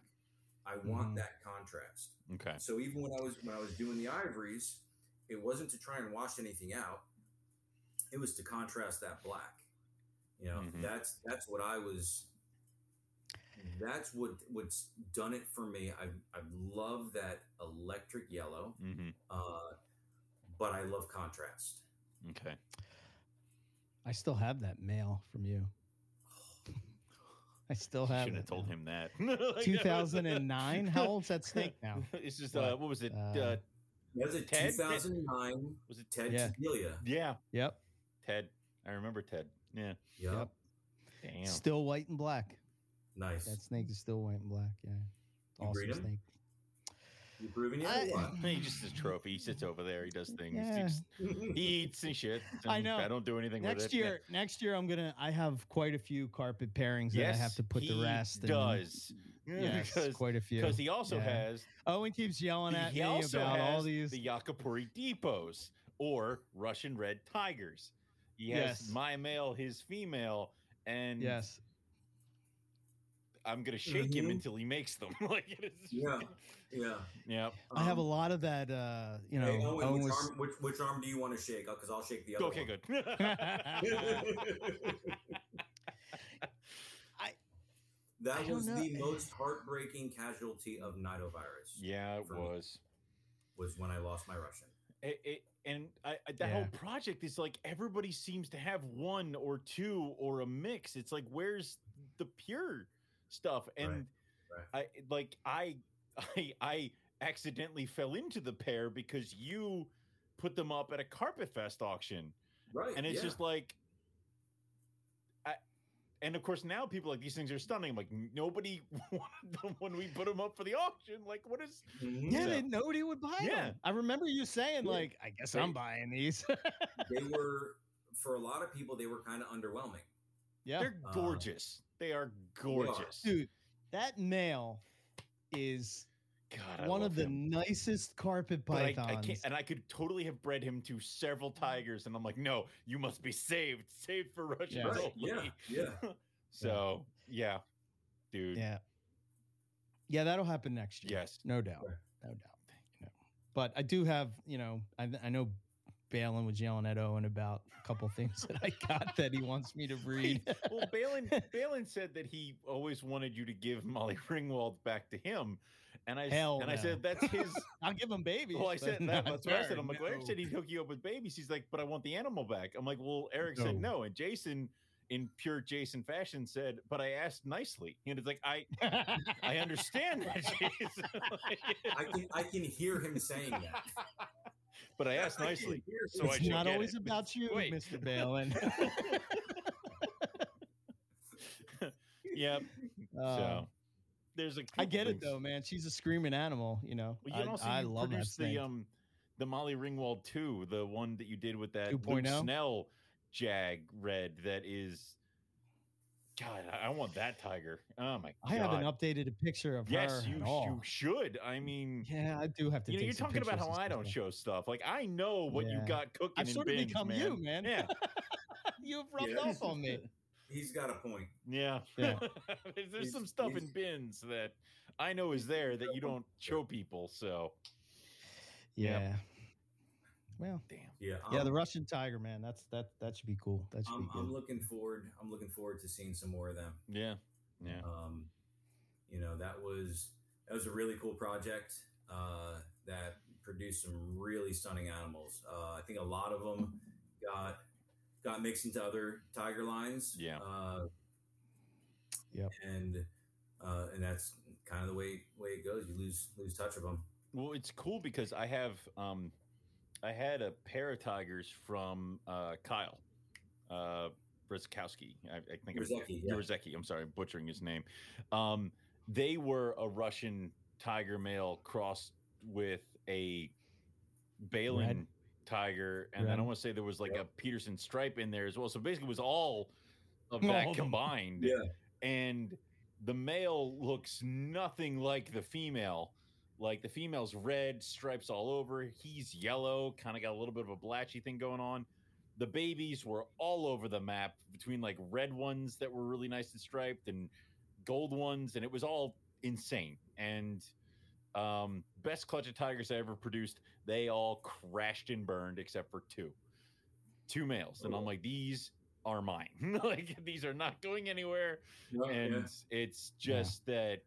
S3: I want
S1: Mhm.
S3: that contrast.
S2: Okay.
S3: So even when I was when I was doing the ivories, it wasn't to try and wash anything out. It was to contrast that black. You know,
S2: Mhm.
S3: that's that's what I was. That's what what's done it for me. I I love that electric yellow,
S2: Mm-hmm.
S3: uh, but I love contrast.
S2: Okay.
S1: I still have that mail from you. I still have.
S2: Should have
S1: it,
S2: told
S1: man.
S2: him that. Like,
S1: 2009. How old's that snake now?
S2: It's just
S1: What?
S2: uh, what was it?
S1: Uh,
S2: Uh,
S3: was a
S2: Ted?
S3: 2009
S2: was it
S3: Ted
S1: Yeah.
S3: Delia.
S2: Yeah,
S1: Yep.
S2: Ted. I remember Ted. Yeah.
S3: Yep.
S1: Yep.
S2: Damn.
S1: Still white and black.
S3: Nice.
S1: That snake is still white and black. Yeah.
S3: You
S1: Awesome
S3: breed 'em?
S1: snake.
S3: You proving yet?
S1: I-
S3: or?
S2: He just a trophy. He sits over there. He does things. He,
S1: Yeah.
S2: just- he eats and shit.
S1: I know.
S2: I don't do anything with
S1: Next
S2: it. Yeah.
S1: year, next year I'm gonna. I have quite a few carpet pairings that I have to put the rest. and-
S2: Does
S1: Yes,
S2: because
S1: quite a few.
S2: because he also
S1: Yeah.
S2: has
S1: Owen keeps yelling at
S2: he
S1: me
S2: also
S1: about
S2: has
S1: all these.
S2: the Yakapari depots or Russian red tigers. He has
S1: Yes.
S2: my male, his female, and
S1: yes.
S2: I'm gonna shake him
S3: Mhm.
S2: until he makes them. like it is.
S3: Yeah. Yeah.
S2: Yeah.
S1: I have a
S3: Um,
S1: lot of that. Uh, you know,
S3: hey, Owen,
S1: Owen
S3: which,
S1: was.
S3: arm, which, which arm do you want to shake? Because I'll shake the other
S2: Okay,
S3: one.
S2: good.
S1: I
S3: That
S1: I
S3: was
S1: know.
S3: the most heartbreaking casualty of nidovirus.
S2: yeah, it
S3: For me.
S2: was.
S3: Was when I lost my Russian.
S2: It, it, and I, I, that
S1: Yeah.
S2: whole project is like everybody seems to have one or two or a mix. It's like where's the pure stuff? And I like I I I accidentally fell into the pair because you put them up at a carpet fest auction.
S3: Right.
S2: And it's
S3: yeah.
S2: just like I and of course now people like these things are stunning. Like nobody wanted them when we put them up for the auction. Like what is
S3: Mhm.
S1: yeah,
S2: So-
S1: they nobody would buy
S2: Yeah.
S1: them. I remember you saying
S3: Yeah.
S1: like, I guess
S3: They-
S1: I'm buying these.
S3: they were for a lot of people they were kind of underwhelming.
S1: yeah,
S2: they're
S3: Uh,
S2: gorgeous. They are gorgeous.
S1: dude, that male is
S2: God, I
S1: one
S2: love
S1: of the
S2: him.
S1: nicest carpet
S2: But I,
S1: pythons.
S2: I can't, and I could totally have bred him to several tigers, and I'm like, no, you must be saved, saved for Russians
S1: Yeah.
S3: Right. Yeah. Yeah.
S2: so yeah, dude.
S1: yeah, yeah, that'll happen next year.
S2: Yes.
S1: no doubt,
S3: Right.
S1: no doubt. You know. But I do have, you know, I, I know Balin was yelling at Owen about a couple things that I got that he wants me to read.
S2: Well, Balin, Balin said that he always wanted you to give Molly Ringwald back to him, and I s-
S1: Hell
S2: and I said that's his.
S1: I'll give him babies.
S2: Well, I said that,
S1: not
S2: that's what I said.
S1: her,
S2: I'm like, well, Eric said he'd hook you up with babies. He's like, but I want the animal back. I'm like, well, Eric said
S1: No.
S2: no, and Jason, in pure Jason fashion, said, but I asked nicely, and it's like I I understand that, Jason.
S3: I can I can hear him saying that.
S2: But I asked nicely.
S3: hear him
S2: so I
S1: it's
S2: should
S1: not always
S2: it.
S1: about you,
S2: Wait.
S1: Mr. Balin.
S2: Yep.
S1: Uh,
S2: so there's a.
S1: I
S2: couple
S1: get it though, man. She's a screaming animal, you know.
S2: Well, you can
S1: I,
S2: also
S1: I
S2: you
S1: love that
S2: produced the um the Molly Ringwald 2, the one that you did with that Luke Snell Jag red that is God, I, I want that tiger. Oh my God.
S1: I haven't updated a picture of
S2: Yes,
S1: her
S2: you you should. I mean,
S1: Yeah, I do have to.
S2: You know, you're
S1: some
S2: talking about how I don't
S1: man.
S2: show stuff. Like I know what you got cooking
S1: I've
S2: in
S1: sort of
S2: bins,
S1: become
S2: man.
S1: you, man.
S2: Yeah,
S1: You've rubbed
S3: Yeah.
S1: off on me.
S3: He's got a point.
S2: yeah.
S1: Yeah.
S2: there's there's
S3: He's-
S2: some stuff in bins that I know is there that you don't show people. So
S1: Yeah.
S2: Yep.
S1: Well,
S3: Yeah.
S1: yeah,
S3: I'm-
S1: the Russian tiger, man. That's that. That should be cool. That should
S3: I'm,
S1: be
S3: I'm looking forward. I'm looking forward to seeing some more of them.
S2: yeah, yeah.
S3: Um, you know, that was that was a really cool project uh, that produced some really stunning animals. Uh, I think a lot of them got got mixed into other tiger lines.
S2: Yeah.
S3: Uh,
S1: Yep.
S3: And uh, and that's kind of the way way it goes. You lose lose touch of them.
S2: Well, it's cool because I have um I had a pair of tigers from uh Kyle uh Brzezkowski. I, I think it was
S3: Brzezki, yeah.
S2: Brzezki, I'm sorry, I'm butchering his name. Um they were a Russian tiger male crossed with a Balin
S1: Red?
S2: tiger, and then I
S1: Red.
S2: want to say there was like
S3: Yep.
S2: a Peterson stripe in there as well. So basically, it was all of
S1: All
S2: that
S1: of
S2: combined.
S3: Yeah.
S2: And the male looks nothing like the female. Like the female's red, stripes all over. He's yellow, kind of got a little bit of a blatchy thing going on. The babies were all over the map between like red ones that were really nice and striped and gold ones, and it was all insane. And um, best clutch of tigers I ever produced, they all crashed and burned except for two, two males. And I'm like, these are mine. like these are not going anywhere
S3: Yeah,
S2: and
S3: yeah.
S2: it's just that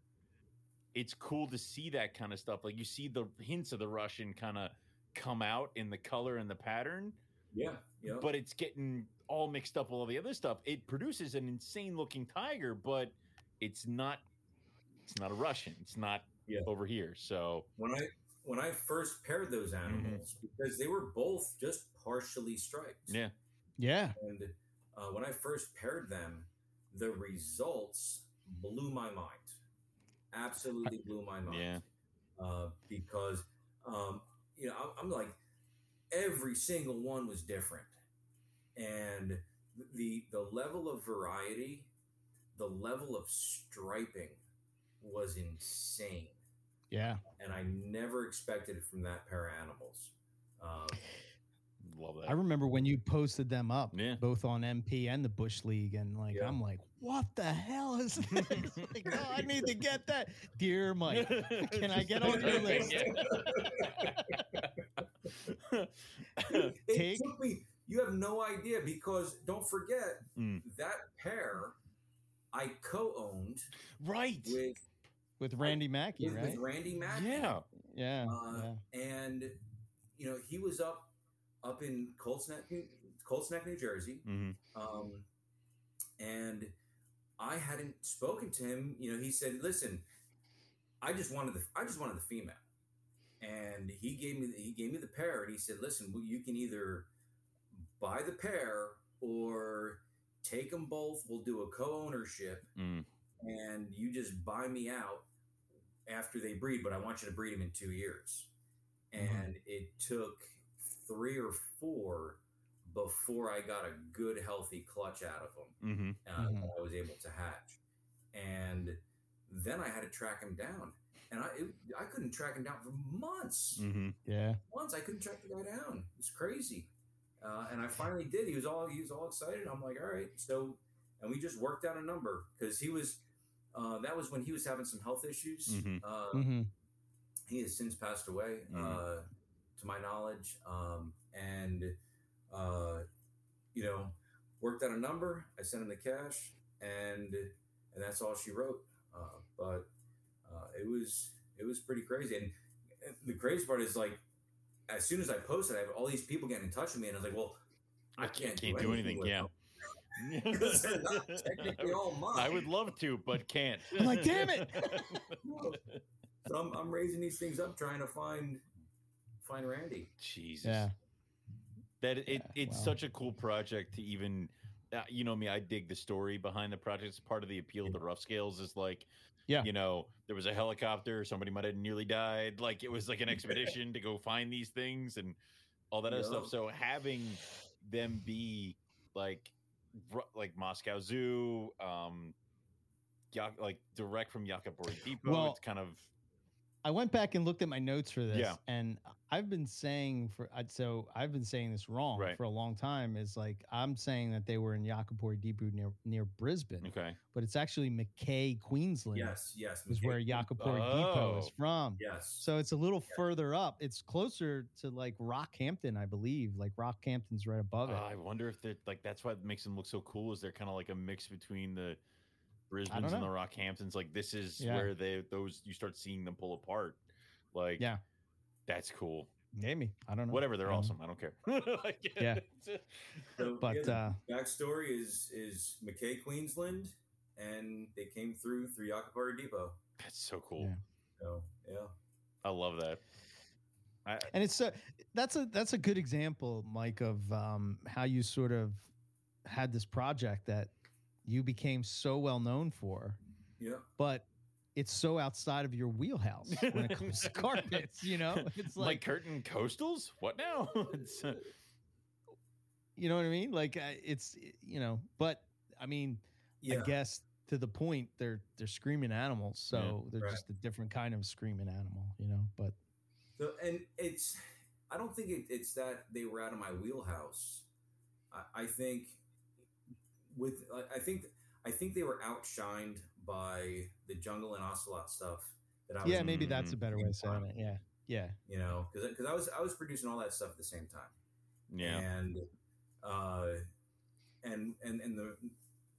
S2: it's cool to see that kind of stuff like you see the hints of the russian kind of come out in the color and the pattern
S3: yeah, yeah.
S2: but it's getting all mixed up with all the other stuff it produces an insane looking tiger but it's not it's not a russian it's not
S3: Yeah.
S2: over here so
S3: when I when I first paired those
S2: Mm-hmm.
S3: animals, because they were both just partially striped.
S2: yeah
S1: Yeah.
S3: And uh, when I first paired them, the results blew my mind. Absolutely blew my mind.
S2: yeah
S3: Uh, because um, you know I'm, I'm like every single one was different, and the the level of variety, the level of striping was insane
S1: Yeah.
S3: and I never expected it from that pair of animals. Um,
S2: love
S1: I remember when you posted them up,
S2: Yeah.
S1: both on MP and the Bush League, and like
S3: Yeah.
S1: I'm like, what the hell is this? like, oh, I need to get that, dear Mike. Can I get on your list?
S3: it
S1: Take-
S3: took me. You have no idea because don't forget
S2: Mm.
S3: that pair I co-owned
S2: right
S3: with
S1: With Randy Mackey,
S3: with,
S1: right?
S3: with Randy Mackey,
S2: yeah
S1: Yeah.
S3: Uh,
S1: yeah.
S3: and you know he was up up in Colts Neck, New, Colts Neck, New Jersey,
S2: hmm
S3: um, and I hadn't spoken to him. You know, he said, "Listen, I just wanted the I just wanted the female," and he gave me the, he gave me the pair, and he said, "Listen, well, you can either buy the pair or take them both. We'll do a co-ownership,
S2: Mm.
S3: and you just buy me out after they breed. But I want you to breed them in two years." And it took three or four before I got a good, healthy clutch out of them
S2: hmm
S3: uh,
S1: Mhm.
S3: that I was able to hatch. And then I had to track him down. And I, it, I couldn't track him down for months.
S2: hmm
S1: Yeah.
S3: Months I couldn't track the guy down. It was crazy. Uh, and I finally did. He was all he was all excited. I'm like, all right. So, and we just worked out a number because he was. Uh, that was when he was having some health issues.
S2: Mhm.
S3: Uh,
S1: hmm
S3: he has since passed away,
S2: Mhm.
S3: uh, to my knowledge. Um, and uh, you know, worked out a number. I sent him the cash, and and that's all she wrote. Uh, but uh, it was it was pretty crazy. And, and the crazy part is like, as soon as I posted, I have all these people getting in touch with me, and I was like, well, I can't,
S2: can't do anything
S3: with
S2: yeah
S3: them because they're not technically all mine.
S2: I would love to, but can't.
S1: I'm like, "Damn it!"
S3: So I'm, I'm raising these things up, trying to find find Randy.
S2: Jesus.
S1: Yeah.
S2: That it,
S1: Yeah,
S2: it's
S1: wow.
S2: such a cool project to even uh, you know me, I dig the story behind the project. It's part of the appeal of the rough scales is like
S1: Yeah.
S2: you know, there was a helicopter, somebody might have nearly died. Like it was like an expedition to go find these things and all that other stuff. So having them be like like Moscow Zoo, um like direct from Yakapari Depot,
S1: Well,
S2: it's kind of
S1: I went back and looked at my notes for this,
S2: Yeah.
S1: and I've been saying for so I've been saying this wrong
S2: Right.
S1: for a long time. Is like I'm saying that they were in Yakapari Depot near near Brisbane,
S2: okay.
S1: but it's actually Mackay, Queensland,
S3: Yes, yes.
S1: is where
S3: Mackay-
S1: Yakapari Depot is
S2: Oh.
S1: from.
S3: Yes.
S1: So it's a little further up. It's closer to like Rockhampton, I believe. Like Rockhampton's right above
S2: Uh,
S1: it.
S2: I wonder if they're like that's what makes them look so cool. Is they're kind of like a mix between the Brisbane's and the Rockhamptons. Like this is
S1: Yeah.
S2: where they those you start seeing them pull apart. Like
S1: Yeah.
S2: that's cool.
S1: Maybe I don't know.
S2: Whatever, they're
S1: I don't know.
S2: awesome. I don't care. Like,
S1: Yeah.
S3: So,
S1: But
S3: yeah, the
S1: uh,
S3: backstory is is Mackay, Queensland, and they came through through Yakapari Depot.
S2: that's so cool.
S1: Yeah.
S3: So yeah,
S2: I love that. I,
S1: and it's a that's a that's a good example, Mike, of um, how you sort of had this project that you became so well known for,
S3: yeah,
S1: but it's so outside of your wheelhouse when it comes to carpets. You know, it's
S2: like,
S1: like
S2: curtain coastals. What now? It's, uh,
S1: you know what I mean. Like uh, it's you know, but I mean,
S3: Yeah.
S1: I guess to the point they're they're screaming animals, so they're
S3: Right.
S1: just a different kind of screaming animal. You know, but
S3: So, and it's, I don't think it, it's that they were out of my wheelhouse. I, I think with, I- I think, I think they were outshined by the jungle and ocelot stuff that I was,
S1: yeah, maybe that's a
S2: Mm,
S1: better way of saying it. Yeah, yeah,
S3: you know, because because I was I was producing all that stuff at the same time.
S2: yeah.
S3: and uh, and and and the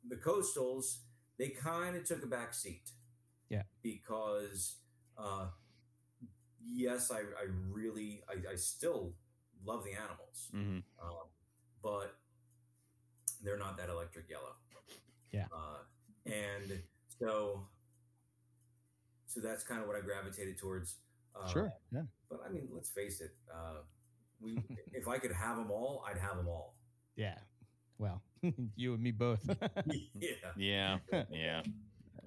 S3: the coastals they kind of took a back seat.
S1: Yeah.
S3: because uh, yes, I I really I, I still love the animals,
S2: hmm
S3: um, but they're not that electric yellow.
S1: Yeah.
S3: uh, and so so that's kind of what I gravitated towards. Uh,
S1: sure, yeah,
S3: but I mean, let's face it. Uh, we, if I could have them all, I'd have them all.
S1: yeah. Well, you and me both.
S3: yeah.
S2: Yeah, yeah.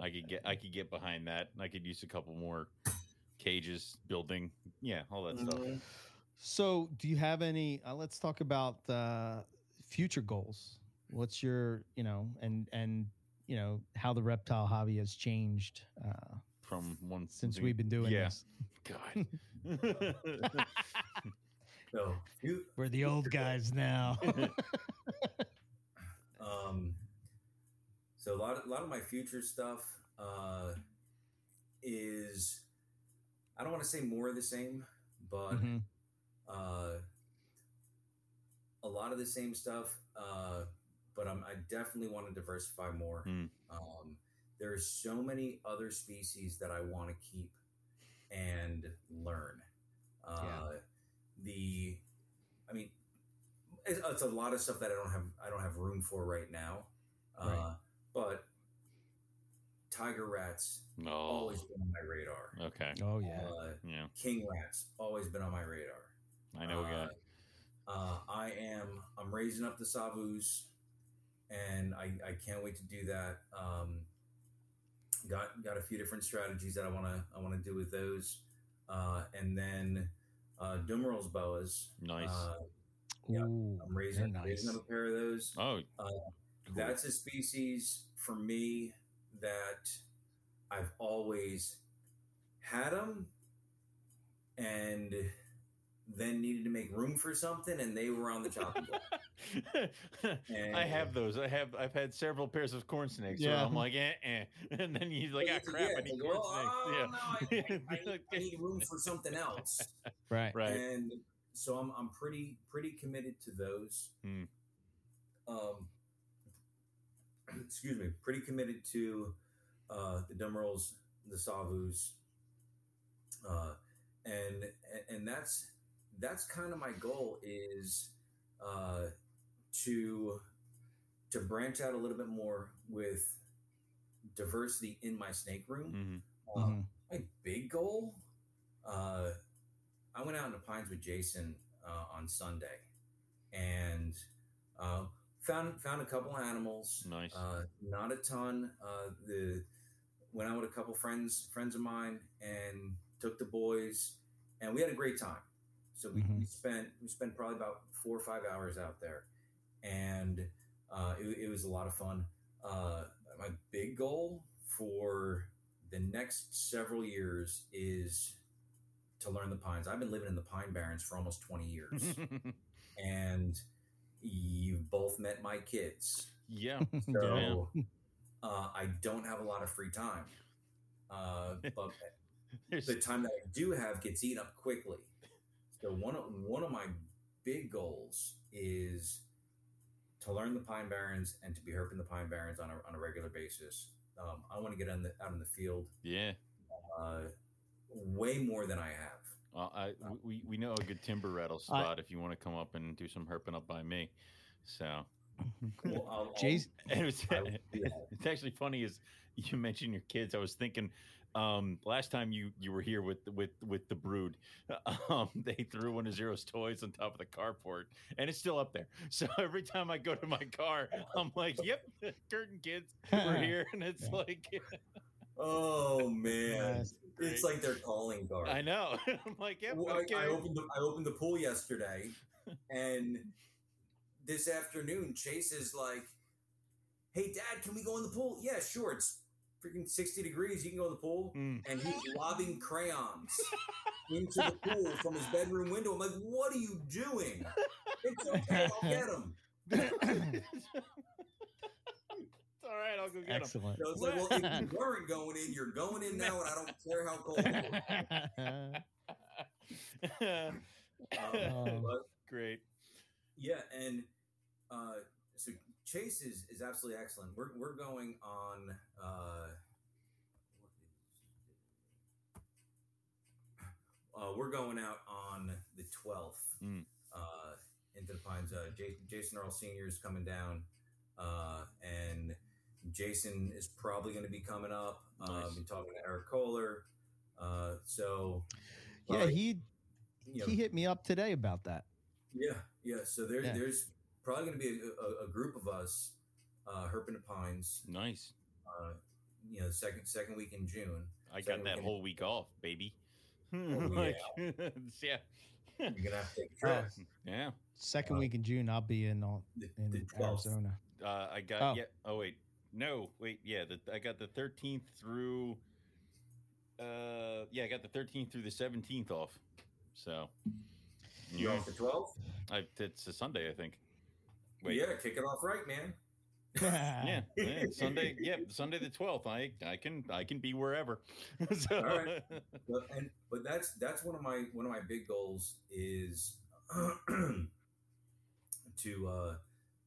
S2: I could get I could get behind that. I could use a couple more cages, building, yeah, all that stuff.
S3: Mhm.
S1: So, do you have any? Uh, let's talk about uh, future goals. What's your, you know, and and you know how the reptile hobby has changed uh,
S2: From one
S1: since
S2: thing-
S1: we've been doing
S2: yeah.
S1: this.
S2: God.
S3: So you,
S1: We're the old guys now.
S3: um, so a lot, a lot of my future stuff uh, is, I don't want to say more of the same, but
S1: Mhm.
S3: uh, a lot of the same stuff. Uh, but I'm, I definitely want to diversify more.
S2: Mm.
S3: Um, there's so many other species that I want to keep and learn. Uh,
S1: Yeah.
S3: The, I mean, it's, it's a lot of stuff that I don't have. I don't have room for right now. Uh, But tiger rats
S2: no.
S3: always been on my radar.
S2: Okay.
S1: oh yeah.
S3: Uh,
S2: Yeah.
S3: king rats always been on my radar.
S2: I know a guy.
S3: Uh, uh, I am. I'm raising up the savus, and I, I can't wait to do that. Um, got got a few different strategies that I want to I want to do with those, uh, and then uh, Dumeril's boas.
S2: Nice.
S3: Uh, yeah,
S1: Ooh,
S3: I'm raising
S1: they're
S3: raising up a pair of those.
S2: oh,
S3: uh,
S2: cool.
S3: That's a species for me that I've always had them, and then needed to make room for something, and they were on the chopping block.
S2: I have those. I have. I've had several pairs of corn snakes. Yeah.
S1: Yeah.
S2: I'm like, eh, eh. and then he's like, ah,
S3: Yeah,
S2: crap. I
S3: it's
S2: need
S3: like,
S2: corn
S3: well,
S2: snakes.
S3: oh, no, I,
S2: yeah.
S3: I, I, need, I need room for something else,
S1: Right.
S2: right.
S3: and so I'm I'm pretty pretty committed to those.
S2: Hmm.
S3: Um, excuse me, pretty committed to uh, the Dumerils, the Savus, uh, and and that's that's kind of my goal is uh, to to branch out a little bit more with diversity in my snake room.
S2: Mhm.
S3: Uh,
S1: Mhm.
S3: my big goal uh, i went out in the pines with jason uh, on sunday and uh, found found a couple animals
S2: Nice.
S3: uh, not a ton uh, the went out with a couple friends friends of mine and took the boys and we had a great time so we, we
S1: Mhm.
S3: spent we spent probably about four or five hours out there and uh, it, it was a lot of fun uh, my big goal for the next several years is to learn the pines. I've been living in the Pine Barrens for almost 20 years, and you've both met my kids.
S2: yeah.
S3: So uh, I don't have a lot of free time. Uh, but the time that I do have gets eaten up quickly. So one of one of my big goals is to learn the Pine Barrens and to be herping the Pine Barrens on a, on a regular basis. Um, I want to get on the, out in the field
S2: yeah.
S3: uh, way more than I have.
S2: Well, I we, we know a good timber rattle spot if you want to come up and do some herping up by me. So
S3: Well, I'll, I'll-
S1: Jason,
S2: it was,
S3: I will
S2: it's actually funny is you mentioned your kids. I was thinking um, last time you you were here with with with the brood, um, they threw one of Zero's toys on top of the carport, and it's still up there. So every time I go to my car, I'm like, "Yep, curtain kids, we're here," and it's like,
S3: Oh man, it's
S2: great.
S3: like their calling card.
S2: I know. I'm like, yep,
S3: Well, I-
S2: okay.
S3: I, opened the, I opened the pool yesterday, and this afternoon, Chase is like, "Hey, Dad, can we go in the pool?" Yeah, sure. It's freaking sixty degrees. You can go in the pool,
S2: Mm.
S3: and he's lobbing crayons into the pool from his bedroom window. I'm like, "What are you doing?" It's okay. I'll get him.
S2: it's all right. I'll go get him.
S1: Excellent.
S3: So like, well, if you weren't going in, you're going in now, and I don't care how cold. it. Um,
S1: Um,
S2: Great.
S3: Yeah, and uh, so Chase is, is absolutely excellent. We're, we're going on. Uh, uh, we're going out on the twelfth
S2: Mm.
S3: uh, into the pines. Uh, Jason, Jason Earl Senior is coming down, uh, and Jason is probably going to be coming up. Uh,
S2: Nice.
S3: I've been talking to Eric Kohler. Uh, so
S1: yeah,
S3: uh,
S1: he
S3: you know,
S1: he hit me up today about that.
S3: Yeah, yeah. So there,
S1: Yeah.
S3: there's probably going to be a, a, a group of us, uh, Herp and the Pines.
S2: Nice.
S3: Uh, you know, second second week in June.
S2: I got that
S3: weekend.
S2: whole week off, baby.
S3: Oh,
S2: like, yeah.
S3: You're gonna have to take a trip.
S2: Yeah.
S1: second
S3: Uh,
S1: week in June, I'll be in all, in
S3: the 12th.
S1: Arizona.
S2: Uh, I got
S1: Oh.
S2: yeah. Oh wait, no, wait, yeah. The, I got the 13th through. Uh, yeah, I got the 13th through the 17th off. So,
S3: You off the 12th?
S2: I, it's a Sunday, I think. Wait,
S3: Yeah, kick it off right, man.
S2: yeah, yeah, Sunday, yeah, Sunday the 12th. I, I can, I can be wherever. so,
S3: All right. But and but that's that's one of my one of my big goals is to uh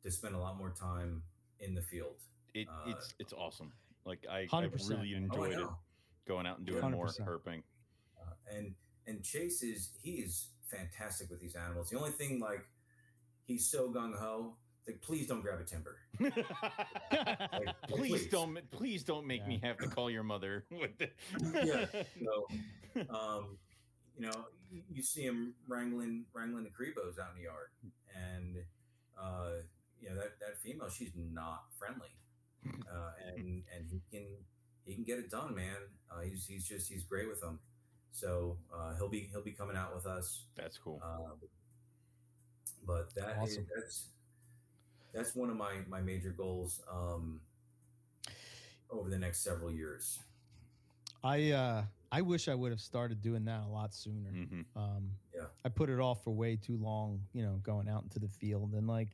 S3: to spend a lot more time in the field.
S2: it,
S3: Uh,
S2: it's, it's awesome. Like I, I really
S1: man.
S3: Oh, I
S2: enjoyed it going out and doing more
S1: 100%.
S2: herping.
S3: Uh, and and Chase is he is fantastic with these animals. The only thing like he's so gung ho. Like, please don't grab a timber.
S2: please
S3: please.
S2: don't, please don't make me have to call your mother with the.
S3: Yeah. So, um, you know, you, you see him wrangling wrangling the Cribos out in the yard, and uh, you know that that female, she's not friendly, uh, and and he can he can get it done, man. Uh, he's he's just he's great with them. So uh, he'll be he'll be coming out with us.
S2: That's cool.
S3: Um, but that is-
S1: Awesome.
S3: that's that's one of my my major goals um, over the next several years.
S1: I uh I wish I would have started doing that a lot sooner.
S2: hmm
S1: Um,
S3: Yeah.
S1: I put it off for way too long, you know, going out into the field and like,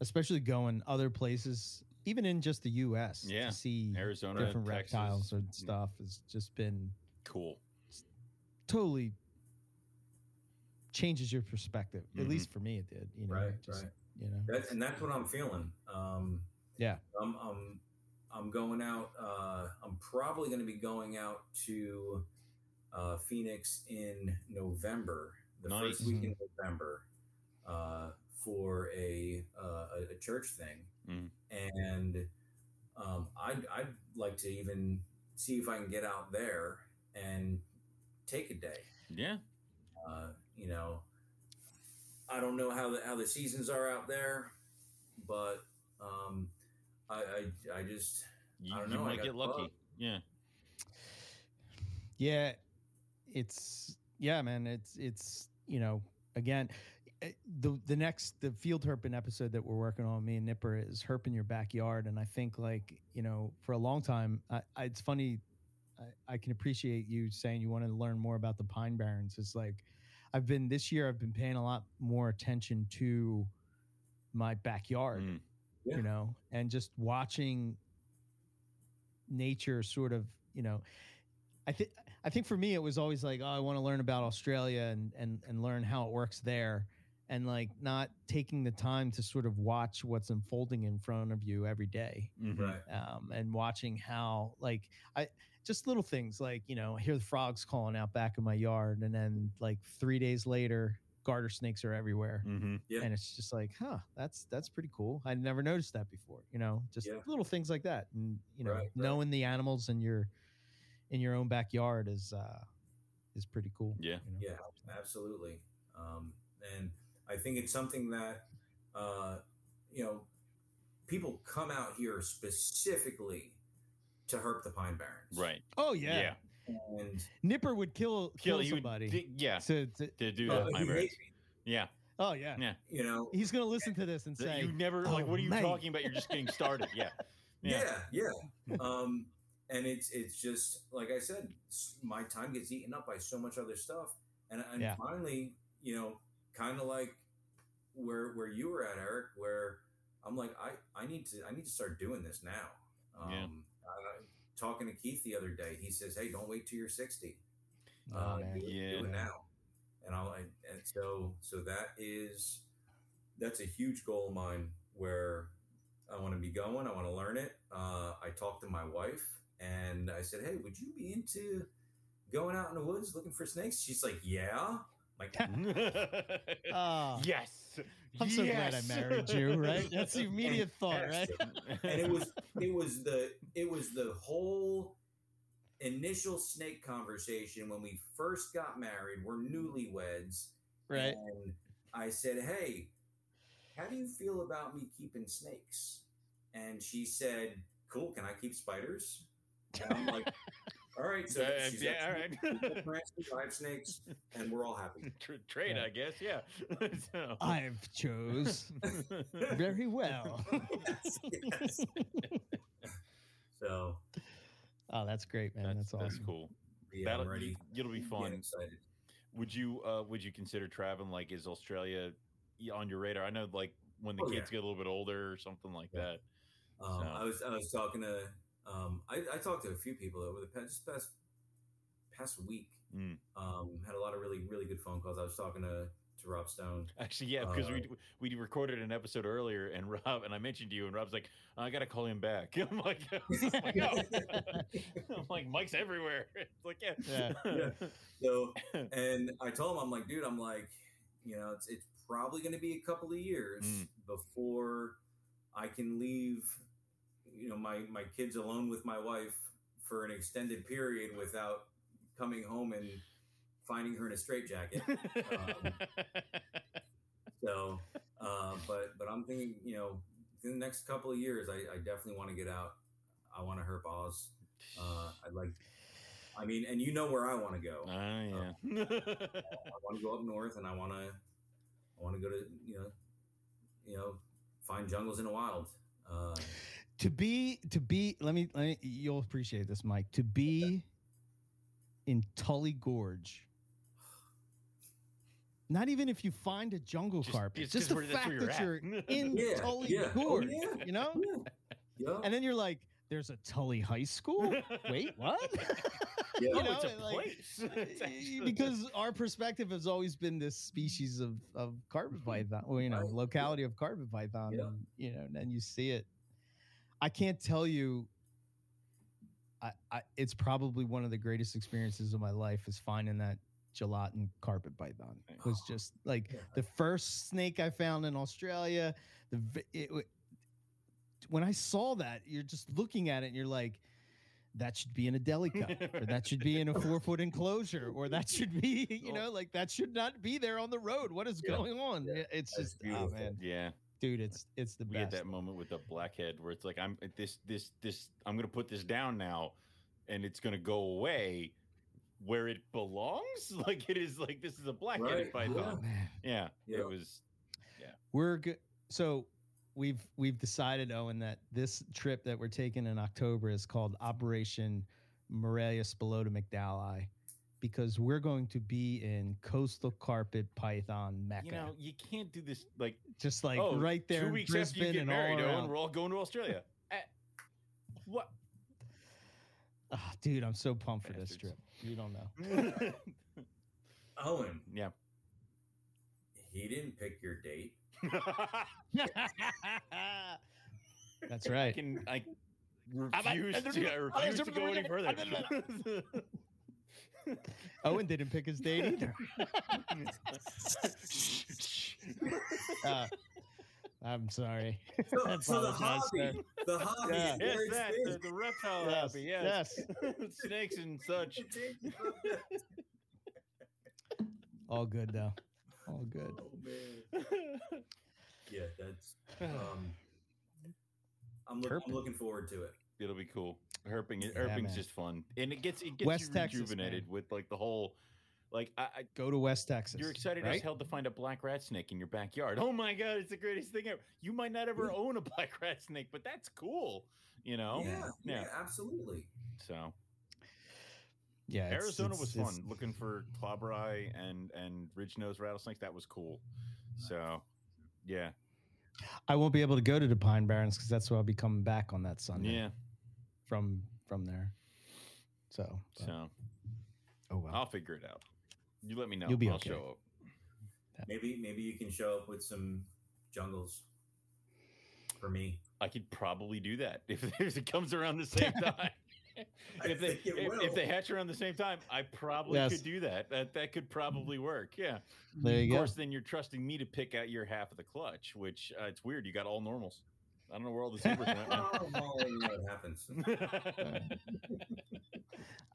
S1: especially going other places, even in just the U.S.
S2: Yeah.
S1: to see
S2: Arizona,
S1: different
S2: Texas.
S1: reptiles and stuff has just been
S2: Cool.
S1: totally changes your perspective. At
S2: Mhm.
S1: least for me, it did. You know,
S3: right,
S1: just
S3: right.
S1: You know,
S3: That's and that's what I'm feeling. Um,
S1: Yeah.
S3: I'm I'm I'm going out. Uh, I'm probably going to be going out to uh, Phoenix in November, the
S2: Nice.
S3: first week in November, uh, for a, uh, a a church thing,
S2: Mhm.
S3: and um, I'd I'd like to even see if I can get out there and take a day.
S2: Yeah.
S3: Uh, you know, I don't know how the how the seasons are out there, but um, I, I I just
S2: You,
S3: I don't know, I
S2: might
S3: got
S2: get lucky.
S3: bug.
S2: Yeah.
S1: yeah, it's yeah, man. It's it's you know, again, eh, the the next the field herping episode that we're working on, me and Nipper is herping your backyard, and I think like you know, for a long time, I, I, it's funny. I, I can appreciate you saying you want to learn more about the pine barrens. It's like I've been this year. I've been paying a lot more attention to my backyard
S2: Mm.
S3: Yeah.
S1: you know, and just watching nature sort of, you know, I think I think for me it was always like, oh, I want to learn about Australia and and and learn how it works there, and like not taking the time to sort of watch what's unfolding in front of you every day,
S2: Mhm.
S1: um, and watching how like I just little things like you know I hear the frogs calling out back in my yard, and then like three days later, garter snakes are everywhere
S2: Mhm.
S3: Yeah.
S1: and it's just like huh that's that's pretty cool i never noticed that before you know just
S3: Yeah.
S1: little things like that and you know
S3: Right, right.
S1: knowing the animals in your in your own backyard is uh is pretty cool
S2: Yeah.
S1: you know?
S3: Yeah, absolutely. Um, and I think it's something that uh, you know people come out here specifically to herp the Pine Barrens.
S2: Right.
S1: Oh yeah.
S3: And
S1: Nipper would kill
S2: Kill
S1: kill
S2: you. would
S1: somebody.
S2: yeah.
S1: to, to-
S2: To do
S3: uh,
S2: that.
S3: he
S2: my bad.
S3: hates me,
S2: Yeah.
S1: oh yeah.
S2: Yeah.
S3: you know,
S1: He's gonna listen to this and say,
S2: you never like.
S1: "Oh,
S2: What are you
S1: mate."
S2: talking about? You're just getting started. Yeah.
S3: yeah, yeah. um, and it's it's just like I said, my time gets eaten up by so much other stuff, and and
S1: Yeah.
S3: finally, you know, kind of like where where you were at, Eric, where I'm like, I I need to I need to start doing this now. Um,
S2: Yeah.
S3: I, talking to Keith the other day, he says, "Hey, don't wait till you're 60.
S1: Oh,
S3: Uh, do, it,
S2: Yeah.
S3: do it now." And I'll and and so so that is that's a huge goal of mine where I want to be going. I want to learn it. Uh, I talked to my wife and I said, "Hey, would you be into going out in the woods looking for snakes?" She's like, "Yeah." I'm like,
S1: Oh,
S2: yes.
S1: I'm so glad I married you. Right? That's the immediate thought, right?
S3: and it was it was the it was the whole initial snake conversation when we first got married. We're newlyweds,
S1: Right.
S3: And I said, "Hey, how do you feel about me keeping snakes?" And she said, "Cool. Can I keep spiders?" And I'm like, "All right." So
S2: Uh,
S3: she's
S2: yeah, all
S3: got
S2: right.
S3: snakes, I snakes, and we're all happy.
S2: Tra- trade,
S1: Yeah.
S2: I guess. Yeah. So-
S1: I've chose very well.
S3: yes, yes. So
S1: Oh, that's great, man.
S2: that's,
S1: That's,
S2: that's cool.
S3: yeah,
S2: That'll
S3: I'm ready.
S2: It'll be fun.
S3: excited.
S2: Would you uh would you consider traveling like is Australia on your radar? I know like when the
S3: Oh, yeah.
S2: kids get a little bit older or something like
S3: Yeah.
S2: that.
S3: Um,
S2: So-
S3: I was I was talking to um, I, I talked to a few people over the past past past week.
S2: Mm.
S3: Um, had a lot of really really good phone calls. I was talking to to Rob Stone.
S2: Actually, yeah, because
S3: Uh,
S2: we we recorded an episode earlier, and Rob and I mentioned you, and Rob's like, "I gotta call him back." I'm like, I'm like, "Oh." I'm like, Mike's everywhere. It's like, yeah,
S1: Yeah.
S3: Yeah. So and I told him I'm like, dude, I'm like, you know, it's it's probably going to be a couple of years
S2: Mm.
S3: before I can leave, you know, my my kids alone with my wife for an extended period without coming home and finding her in a straitjacket. Um, So, uh, but but I'm thinking, you know, in the next couple of years, I, I definitely want to get out. I want to hurt Oz. Uh, I'd like. I mean, and you know where I want to go.
S2: Ah, yeah.
S3: I want to go up north, and I want to. I want to go to you know, you know, find jungles in the wild. Uh,
S1: to be to be let me, let me you'll appreciate this mike to be in tully gorge not even if you find a jungle
S2: Just-
S1: carpet
S2: it's
S1: just,
S2: 'cause
S1: the fact
S2: where you're
S1: that you're in
S3: Yeah,
S1: tully
S3: yeah. Oh,
S1: gorge
S3: yeah.
S1: you know
S3: yeah, yeah,
S1: and then you're like there's a tully high school wait what
S3: yeah.
S2: Oh,
S1: you know,
S2: it's a
S1: like,
S2: place. It's actually-
S1: because our perspective has always been this species of of mm-hmm. carpet python, or you know,
S3: Right.
S1: locality of carpet python.
S3: Yeah.
S1: And, you know, and then you see it. I can't tell you. I, I it's probably one of the greatest experiences of my life is finding that gelatin carpet python. It was
S3: Oh,
S1: just like
S3: yeah.
S1: the first snake I found in Australia. The it, when I saw that, you're just looking at it and you're like, that should be in a deli cup, or that should be in a four foot enclosure, or that should be, you oh. know, like that should not be there on the road. What is
S3: Yeah.
S1: going on?
S3: Yeah.
S1: It's
S3: That's
S1: just, ah,
S3: beautiful.
S1: oh man,
S2: yeah.
S1: Dude, it's it's the
S2: we
S1: best.
S2: had that moment with the blackhead where it's like i'm uh, this this this i'm gonna put this down now and it's gonna go away where it belongs like it is like this is a blackheaded
S3: Right,
S2: python
S1: Oh, man.
S2: yeah,
S3: Yeah.
S2: it was Yeah,
S1: We're good. So we've we've decided, Owen, that this trip that we're taking in October is called Operation Morelia Spilota McDowell, because we're going to be in coastal carpet python mecca,
S2: you know you can't do this like
S1: just like
S2: oh
S1: right there
S2: two
S1: in
S2: weeks after you get married
S1: all
S2: Owen, we're all going to australia Eh, what
S1: Ah, dude, I'm so pumped for this trip. You don't know.
S3: Owen,
S2: yeah
S3: he didn't pick your date.
S1: That's right.
S2: I
S1: right.
S2: can I
S1: I'm like-
S2: refuse to I refuse to go any further
S1: Owen didn't pick his date either. Uh, I'm sorry.
S3: So, so the hobby, the hobby,
S1: Yeah.
S2: Yes,
S3: very
S2: that the, the reptile
S1: Yes,
S2: hobby. Yes,
S1: yes.
S2: snakes and such.
S1: All good though. All good.
S3: Oh man, yeah, that's. Um, I'm, look, I'm looking forward to it.
S2: It'll be cool. Herping,
S1: Yeah,
S2: herping's
S1: man.
S2: just fun, and it gets it gets
S1: West
S2: you
S1: Texas,
S2: rejuvenated
S1: man.
S2: with like the whole, like I, I
S1: Go to West Texas.
S2: you're excited
S1: right?
S2: as hell to find a black rat snake in your backyard. Oh my god, it's the greatest thing ever. You might not ever
S3: Yeah.
S2: own a black rat snake, but that's cool. You know.
S3: yeah, yeah,
S2: Yeah.
S3: absolutely.
S2: So
S1: Yeah, it's-
S2: Arizona
S1: it's-
S2: was
S1: it's-
S2: fun. Looking for clobber eye and and ridge nose rattlesnakes. That was cool. So yeah,
S1: I won't be able to go to the Pine Barrens because that's where I'll be coming back on that Sunday.
S2: yeah.
S1: From from there. So, but-
S2: So
S1: oh well.
S2: I'll figure it out. You let me know.
S1: You'll be
S2: I'll
S1: okay.
S2: show up.
S3: Maybe maybe you can show up with some jungles for me.
S2: I could probably do that if, if it comes around the same time. If they if, if they hatch around the same time, I probably
S1: Yes.
S2: could do that. That that could probably work. Yeah.
S1: there you
S2: of
S1: go.
S2: course, then you're trusting me to pick out your half of the clutch, which uh, it's weird. You got all normals. I don't know where all the zebras went.
S3: Oh, well, you know what happens.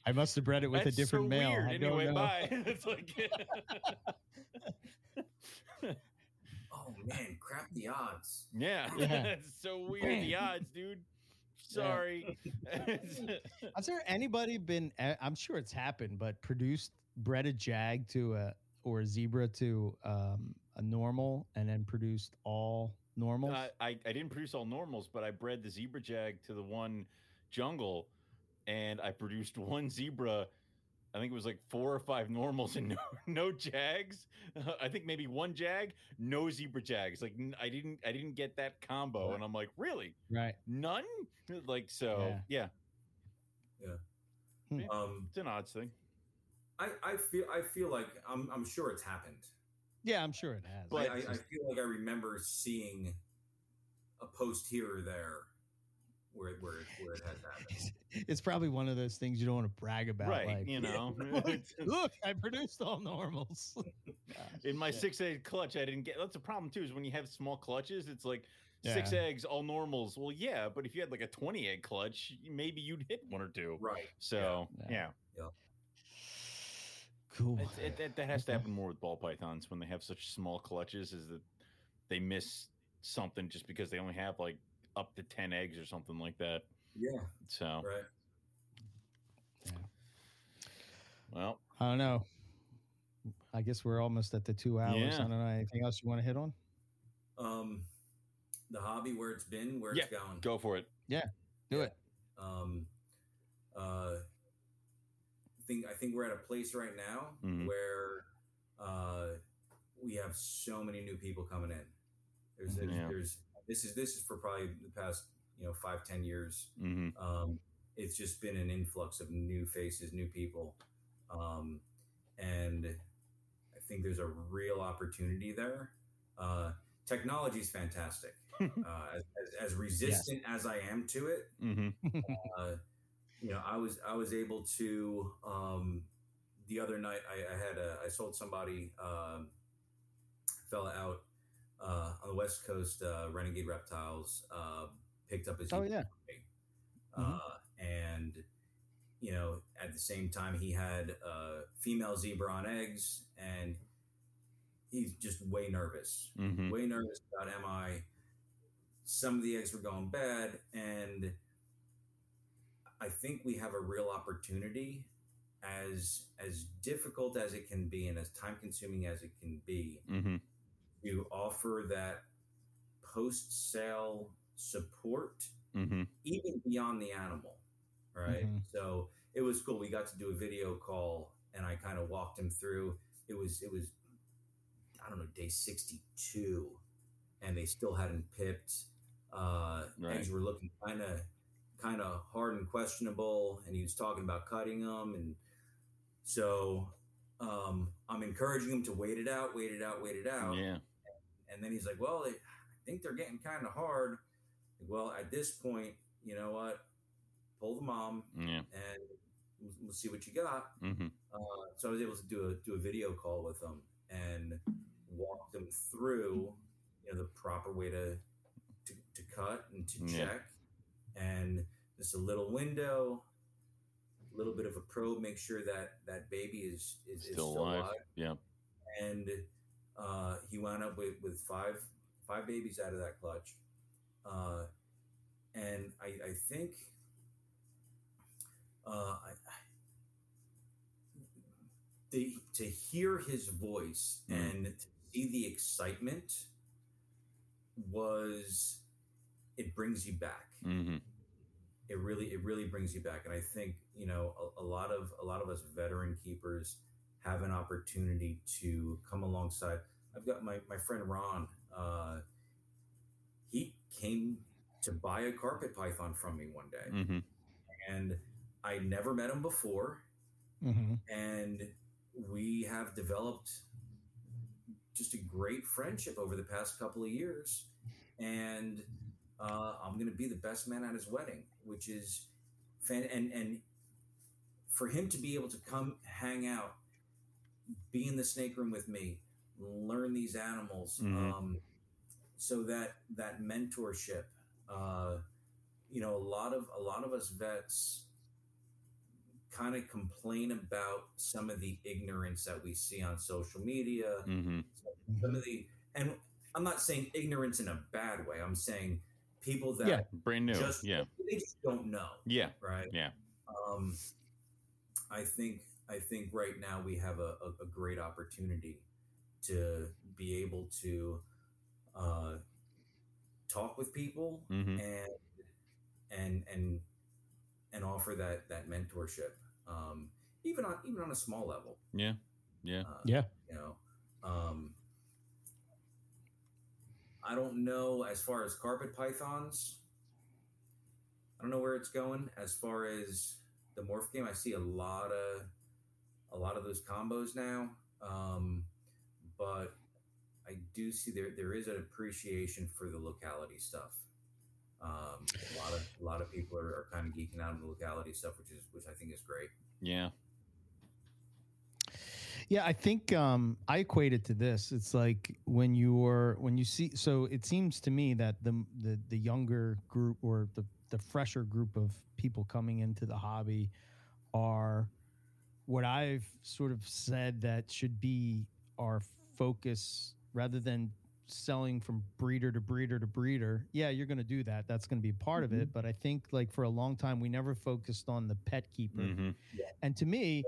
S1: I must have bred it with
S2: That's
S1: a different
S2: so
S1: male.
S2: Weird.
S1: I
S2: Anyway,
S1: don't know.
S2: bye. it's like
S3: Oh man, crap the odds.
S2: yeah,
S1: Yeah.
S2: it's so weird. The odds, dude. Sorry.
S1: Has there anybody been? I- I'm sure it's happened, but produced bred a jag to a or a zebra to um, a normal, and then produced all normals?
S2: Uh, I, I didn't produce all normals, but I bred the zebra jag to the one jungle, and I produced one zebra. I think it was like four or five normals and no, no jags. I think maybe one jag, no zebra jags. Like I didn't I didn't get that combo, and I'm like, really,
S1: right.
S2: none? Like so, yeah, Yeah.
S3: Um,
S2: it's an odds thing.
S3: I, I feel I feel like I'm I'm sure it's happened.
S1: Yeah, I'm sure it has.
S2: But-
S3: I, I, I feel like I remember seeing a post here or there where where it, where it has happened.
S1: it's probably one of those things you don't want to brag about.
S2: right,
S1: Like,
S2: you know.
S1: look, look, I produced all normals.
S2: In my
S1: Shit.
S2: six egg clutch, I didn't get. That's a problem too. Is when you have small clutches, it's like six eggs, all normals. Well, yeah, but if you had like a twenty egg clutch, maybe you'd hit one or two.
S3: Right.
S2: So
S1: Yeah.
S2: yeah,
S1: Cool.
S2: It's- it, that, that has to happen more with ball pythons when they have such small clutches. Is that they miss something just because they only have like up to ten eggs or something like that.
S3: Yeah.
S2: So
S3: Right.
S2: well,
S1: I don't know. I guess we're almost at the two hours.
S2: Yeah.
S1: I don't know. Anything else you want to hit on?
S3: Um, the hobby where it's been, where
S2: Yeah,
S3: it's going.
S2: go for it. Yeah.
S1: Do it.
S3: Um, uh, I think I think we're at a place right now
S2: Mhm.
S3: where uh, we have so many new people coming in. There's there's,
S2: Yeah.
S3: there's this is this is for probably the past you know five ten years.
S2: hmm
S3: Um, it's just been an influx of new faces, new people, um, and I think there's a real opportunity there. Uh, technology is fantastic. uh, as, as, as resistant as I am to it,
S2: hmm
S3: uh, you know, I was I was able to um, the other night. I, I had a I sold somebody um, fella out uh, on the west coast. Uh, Renegade Reptiles uh, picked up his
S1: Oh yeah.
S3: uh, and you know at the same time he had a female zebra on eggs and he's just way nervous
S2: hmm
S3: way nervous about mi some of the eggs were going bad and i think we have a real opportunity as as difficult as it can be and as time consuming as it can be
S2: hmm
S3: to offer that post sale support
S2: hmm
S3: even beyond the animal, right?
S1: Mhm.
S3: So it was cool. We got to do a video call, and I kind of walked him through. It was it was I don't know day sixty two, and they still hadn't pipped. Uh,
S2: Right.
S3: Eggs were looking kind of kind of hard and questionable, and he was talking about cutting them, and so um, I'm encouraging him to wait it out, wait it out, wait it out.
S2: Yeah.
S3: And then he's like, "Well, I think they're getting kind of hard." Well, at this point, you know what? Pull the mom,
S2: Yeah.
S3: and we'll, we'll see what you got.
S2: hmm
S3: Uh, so I was able to do a do a video call with them and walk them through, you know, the proper way to to, to cut and to
S2: Yeah.
S3: check, and just a little window, a little bit of a probe, make sure that that baby is is is
S2: Still
S3: still
S2: alive.
S3: alive
S2: Yeah.
S3: and uh, he wound up with, with five five babies out of that clutch. Uh, and I, I think uh, I, the, to hear his voice
S2: Mm.
S3: and to see the excitement was it brings you back
S2: Mm-hmm.
S3: it really it really brings you back and i think you know a, a lot of a lot of us veteran keepers have an opportunity to come alongside i've got my, my friend ron uh, he came to buy a carpet python from me one day
S2: Mm-hmm.
S3: and i never met him before
S1: Mm-hmm.
S3: and we have developed just a great friendship over the past couple of years and uh, i'm going to be the best man at his wedding which is fan and and for him to be able to come hang out be in the snake room with me learn these animals
S2: Mhm.
S3: um, so that that mentorship uh, you know a lot of a lot of us vets kind of complain about some of the ignorance that we see on social media
S2: Mm-hmm.
S3: some of the and i'm not saying ignorance in a bad way i'm saying people that
S1: Yeah.
S2: Brand new.
S3: just
S2: yeah.
S3: they just don't know
S2: Yeah.
S3: right
S2: Yeah.
S3: um i think i think right now we have a, a, a great opportunity to be able to uh talk with people
S2: Mm-hmm.
S3: and and and and offer that that mentorship um even on even on a small level
S2: Yeah. Yeah.
S3: uh,
S1: Yeah.
S3: you know um i don't know as far as carpet pythons. I don't know where it's going. As far as the morph game i see a lot of a lot of those combos now. Um but i do see there there is an appreciation for the locality stuff. Um a lot of a lot of people are, are kind of geeking out on the locality stuff which is which i think is great.
S2: Yeah.
S1: Yeah, I think um, I equate it to this. It's like when you're when you see. So it seems to me that the the, the younger group or the the fresher group of people coming into the hobby are what I've sort of said that should be our focus rather than selling from breeder to breeder to breeder. Yeah, you're going to do that. That's going to be a part of it. But I think like for a long time we never focused on the pet keeper.
S2: Mm-hmm.
S1: And to me,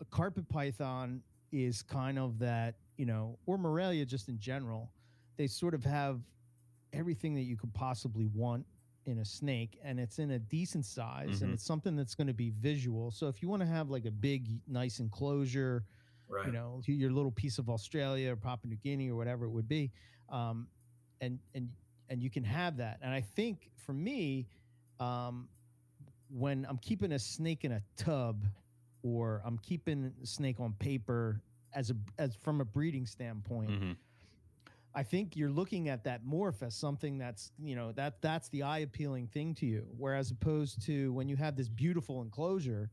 S1: a carpet python is kind of that, you know, or Morelia just in general. They sort of have everything that you could possibly want in a snake, and it's in a decent size, and
S2: Mhm.
S1: it's something that's going to be visual. So if you want to have like a big, nice enclosure,
S3: right
S1: you know, your little piece of Australia or Papua New Guinea or whatever it would be, um, and and and you can have that. And I think for me, um, when I'm keeping a snake in a tub, or I'm keeping snake on paper as a as from a breeding standpoint,
S2: Mm-hmm.
S1: I think you're looking at that morph as something that's you know that that's the eye appealing thing to you. Whereas opposed to when you have this beautiful enclosure,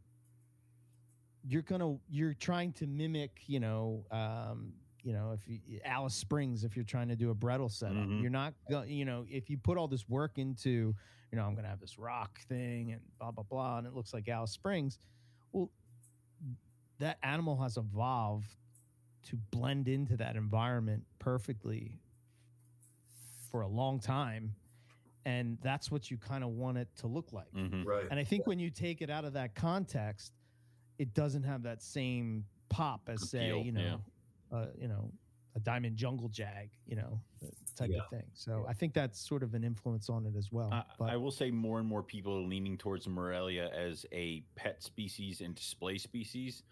S1: you're gonna you're trying to mimic you know um, you know if you, Alice Springs if you're trying to do a Bredli setup,
S2: Mhm.
S1: you're not going you know if you put all this work into you know I'm gonna have this rock thing and blah blah blah and it looks like Alice Springs, well that animal has evolved to blend into that environment perfectly for a long time and that's what you kind of want it to look like
S2: Mm-hmm.
S3: right
S1: and i think when you take it out of that context it doesn't have that same pop as say
S2: Appeal,
S1: you know uh, you know a diamond jungle jag you know type
S3: Yeah.
S1: of thing so i think that's sort of an influence on it as well
S2: I,
S1: but
S2: I will say more and more people are leaning towards Morelia as a pet species and display species.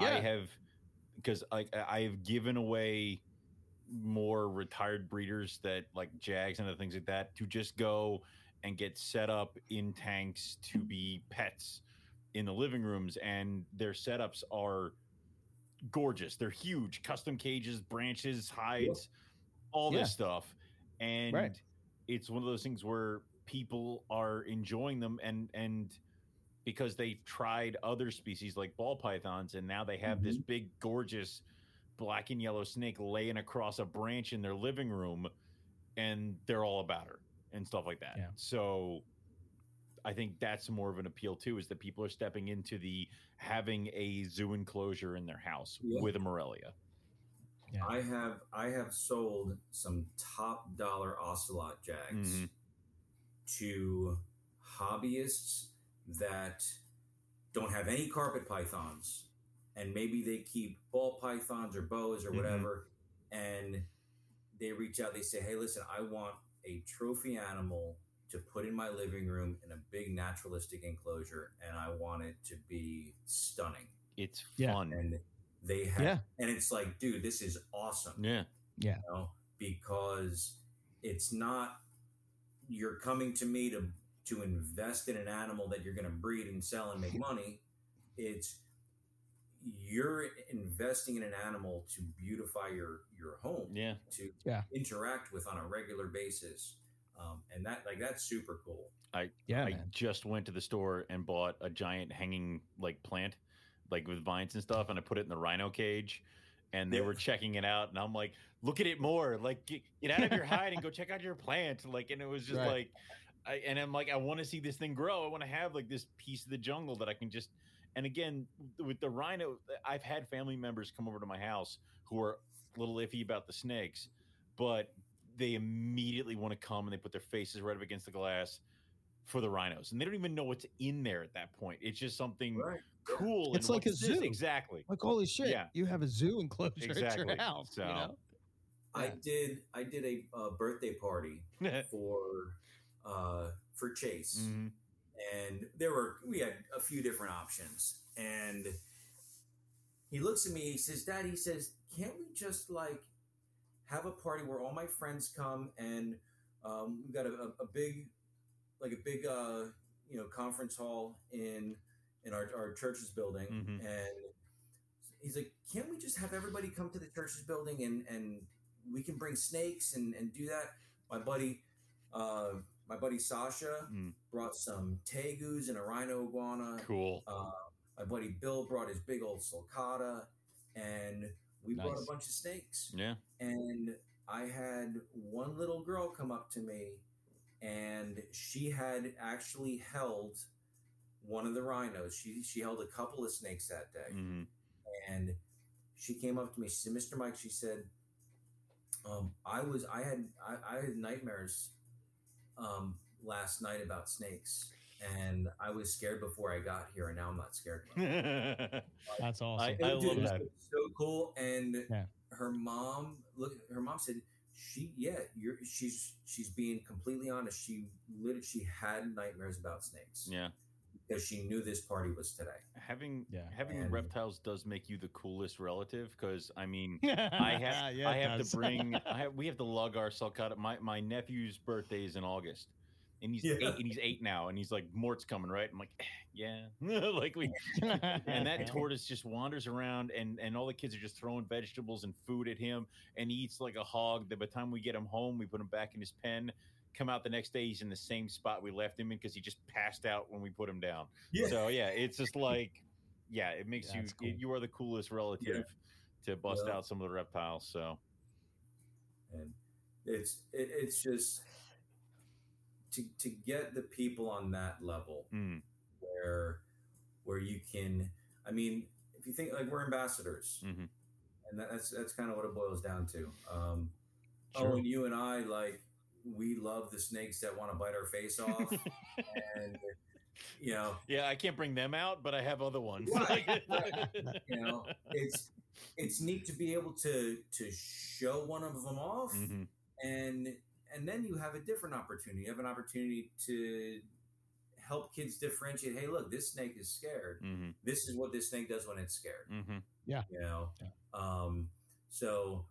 S2: I have because like I I have given away more retired breeders that like Jags and other things like that to just go and get set up in tanks to be pets in the living rooms, and their setups are gorgeous. They're huge, custom cages, branches, hides, all
S1: Yeah.
S2: this stuff, and
S1: Right.
S2: it's one of those things where people are enjoying them and and because they've tried other species like ball pythons and now they have this big gorgeous black and yellow snake laying across a branch in their living room and they're all about her and stuff like that
S1: Yeah.
S2: so i think that's more of an appeal too is that people are stepping into the having a zoo enclosure in their house
S3: Yeah.
S2: with a morelia
S1: Yeah.
S3: I have I have sold some top dollar ocelot jags
S2: Mhm.
S3: to hobbyists that don't have any carpet pythons, and maybe they keep ball pythons or boas or
S2: Mhm.
S3: whatever, and they reach out. They say, "Hey, listen, I want a trophy animal to put in my living room in a big naturalistic enclosure, and I want it to be stunning."
S2: It's
S1: Yeah.
S2: fun.
S3: And they have,
S1: Yeah.
S3: and it's like, dude, this is awesome
S2: Yeah.
S3: you know, because it's not you're coming to me to to invest in an animal that you're going to breed and sell and make money. It's you're investing in an animal to beautify your your home,
S2: Yeah.
S3: to
S1: Yeah.
S3: interact with on a regular basis, um, and that like that's super cool.
S1: I yeah,
S2: I
S1: man.
S2: just went to the store and bought a giant hanging like plant, like with vines and stuff, and I put it in the rhino cage. And they
S3: Yeah.
S2: were checking it out, and I'm like, "Look at it more! Like, get, get out of your hide and go check out your plant!" Like, and it was just
S1: Right.
S2: like, I, and I'm like, I want to see this thing grow. I want to have like this piece of the jungle that I can just. And again, with the rhino, I've had family members come over to my house who are a little iffy about the snakes, but they immediately want to come and they put their faces right up against the glass for the rhinos, and they don't even know what's in there at that point. It's just something
S3: Right?
S2: cool.
S1: It's
S2: and
S1: like a
S2: what's this?
S1: zoo.
S2: exactly.
S1: Like holy shit!
S2: Yeah.
S1: You have a zoo enclosure at your house.
S2: So-
S1: You know?
S3: I did I did a uh, birthday party for uh, for Chase.
S2: Mhm.
S3: and there were we had a few different options and he looks at me he says dad he says can't we just like have a party where all my friends come and um, we got a, a, big like a big uh, you know conference hall in in our, our church's building
S2: Mhm.
S3: and he's like can't we just have everybody come to the church's building and and we can bring snakes and and do that my buddy uh, my buddy sasha
S2: Mm.
S3: brought some tegus and a rhino iguana
S2: Cool.
S3: uh, my buddy bill brought his big old sulcata and we brought a bunch of snakes
S2: Yeah.
S3: and I had one little girl come up to me, and she had actually held one of the rhinos. She she held a couple of snakes that day,
S2: hmm
S3: and she came up to me. She said, "Mr. Mike," she said, um, "I was I had I, I had nightmares um, last night about snakes." And I was scared before I got here, and now I'm not scared.
S1: That's awesome.
S2: I-
S3: It-
S2: love
S3: dude, it was
S2: that.
S3: So cool. And
S1: Yeah.
S3: her mom, look, her mom said, she, yeah, you're, she's, she's being completely honest. She literally, she had nightmares about snakes
S2: Yeah.
S3: Because she knew this party was today.
S2: Having
S1: Yeah.
S2: having
S3: And-
S2: reptiles does make you the coolest relative because I mean
S1: I
S2: I have
S1: yeah,
S2: I have
S1: does.
S2: to bring I have we have to lug our sulcata. My my nephew's birthday is in August. And he's
S3: Yeah.
S2: eight and he's eight now and he's like, Mort's coming, right? I'm like, yeah. like we and that tortoise just wanders around and and all the kids are just throwing vegetables and food at him and he eats like a hog Then by the time we get him home we put him back in his pen come out the next day he's in the same spot we left him in because he just passed out when we put him down so yeah it's just like yeah it makes you
S1: That's cool.
S2: you are the coolest relative to bust
S3: Yeah.
S2: out some of the reptiles so
S3: and it's, it, it's just to, to get the people on that level
S2: mm,
S3: where, where you can, I mean, if you think like we're ambassadors,
S2: mhm.
S3: and that's that's kind of what it boils down to. Um,
S1: Sure.
S3: Oh, and you and I like we love the snakes that want to bite our face off, and you know,
S2: yeah i can't bring them out but i have other ones
S3: Right, you know, it's it's neat to be able to to show one of them off,
S2: Mhm.
S3: and and then you have a different opportunity. You have an opportunity to help kids differentiate. Hey, look, this snake is scared.
S2: Mhm.
S3: This is what this snake does when it's scared.
S2: Mhm.
S3: you know um so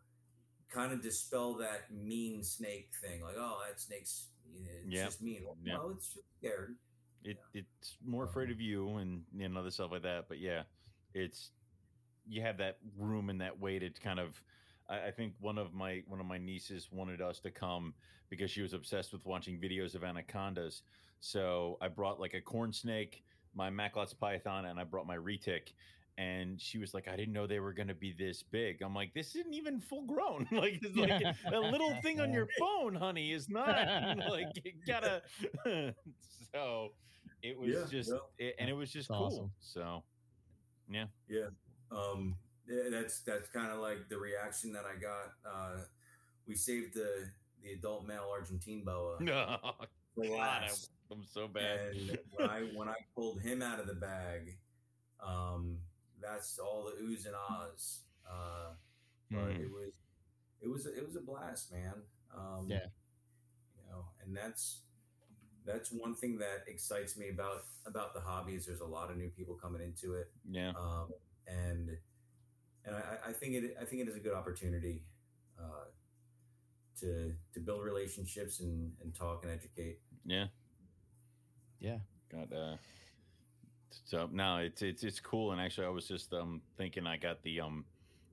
S3: kind of dispel that mean snake thing like oh that snake's you know, it's
S2: Yeah.
S3: just mean well,
S2: Yeah.
S3: no it's just scared
S2: it it's more afraid of you and and other stuff like that. But yeah, it's you have that room and that way to kind of. I, I think one of my one of my nieces wanted us to come because she was obsessed with watching videos of anacondas. So I brought like a corn snake, my Macklot's python, and I brought my retic. And she was like, "I didn't know they were going to be this big." I'm like, "This isn't even full grown. like, it's like a little thing on your phone, honey, is not like you gotta." so it was
S3: Yeah,
S2: just,
S3: no.
S2: it, and it was just
S1: That's
S2: cool.
S1: awesome.
S2: So yeah, yeah,
S3: um th- that's that's kind of like the reaction that i got uh we saved the the adult male argentine boa
S2: no,
S3: for
S2: God. I'm so bad.
S3: and when i when i pulled him out of the bag Um, that's all the oohs and ahs. Uh, but
S2: Mm.
S3: it was it was it was a blast, man. Um,
S1: Yeah.
S3: you know, and that's that's one thing that excites me about about the hobby is there's a lot of new people coming into it,
S2: Yeah.
S3: um, and and I, I think it I think it is a good opportunity uh, to to build relationships and and talk and educate.
S2: Yeah.
S1: Yeah.
S2: Got uh so no, it's it's it's cool and actually I was just um thinking I got the um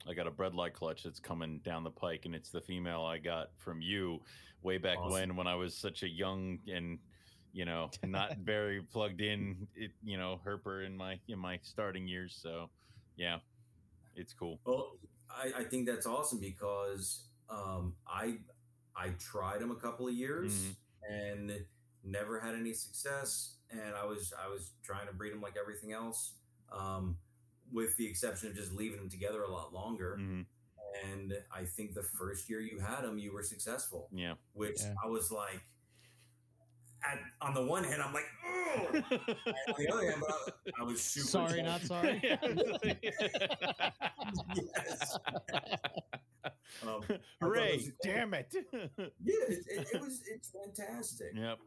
S2: I got a bread bredli clutch that's coming down the pike and it's the female I got from you way back
S3: Awesome.
S2: when when I was such a young and you know not very plugged in it you know herper in my in my starting years so yeah it's cool
S3: Well, I, I think that's awesome because um, I I tried them a couple of years and never had any success. And I was I was trying to breed them like everything else, um, with the exception of just leaving them together a lot longer.
S2: Mhm.
S3: And I think the first year you had them, you were successful,
S2: yeah
S3: which
S1: Yeah.
S3: I was like. At, on the one hand, I'm like, oh. on the other hand, but I, I was super
S1: Sorry, not sorry.
S3: yes. Um,
S2: hooray damn it
S3: yeah, it, it, it was it's fantastic.
S2: yep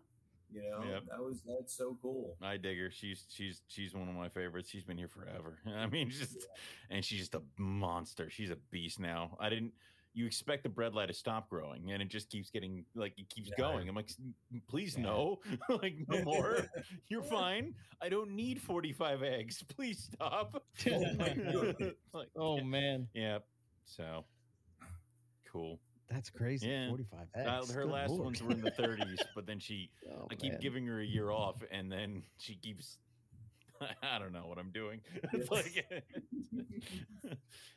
S3: You know,
S2: Yep.
S3: that was that's so cool.
S2: I dig her. She's she's she's one of my favorites. She's been here forever. I mean, just and she's just a monster. She's a beast now. I didn't. You expect the bredli to stop growing, and it just keeps getting like it keeps
S3: Yeah.
S2: going. I'm like, please
S1: Yeah.
S2: no, like no more. You're fine. I don't need 45 eggs. Please stop. Oh like,
S1: oh man,
S2: yeah. So cool.
S1: That's crazy.
S2: Yeah.
S1: Forty-five
S2: Uh,
S1: eggs.
S2: her
S1: Good
S2: last
S1: Lord.
S2: ones were in the 30s, but then she
S1: Oh,
S2: I keep
S1: man.
S2: giving her a year off, and then she keeps. I don't know what I'm doing. It's like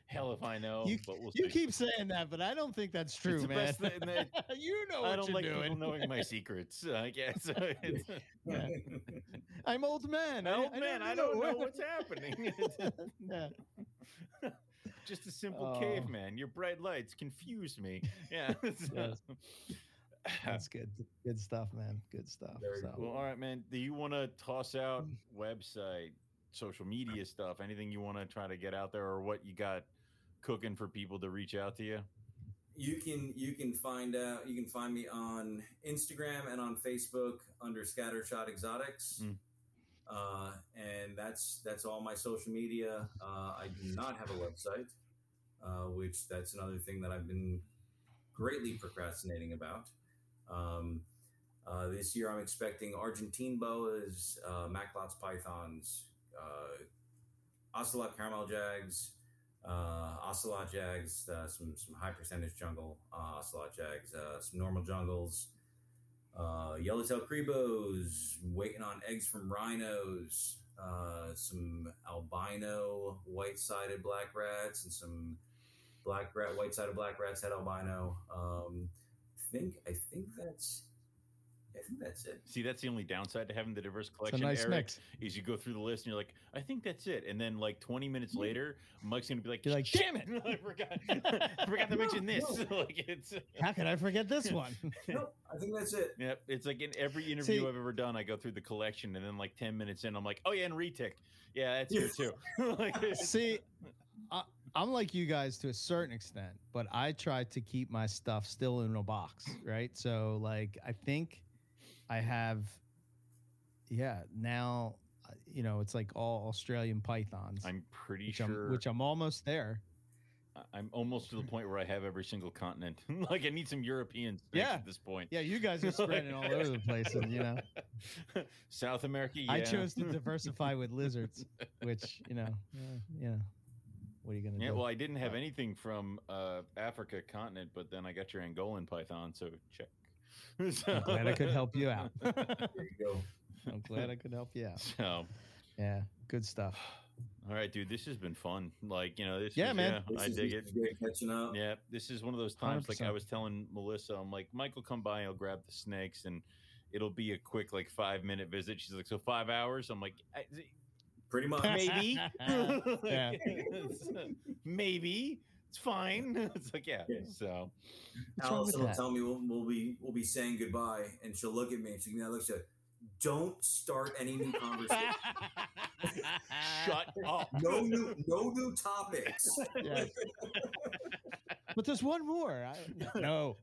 S2: hell if I know,
S1: You-
S2: but we'll
S1: You keep saying that, but I don't think that's true,
S2: the
S1: man.
S2: best that-
S1: you know
S2: I don't
S1: you're
S2: like
S1: doing.
S2: people knowing my secrets. I guess.
S1: Yeah. I'm old man. I-
S2: oh
S1: I
S2: man, I don't know what's happening.
S1: yeah.
S2: Just a simple
S1: Oh.
S2: caveman. Your bright lights confuse me. Yeah.
S1: Yes. That's good. Good stuff, man. Good stuff.
S3: Very
S1: so.
S2: Well, all right, man. Do you want to toss out
S1: Mm.
S2: website, social media stuff, anything you want to try to get out there, or what you got cooking for people to reach out to you?
S3: you can you can find out you can find me on Instagram and on Facebook under Scattershot Exotics.
S2: Mm.
S3: Uh, and that's that's all my social media. Uh, I do not have a website, uh, which that's another thing that I've been greatly procrastinating about. Um, uh, this year, I'm expecting Argentine boas, uh, Macklots pythons, uh, ocelot caramel jags, uh, ocelot jags, some some high percentage jungle ocelot jags, some normal jungles, uh, yellowtail cribos, waiting on eggs from rhinos, uh, some albino white-sided black rats, and some black rat white-sided black rats had albino. Um, think I think that's I think that's it.
S2: See, that's the only downside to having the diverse
S1: It's a
S2: collection.
S1: nice
S2: Eric,
S1: mix.
S2: is you go through the list and you're like, I think that's it, and then like 20 minutes later, Mike's gonna be like,
S1: You're like,
S2: damn it, I forgot, I forgot to mention this.
S3: No.
S2: like it's.
S1: How could I forget this one?
S3: No, I think that's it.
S2: Yep, it's like in every interview
S1: See-
S2: I've ever done, I go through the collection, and then like ten minutes in, I'm like, "Oh yeah, and retic, yeah, that's here too." like,
S1: See, I, I'm like you guys to a certain extent, but I try to keep my stuff still in a box, right? So, like, I think I have, yeah, now, uh, you know, it's like all Australian pythons,
S2: I'm pretty
S1: which,
S2: sure.
S1: I'm, which I'm almost there.
S2: I'm almost to the point where I have every single continent. like I need some European snakes
S1: Yeah.
S2: at this point.
S1: Yeah, you guys are spreading all over the place, and you know,
S2: South America. Yeah.
S1: I chose to diversify with lizards, which you know, yeah, yeah. What are you gonna
S2: Yeah,
S1: do?
S2: well, I didn't have anything from uh, Africa continent, but then I got your Angolan python, so check.
S1: I'm glad I could help you out.
S3: There you go.
S1: I'm glad I could help you out.
S2: so,
S1: Yeah, good stuff.
S2: all right, dude, this has been fun. Like, you know, this.
S1: Yeah,
S2: is-
S1: man.
S3: This
S2: I
S3: is-
S2: dig
S3: this
S2: it.
S3: is Great catching up.
S2: Yeah, this is one of those times. Like I was telling Melissa, I'm like, Michael, come by. I'll grab the snakes, and it'll be a quick, like, five minute visit. She's like, so five hours. I'm like, I,
S3: Pretty much.
S2: maybe,
S1: Yeah.
S2: Maybe it's fine. It's like, yeah.
S3: Yeah.
S2: So
S1: What's
S3: Allison will
S1: that?
S3: tell me we'll, we'll be we'll be saying goodbye, and she'll look at me and she'll give me that look. She'll, don't start any new conversation.
S2: Shut up.
S3: no new, no new topics.
S1: Yes. but there's one more. I, no.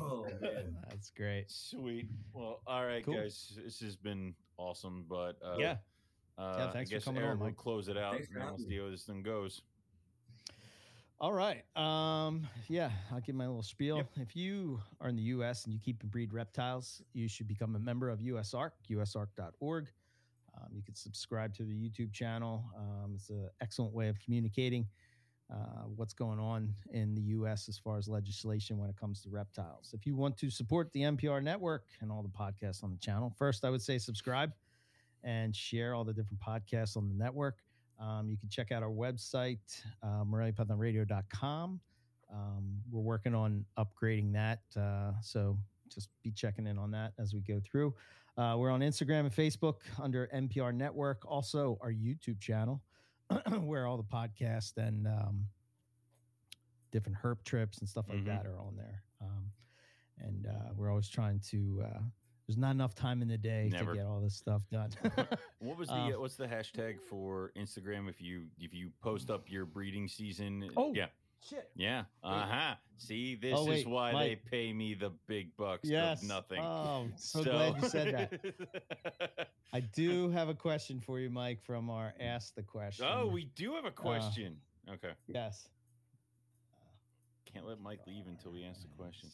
S3: Oh man.
S1: That's great.
S2: Sweet. Well, all right,
S1: Cool.
S2: guys. This has been awesome, but uh,
S1: yeah.
S2: uh,
S1: Yeah, thanks
S2: I
S1: for
S2: guess
S1: coming
S2: Eric
S1: on,
S2: will close it out.
S3: Thanks
S2: and
S3: having
S2: we'll see how this thing goes.
S1: All right. Um, yeah, I'll give my little spiel.
S2: Yep.
S1: If you are in the US and you keep and breed reptiles, you should become a member of USARC, usarc.org. Um, you can subscribe to the YouTube channel. Um, it's an excellent way of communicating uh, what's going on in the US as far as legislation when it comes to reptiles. If you want to support the MPR network and all the podcasts on the channel, first I would say subscribe and share all the different podcasts on the network. Um, you can check out our website, uh, MoreliaPythonRadio.com. Um, we're working on upgrading that. Uh, so just be checking in on that as we go through. Uh, we're on Instagram and Facebook under MPR Network. Also, our YouTube channel, where all the podcasts and um, different herp trips and stuff like
S2: Mhm.
S1: that are on there. Um, and uh, we're always trying to, uh, there's not enough time in the day
S2: Never.
S1: to get all this stuff done.
S2: What was the
S1: Uh,
S2: uh, what's the hashtag for Instagram if you if you post up your breeding season?
S1: Oh,
S2: yeah,
S1: Shit.
S2: yeah. Uh huh. See, this
S1: Oh,
S2: is why
S1: Mike.
S2: they pay me the big bucks
S1: Yes.
S2: nothing.
S1: Oh, so, glad you said that. I do have a question for you, Mike, from our Ask the Question.
S2: oh, we do have a question. okay,
S1: Yes.
S2: can't let Mike leave until we ask the question.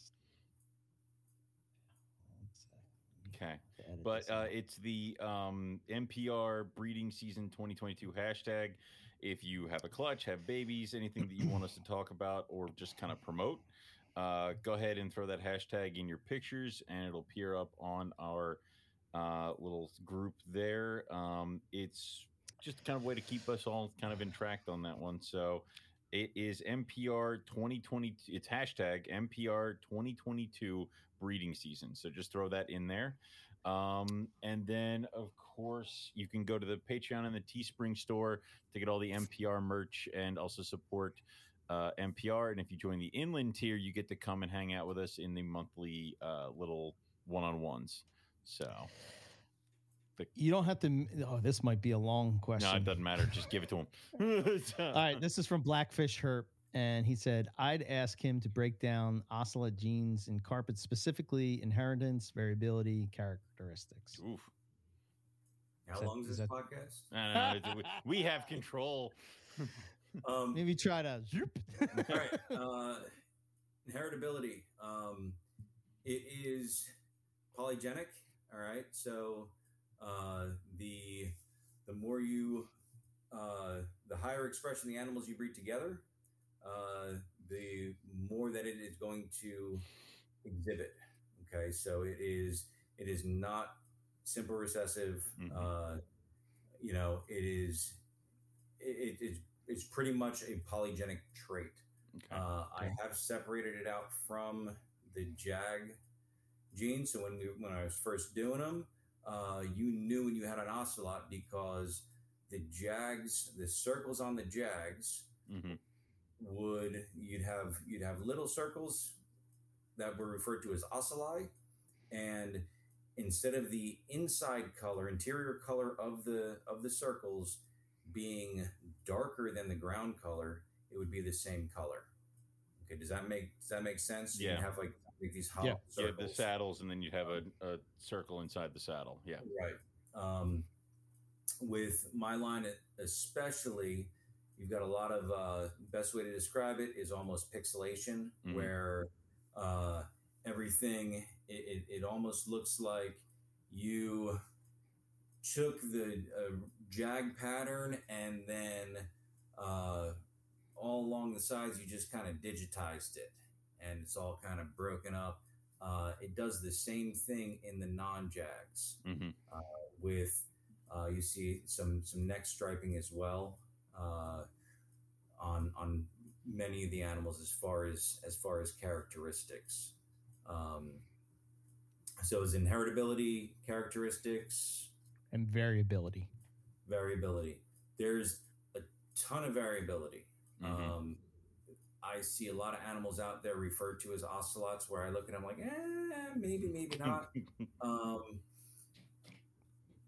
S1: One sec.
S2: Okay. But uh, it's the um, MPR breeding season 2022 hashtag. If you have a clutch, have babies, anything that you want us to talk about or just kind of promote, uh, go ahead and throw that hashtag in your pictures, and it'll appear up on our uh, little group there. Um, it's just kind of a way to keep us all kind of in track on that one. So it is MPR 2020. It's hashtag MPR 2022 breeding season. So just throw that in there. Um, and then, of course, you can go to the Patreon and the Teespring store to get all the MPR merch and also support uh, MPR. And if you join the inland tier, you get to come and hang out with us in the monthly uh, little one on ones. So,
S1: you don't have to. Oh, this might be a long question.
S2: no, it doesn't matter. Just give it to him.
S1: All right, this is from Blackfish Herp, and he said, "I'd ask him to break down ocelot genes in carpets, specifically inheritance, variability, characteristics."
S2: Oof.
S3: How
S1: Is
S3: long is
S1: is
S3: this
S1: that-
S3: podcast?
S2: I don't know. We- we have control.
S3: Um,
S1: Maybe try to.
S3: all right. Uh, inheritability. Um, it is polygenic. All right. So uh, the the more you uh, the higher expression the animals you breed together, uh, the more that it is going to exhibit. Okay. So it is it is not simple recessive.
S2: Mhm.
S3: Uh, you know, it is it, it, it's it's pretty much a polygenic trait.
S2: Okay.
S3: Uh, I have separated it out from the JAG gene. So when we, when I was first doing them, uh, you knew when you had an ocelot because the JAGs, the circles on the JAGs
S2: Mhm.
S3: would you'd have you'd have little circles that were referred to as ocelli, and instead of the inside color, interior color of the of the circles being darker than the ground color, it would be the same color. Okay, does that make does that make sense? You
S2: Yeah.
S3: have like, like these
S1: Yeah.
S3: hot
S2: You have the saddles, and then you'd have a, a circle inside the saddle. Yeah.
S3: Right. Um, with my line, especially, you've got a lot of uh, best way to describe it is almost pixelation,
S2: Mhm.
S3: where uh, everything it, it, it almost looks like you took the uh, jag pattern and then uh, all along the sides you just kind of digitized it and it's all kind of broken up uh, it does the same thing in the non-jags
S2: hmm
S3: with uh, you see some some neck striping as well uh, on on many of the animals as far as as far as characteristics. Um, so is inheritability characteristics
S1: and variability.
S3: variability. There's a ton of variability.
S2: Mhm.
S3: Um, I see a lot of animals out there referred to as ocelots, where I look at them like, eh, maybe, maybe not. um,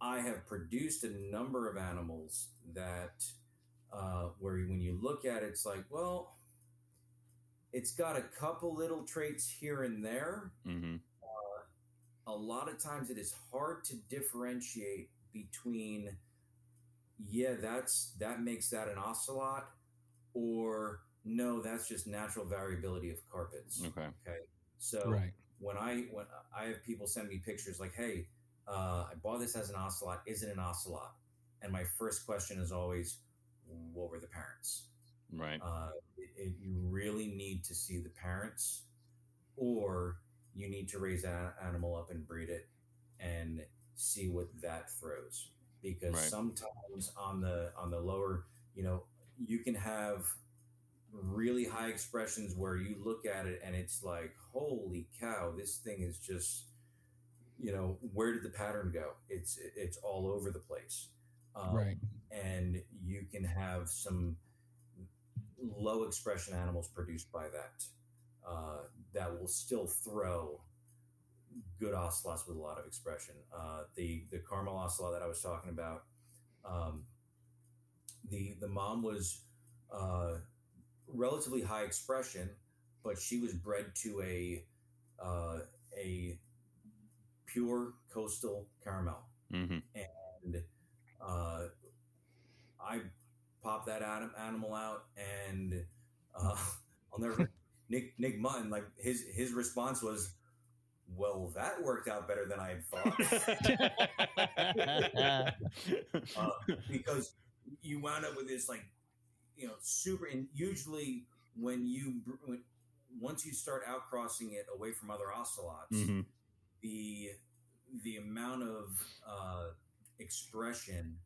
S3: I have produced a number of animals that, uh, where when you look at it, it's like, well, it's got a couple little traits here and there.
S2: hmm
S3: A lot of times it is hard to differentiate between, yeah, that's that makes that an ocelot, or no, that's just natural variability of carpets.
S2: Okay.
S3: Okay. So
S1: Right.
S3: when I when I have people send me pictures like, "Hey, uh, I bought this as an ocelot. Is it an ocelot?" And my first question is always, "What were the parents?"
S2: Right.
S3: Uh, it, it, you really need to see the parents, or you need to raise an animal up and breed it, and see what that throws. Because
S2: Right.
S3: sometimes on the on the lower, you know, you can have really high expressions where you look at it and it's like, holy cow, this thing is just, you know, where did the pattern go? It's it's all over the place. Um,
S1: right.
S3: and you can have some low expression animals produced by that uh, that will still throw good ocelots with a lot of expression. Uh, the the caramel ocelot that I was talking about, um, the the mom was uh, relatively high expression, but she was bred to a uh, a pure coastal caramel.
S2: Hmm
S3: and uh, I popped that anim- animal out, and uh, I'll never Nick Nick Mutton like his his response was, "Well, that worked out better than I had thought," uh, because you wound up with this like you know super and usually when you when, once you start outcrossing it away from other ocelots
S2: hmm
S3: the the amount of uh, expression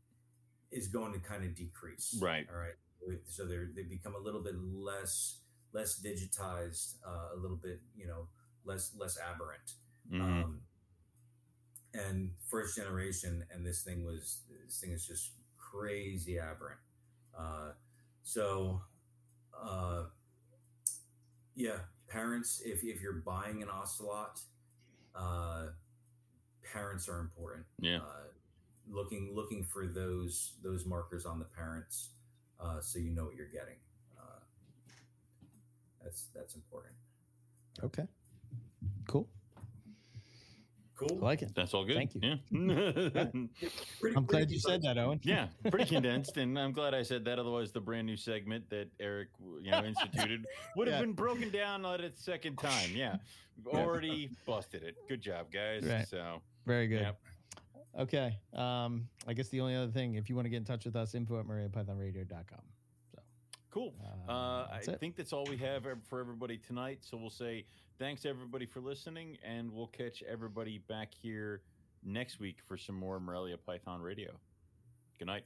S3: is going to kind of decrease.
S2: Right.
S3: All right. So they they become a little bit less less digitized, uh, a little bit you know less less aberrant.
S2: hmm
S3: Um, and first generation, and this thing was this thing is just crazy aberrant. Uh, so, uh, yeah, parents, if if you're buying an ocelot, uh, parents are important.
S2: Yeah.
S3: Uh, looking looking for those those markers on the parents, uh, so you know what you're getting. Uh, that's that's important.
S1: Okay. Cool. I
S3: Cool.
S1: like it.
S2: That's all good.
S1: Thank you.
S2: Yeah.
S3: Pretty,
S1: I'm glad you said that, Owen.
S2: yeah, pretty condensed, and I'm glad I said that. Otherwise, the brand new segment that Eric, you know, instituted would have
S1: Yeah.
S2: been broken down at its second time. Yeah, we've
S1: Yeah.
S2: already busted it. Good job, guys.
S1: Right.
S2: So,
S1: Very good.
S2: Yep.
S1: Okay. Um, I guess the only other thing, if you want to get in touch with us, info at moreliapythonradio.com.
S2: cool.
S1: Uh,
S2: Uh, I
S1: it.
S2: think that's all we have for everybody tonight. So we'll say thanks everybody for listening, and we'll catch everybody back here next week for some more Morelia Python Radio. Good night.